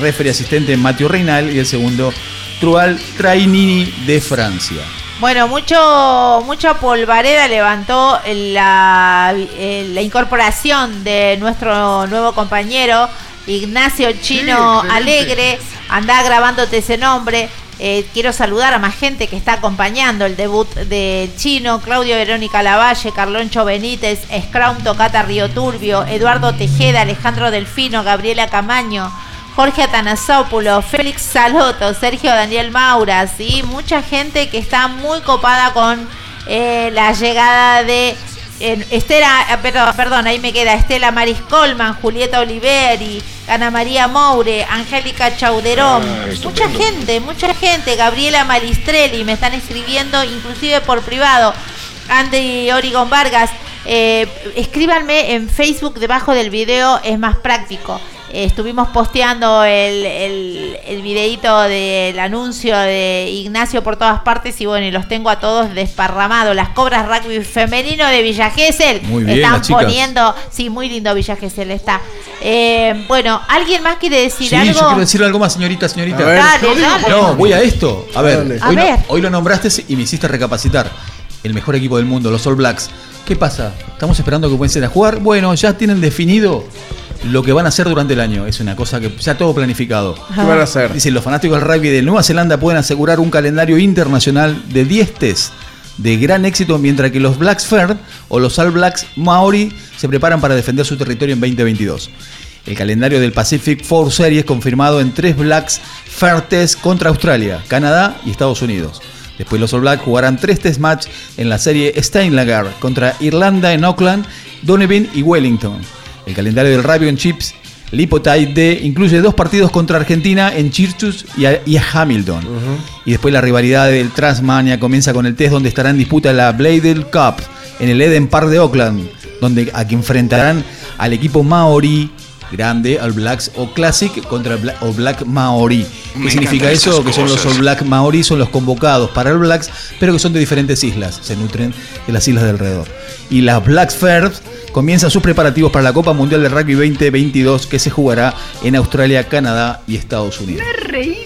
referee asistente Matthew Reynal y el segundo Trual Trainini de Francia. Bueno, mucho, mucha polvareda levantó la, la incorporación de nuestro nuevo compañero Ignacio Chino Sí. Alegre. Anda grabándote ese nombre. Eh, quiero saludar a más gente que está acompañando el debut del Chino, Claudio Verónica Lavalle, Carloncho Benítez, Scrum Tocata Río Turbio, Eduardo Tejeda, Alejandro Delfino, Gabriela Camaño, Jorge Atanasopoulos, Félix Saloto, Sergio Daniel Maura, ¿sí? mucha gente que está muy copada con eh, la llegada de Estela, eh, perdón, perdón, ahí me queda Estela Maris Colman, Julieta Oliveri, Ana María Moure, Angélica Chauderón, mucha gente, mucha gente, Gabriela Malistrelli, me están escribiendo inclusive por privado, Andy Origon Vargas, eh, escríbanme en Facebook debajo del video, es más práctico. Estuvimos posteando el, el, el videito del anuncio de Ignacio por todas partes y bueno, y los tengo a todos desparramados. Las cobras rugby femenino de Villa Gesell Muy bien, están poniendo, sí, muy lindo Villa Gesell está. Eh, bueno, ¿alguien más quiere decir Sí, algo? yo quiero decir algo más, señorita, señorita. A ver. Dale, dale. No, voy a esto. A ver, Dale. hoy, A lo- ver. hoy lo nombraste y me hiciste recapacitar. El mejor equipo del mundo, los All Blacks. ¿Qué pasa? ¿Estamos esperando que comiencen a jugar? Bueno, ya tienen definido lo que van a hacer durante el año. Es una cosa que ya todo planificado. ¿Qué van a hacer? Dicen, los fanáticos del rugby de Nueva Zelanda pueden asegurar un calendario internacional de 10 test de gran éxito, mientras que los Blacks Fair o los All Blacks Maori se preparan para defender su territorio en 2022. El calendario del Pacific Four Series confirmado en tres Blacks Fair Test contra Australia, Canadá y Estados Unidos. Después los All Blacks jugarán tres test match en la serie Steinlager contra Irlanda en Auckland, Donovan y Wellington. El calendario del Rugby en Chips Lipotide D incluye dos partidos contra Argentina en Chirchus y a, y a Hamilton. Y después la rivalidad del Transmania comienza con el test donde estará en disputa la Bladel Cup en el Eden Park de Auckland, donde aquí enfrentarán al equipo Maori grande, al Blacks o Classic contra el Bla- All Black Maori. ¿Qué Me significa eso? Que son los. All Black Maori, son los convocados para el Blacks, pero que son de diferentes islas, se nutren de las islas de alrededor. Y las Black Ferns comienzan sus preparativos para la Copa Mundial de Rugby 2022 que se jugará en Australia, Canadá y Estados Unidos.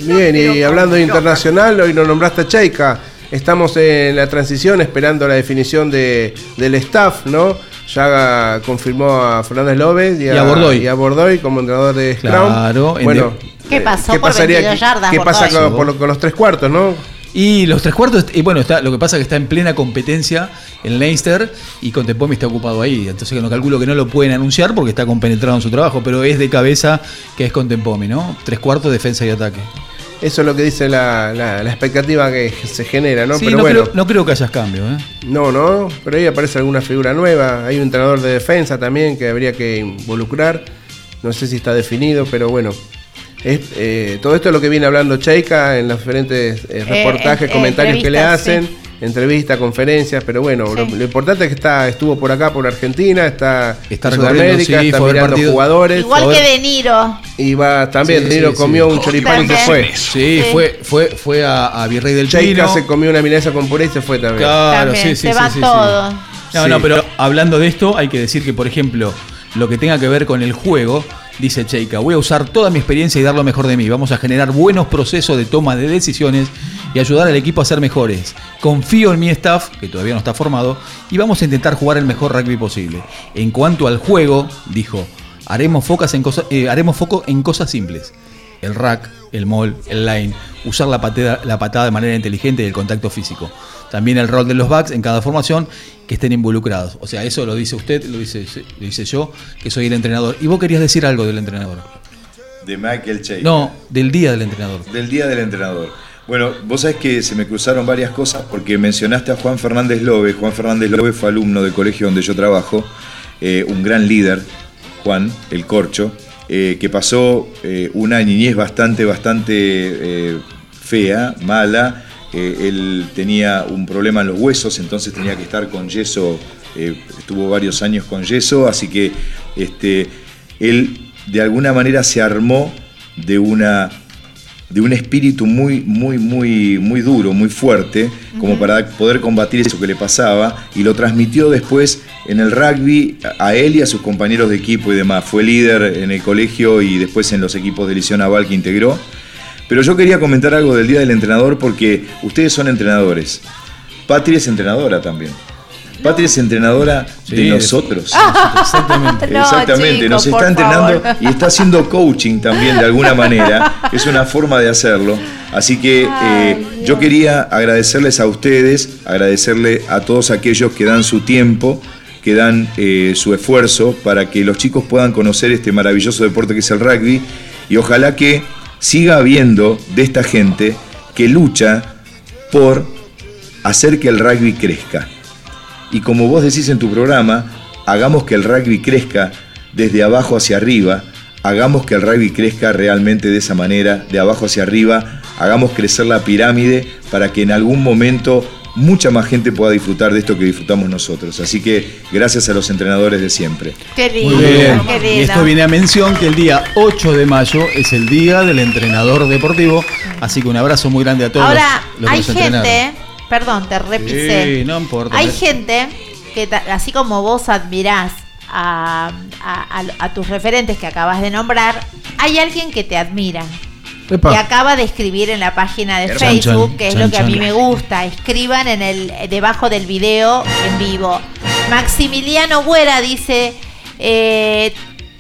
Bien, y hablando de internacional, hoy nos nombraste a Chaika. Estamos en la transición esperando la definición de, del staff, ¿no? Ya confirmó a Fernández López y a, Y a Bordoy. y a Bordoy como entrenador de Scrum. Claro, en bueno, ¿Qué eh, pasó ¿qué por pasaría 22 yardas, ¿Qué pasa con, por con los tres cuartos, no? Y los tres cuartos, y bueno, está, lo que pasa es que está en plena competencia en Leinster y Contempomi está ocupado ahí. Entonces no calculo que no lo pueden anunciar porque está compenetrado en su trabajo, pero es de cabeza que es Contempomi, ¿no? Tres cuartos, defensa y ataque. Eso es lo que dice la, la- la expectativa que se genera, ¿no? Sí, pero no, bueno. creo, no creo que hayas cambio, ¿eh? No, no, pero ahí aparece alguna figura nueva. Hay un entrenador de defensa también que habría que involucrar. No sé si está definido, pero bueno. Es, eh, todo esto es lo que viene hablando Cheika en los diferentes eh, reportajes, eh, comentarios que le hacen, entrevistas, conferencias, pero bueno, lo, lo importante es que está, estuvo por acá, por Argentina, está, Está Sudamérica, sí, está mirando partido. jugadores. Igual que De Niro. Y va también, Sí, De Niro sí, comió sí. un choripán y se fue. Sí, fue, fue, fue a, a Virrey del Cheika se comió una milanesa con puré y se fue también. Claro, También, sí, sí, se sí, va sí, sí. todo. No, Sí. no, pero hablando de esto, hay que decir que, por ejemplo, lo que tenga que ver con el juego, dice Cheika, voy a usar toda mi experiencia y dar lo mejor de mí. Vamos a generar buenos procesos de toma de decisiones y ayudar al equipo a ser mejores. Confío en mi staff, que todavía no está formado, y vamos a intentar jugar el mejor rugby posible. En cuanto al juego, dijo, haremos, focas en cosas, eh, haremos foco en cosas simples. El rack, el maul, el line, usar la patada, la patada de manera inteligente y el contacto físico. También el rol de los backs en cada formación que estén involucrados. O sea, eso lo dice usted, lo dice, lo dice yo, que soy el entrenador. Y vos querías decir algo del entrenador. De Michael Cheika. No, del día del entrenador. Del día del entrenador. Bueno, vos sabés que se me cruzaron varias cosas porque mencionaste a Juan Fernández Lobe. Juan Fernández Lobe fue alumno del colegio donde yo trabajo, eh, un gran líder, Juan, el corcho, eh, que pasó eh, una niñez bastante, bastante eh, fea, mala. Él tenía un problema en los huesos, entonces tenía que estar con yeso, estuvo varios años con yeso, así que este, él de alguna manera se armó de una de un espíritu muy, muy, muy, muy duro, muy fuerte, como para poder combatir eso que le pasaba, y lo transmitió después en el rugby a a él y a sus compañeros de equipo y demás. Fue líder en el colegio y después en los equipos de Liceo Naval que integró. Pero yo quería comentar algo del Día del Entrenador porque ustedes son entrenadores. Patria es entrenadora también. Patria es entrenadora de nosotros. Exactamente. No, Exactamente, nos está entrenando favor. y está haciendo coaching también de alguna manera. Es una forma de hacerlo. Así que eh, yo quería agradecerles a ustedes, agradecerle a todos aquellos que dan su tiempo, que dan eh, su esfuerzo para que los chicos puedan conocer este maravilloso deporte que es el rugby y ojalá que siga habiendo de esta gente que lucha por hacer que el rugby crezca. Y como vos decís en tu programa, hagamos que el rugby crezca desde abajo hacia arriba, hagamos que el rugby crezca realmente de esa manera, de abajo hacia arriba, hagamos crecer la pirámide para que en algún momento mucha más gente pueda disfrutar de esto que disfrutamos nosotros. Así que gracias a los entrenadores de siempre. Qué lindo, Muy bien. qué Y lindo. esto viene a mención que el día 8 de mayo es el día del entrenador deportivo. Así que un abrazo muy grande a todos. Ahora, los hay gente, perdón, te repisé. Sí, no importa. Hay gente que, así como vos admirás a, a- a- a tus referentes que acabas de nombrar, hay alguien que te admira. Epa. Y acaba de escribir en la página de Facebook, chan, que es chan, lo que a mí me gusta. Escriban en el debajo del video en vivo. Maximiliano Güera dice: eh,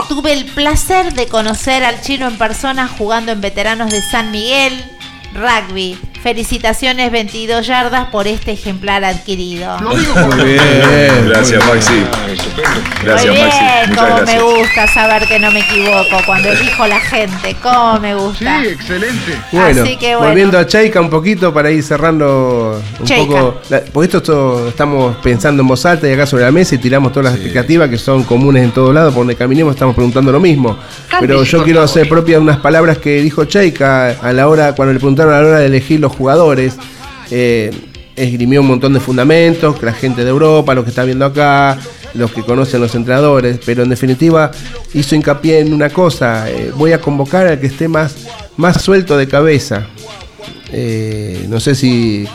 Tuve el placer de conocer al chino en persona jugando en veteranos de San Miguel, rugby. Felicitaciones 22 yardas por este ejemplar adquirido. Muy bien. Gracias, Maxi. Gracias, Muy bien, Maxi. Muchas cómo gracias. me gusta saber que no me equivoco cuando elijo la gente, cómo me gusta. excelente. Bueno, Así que bueno. volviendo a Cheika un poquito para ir cerrando un Cheika. poco. la- porque esto, esto estamos pensando en voz alta y acá sobre la mesa y tiramos todas las explicativas que son comunes en todos lados. Por donde caminemos estamos preguntando lo mismo. Pero yo quiero hacer propias unas palabras que dijo Cheika a la hora, cuando le preguntaron a la hora de elegir los jugadores. Eh, esgrimió un montón de fundamentos, que la gente de Europa, los que está viendo acá, los que conocen los entrenadores, pero en definitiva hizo hincapié en una cosa, eh, voy a convocar al que esté más, más suelto de cabeza. Eh, no sé si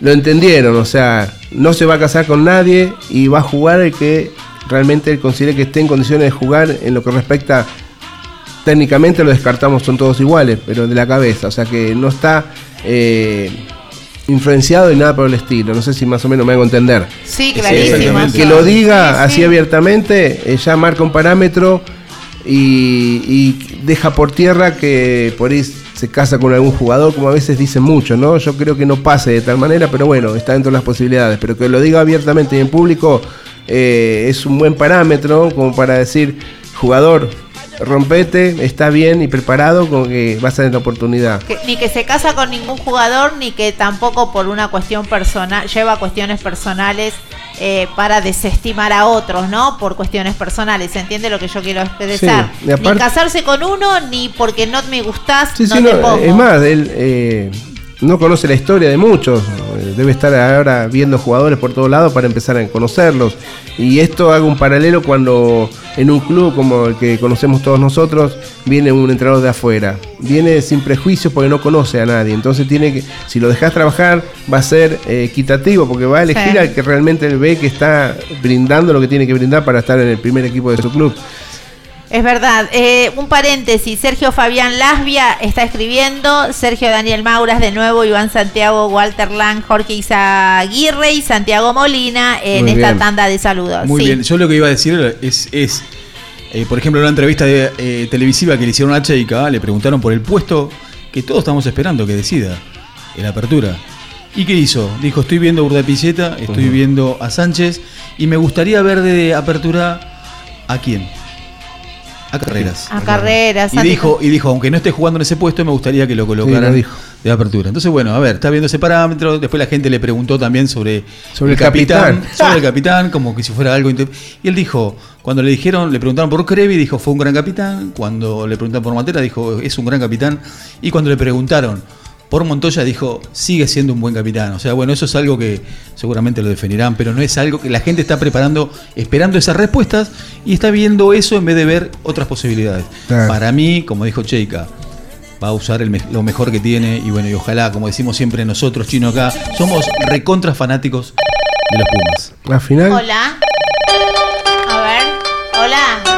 lo entendieron, o sea, no se va a casar con nadie y va a jugar el que realmente considere que esté en condiciones de jugar en lo que respecta técnicamente lo descartamos, son todos iguales, pero de la cabeza, o sea que no está eh, influenciado ni nada por el estilo, no sé si más o menos me hago entender. Sí, Eh, clarísimo. que lo diga Sí, así sí. abiertamente, eh, ya marca un parámetro y, y deja por tierra que por ahí se casa con algún jugador, como a veces dicen mucho, ¿no? Yo creo que no pase de tal manera, pero bueno, está dentro de las posibilidades. Pero que lo diga abiertamente y en público eh, es un buen parámetro como para decir, jugador, rompete, está bien y preparado con que vas a tener la oportunidad. Que- ni que se casa con ningún jugador, ni que tampoco por una cuestión personal, lleva cuestiones personales eh, para desestimar a otros, ¿no? Por cuestiones personales, ¿se entiende lo que yo quiero expresar? Sí, aparte- Ni casarse con uno, ni porque no me gustás, Sí, no sí, te no, pongo. es más, él eh, no conoce la historia de muchos, debe estar ahora viendo jugadores por todos lados para empezar a conocerlos. Y esto hago un paralelo cuando en un club como el que conocemos todos nosotros, viene un entrenador de afuera. Viene sin prejuicios porque no conoce a nadie. Entonces tiene que, si lo dejas trabajar, va a ser eh, equitativo porque va a elegir Sí. al que realmente ve que está brindando lo que tiene que brindar para estar en el primer equipo de su club. Es verdad. Eh, un paréntesis. Sergio Fabián Lasvia está escribiendo. Sergio Daniel Mauras de nuevo. Iván Santiago, Walter Lang, Jorge Izaguirre y Santiago Molina en Muy esta bien. tanda de saludos. Muy Sí. bien, yo lo que iba a decir es, es eh, por ejemplo, en una entrevista de, eh, televisiva que le hicieron a Cheika, le preguntaron por el puesto que todos estamos esperando que decida, en apertura. ¿Y qué hizo? Dijo, estoy viendo a Urdapilleta, estoy viendo a Sánchez y me gustaría ver de apertura a quién. A Carreras. A Carreras. Y dijo, y dijo, aunque no esté jugando en ese puesto, me gustaría que lo colocaran lo dijo. de apertura. Entonces, bueno, a ver, está viendo ese parámetro. Después la gente le preguntó también sobre, Sobre el capitán. Sobre el capitán, como que si fuera algo. Y él dijo, cuando le dijeron, le preguntaron por Crevi, dijo, fue un gran capitán. Cuando le preguntaron por Matera, dijo, es un gran capitán. Y cuando le preguntaron por Montoya, dijo, sigue siendo un buen capitán. O sea, bueno, eso es algo que seguramente lo definirán, pero no es algo que la gente está preparando, esperando esas respuestas y está viendo eso en vez de ver otras posibilidades. Claro. Para mí, como dijo Cheika, va a usar el lo mejor que tiene y bueno, y ojalá, como decimos siempre nosotros, chino acá, somos recontra fanáticos de los Pumas. La final. Hola. A ver. Hola.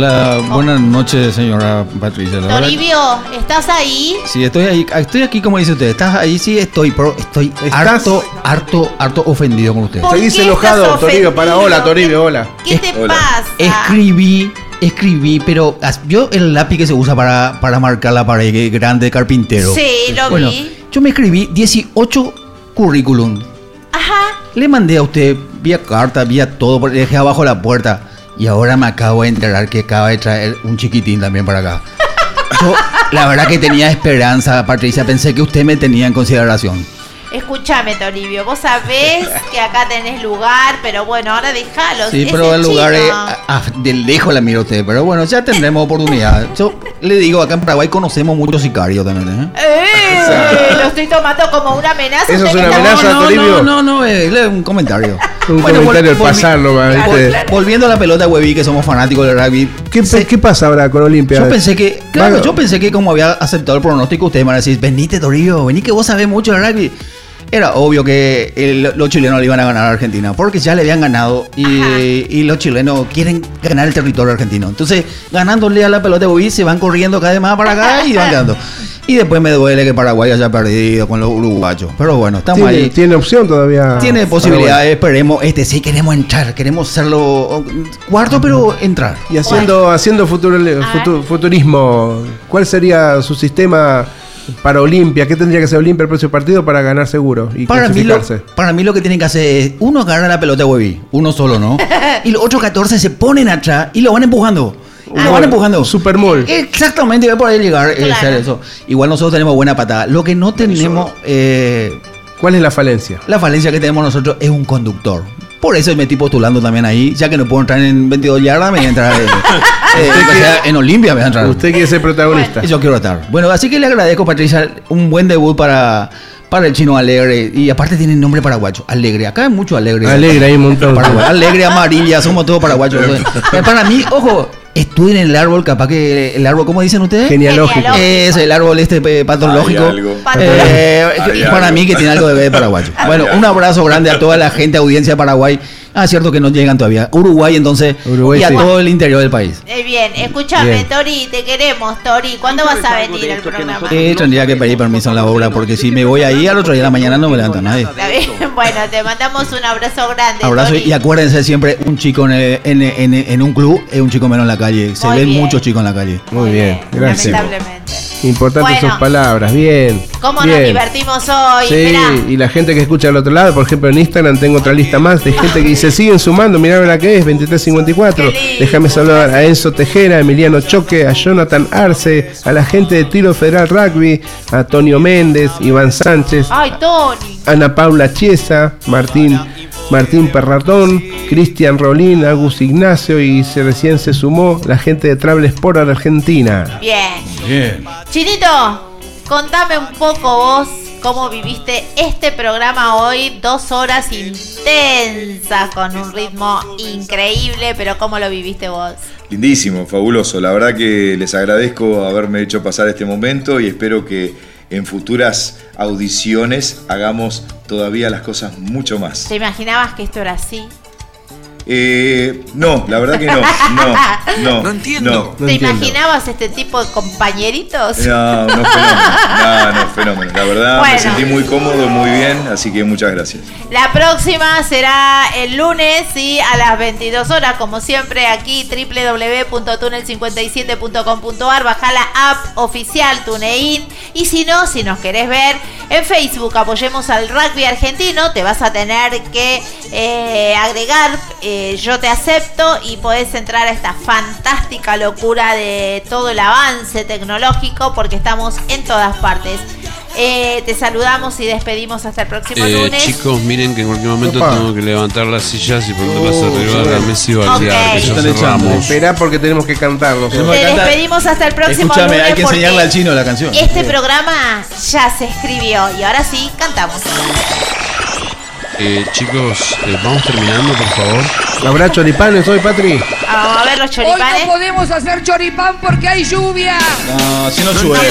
Hola. Hola, buenas noches, señora Patricia. La verdad- Toribio, ¿estás ahí? Sí, estoy ahí, estoy aquí como dice usted. ¿Estás ahí? Sí, estoy, pero estoy harto, harto, harto ofendido con usted. ¿Por Seguís enojado, Toribio. Para, hola, Toribio, hola. ¿Qué te pasa? Escribí, escribí, pero yo el lápiz que se usa para, para marcar la pared grande de carpintero. Sí, lo bueno, vi. yo me escribí 18 currículum. Ajá. Le mandé a usted vía carta, vía todo, le dejé abajo la puerta. Y ahora me acabo de enterar que acaba de traer un chiquitín también para acá. Yo, la verdad que tenía esperanza, Patricia. Pensé que usted me tenía en consideración. Escúchame, Toribio, vos sabés que acá tenés lugar, pero bueno, ahora déjalo. Sí, es pero el lugar es, a- a- de lejos la mira usted. Pero bueno, ya tendremos oportunidad. Yo le digo, acá en Paraguay conocemos muchos sicarios también. ¿eh? ¡Eh! Lo estoy tomando como una amenaza. Eso es una amenaza, no, Toribio. no, no, no, eh, le- un comentario. Un Bueno, comentario vol- al pasarlo, va, ¿viste? Volviendo a la pelota, Webby, que somos fanáticos del rugby. ¿Qué, ¿Qué pasa ahora con Olimpia? Yo pensé que, claro, Bueno. yo pensé que como había aceptado el pronóstico, ustedes me van a decir, venite Toribio, vení que vos sabés mucho de rugby. Era obvio que el- los chilenos le iban a ganar a Argentina, porque ya le habían ganado y, y los chilenos quieren ganar el territorio argentino. Entonces, ganándole a la pelota de Bobby, se van corriendo cada vez más para acá y van quedando. Y después me duele que Paraguay haya perdido con los uruguayos. Pero bueno, estamos ¿Tiene, ahí. tiene opción todavía. Tiene posibilidades, esperemos. Este sí queremos entrar, queremos hacerlo cuarto, pero entrar. Y haciendo, haciendo futuro- futu- futurismo, ¿cuál sería su sistema para Olimpia? ¿Qué tendría que hacer Olimpia el próximo partido para ganar seguro y Para mí, lo, para mí lo que tienen que hacer es, uno agarra la pelota de Webby, uno solo, ¿no? y los otros 14 se ponen atrás y lo van empujando. Lo van empujando. Super Mall. Exactamente, va por ahí llegar eh, hacer eso. Igual nosotros tenemos buena patada. Lo que no tenemos... eh, ¿Cuál es la falencia? la falencia que tenemos nosotros es un conductor. Por eso me estoy postulando también ahí. Ya que no puedo entrar en 22 yardas, me voy a entrar eh, eh, en Olimpia. Me voy a entrar. Usted quiere ser protagonista. Y Yo quiero estar. Bueno, así que le agradezco, Patricia, un buen debut para, para el chino Alegre. Y aparte tiene nombre paraguayo, Alegre. Acá hay mucho Alegre. Alegre, hay un montón. Paraguay. Alegre, amarilla, somos todos paraguayos. Eh, para mí, ojo, estudien el árbol, capaz que el árbol, ¿cómo dicen ustedes? Genealógico. Es el árbol este eh, patológico. Hay algo. Eh, Hay para algo. mí que tiene algo de ver paraguayo. Bueno, un abrazo grande a toda la gente, audiencia de Paraguay, Ah, cierto que no llegan todavía. Uruguay, entonces, Uruguay, y a sí. todo el interior del país. Eh, bien, escúchame, Bien. Tori, te queremos, Tori. ¿Cuándo vas a venir al programa? Eh, tendría que pedir permiso en la obra, porque si me voy ahí al otro día de la mañana no me levanta nadie. Bueno, te mandamos un abrazo grande. Abrazo Tori. y acuérdense siempre, un chico en, en- en- en un club es un chico menos en la calle. Se Muy ven bien. muchos chicos en la calle. Muy bien, gracias. Lamentablemente. Importantes Bueno. sus palabras, bien. ¿Cómo bien. nos divertimos hoy? Sí, Mirá. y la gente que escucha al otro lado, por ejemplo en Instagram tengo otra lista más de gente que dice, siguen sumando, mirá la que es, 2354. Déjame saludar a Enzo Tejera, a Emiliano Choque, a Jonathan Arce, a la gente de Tiro Federal Rugby, a Antonio Méndez, Iván Sánchez, Ay, Tony. Ana Paula Chiesa, Martín, Martín Perratón, Cristian Rolín, Agus Ignacio y se recién se sumó la gente de Travel Sport Argentina. Bien. Bien. Chinito, contame un poco vos cómo viviste este programa hoy. Dos horas intensas con un ritmo increíble, pero ¿cómo lo viviste vos? Lindísimo, fabuloso. La verdad que les agradezco haberme hecho pasar este momento y espero que en futuras audiciones hagamos todavía las cosas mucho más. ¿Te imaginabas que esto era así? Eh, no, la verdad que no. No, no. No entiendo. ¿Te imaginabas este tipo de compañeritos? No, no, fenómeno. No, no, fenómeno. La verdad Bueno. me sentí muy cómodo, muy bien, así que muchas gracias. La próxima será el lunes y a las 22 horas, como siempre, aquí www.tunnel57.com.ar. Baja la app oficial TuneIn. Y si no, si nos querés ver en Facebook, apoyemos al rugby argentino. Te vas a tener que eh, agregar eh, Yo te acepto y podés entrar a esta fantástica locura de todo el avance tecnológico porque estamos en todas partes. Eh, te saludamos y despedimos hasta el próximo Eh, lunes. chicos, miren que en cualquier momento Opa. tengo que levantar las sillas y ponerlas Oh, arriba de la bueno. mesa y valdear, Ok. que ya Están echando. cerramos. Esperá porque tenemos que cantar nosotros. Te despedimos hasta el próximo Escúchame, lunes hay que enseñarle al chino la canción. Este programa ya se escribió y ahora sí cantamos. Eh, chicos, eh, vamos terminando, por favor. ¿Habrá choripanes hoy, Patri? Vamos a ver los choripanes. Hoy no podemos hacer choripán porque hay lluvia. No, si no llueve.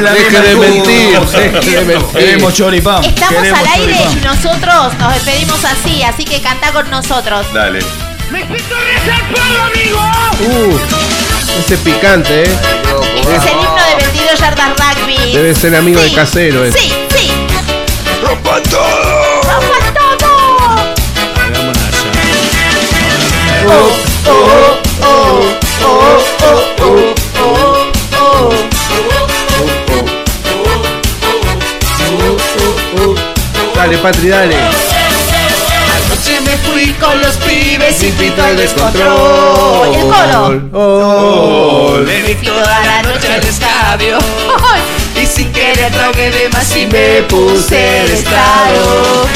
La deje misma de mentir, deje de mentir. Queremos choripán. Estamos queremos al aire choripán. y nosotros nos despedimos así, así que canta con nosotros. Dale. Uh, ese picante, ¿eh? Este es el himno de 22 yardas rugby. Debe ser amigo de casero, ese. Sí, sí. ¡Rompan todo! Dale, Patri, dale. Anoche me fui con los pibes y pito el descontrol. El coro. Oh, Me vi toda la noche al estadio. Y sin querer tragué de más y me puse el estado.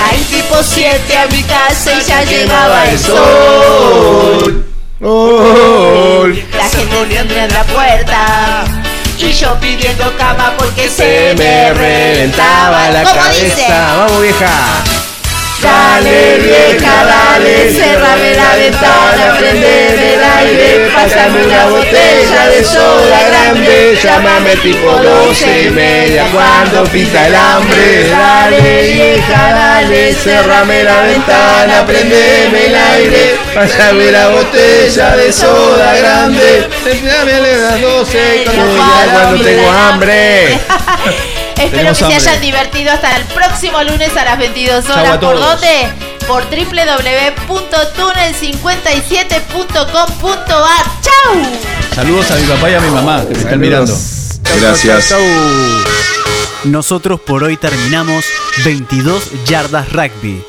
Caí tipo 7 a mi casa y ya llegaba el sol. oh, La gente poniendo en la puerta. Y yo pidiendo cama porque se me reventaba la ¿Cómo cabeza. dice? Vamos, vieja. Dale vieja, dale, cerrame la ventana, prendeme el aire, pásame una botella de soda grande, llámame tipo doce y media cuando pinta el hambre. Dale vieja, dale, cerrame la ventana, prendeme el aire, pásame la botella de soda grande. Dame las 12 cuando ya cuando tengo hambre. Espero Tenemos que se hayan divertido hasta el próximo lunes a las 22 Chau horas. ¿Por dónde? Por www.tunnel57.com.ar. ¡Chau! Saludos a mi papá y a mi mamá que me están mirando. Gracias. Nosotros por hoy terminamos 22 yardas rugby.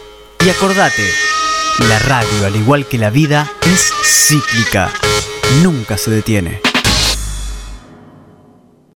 Y acordate, la radio, al igual que la vida, es cíclica. Nunca se detiene.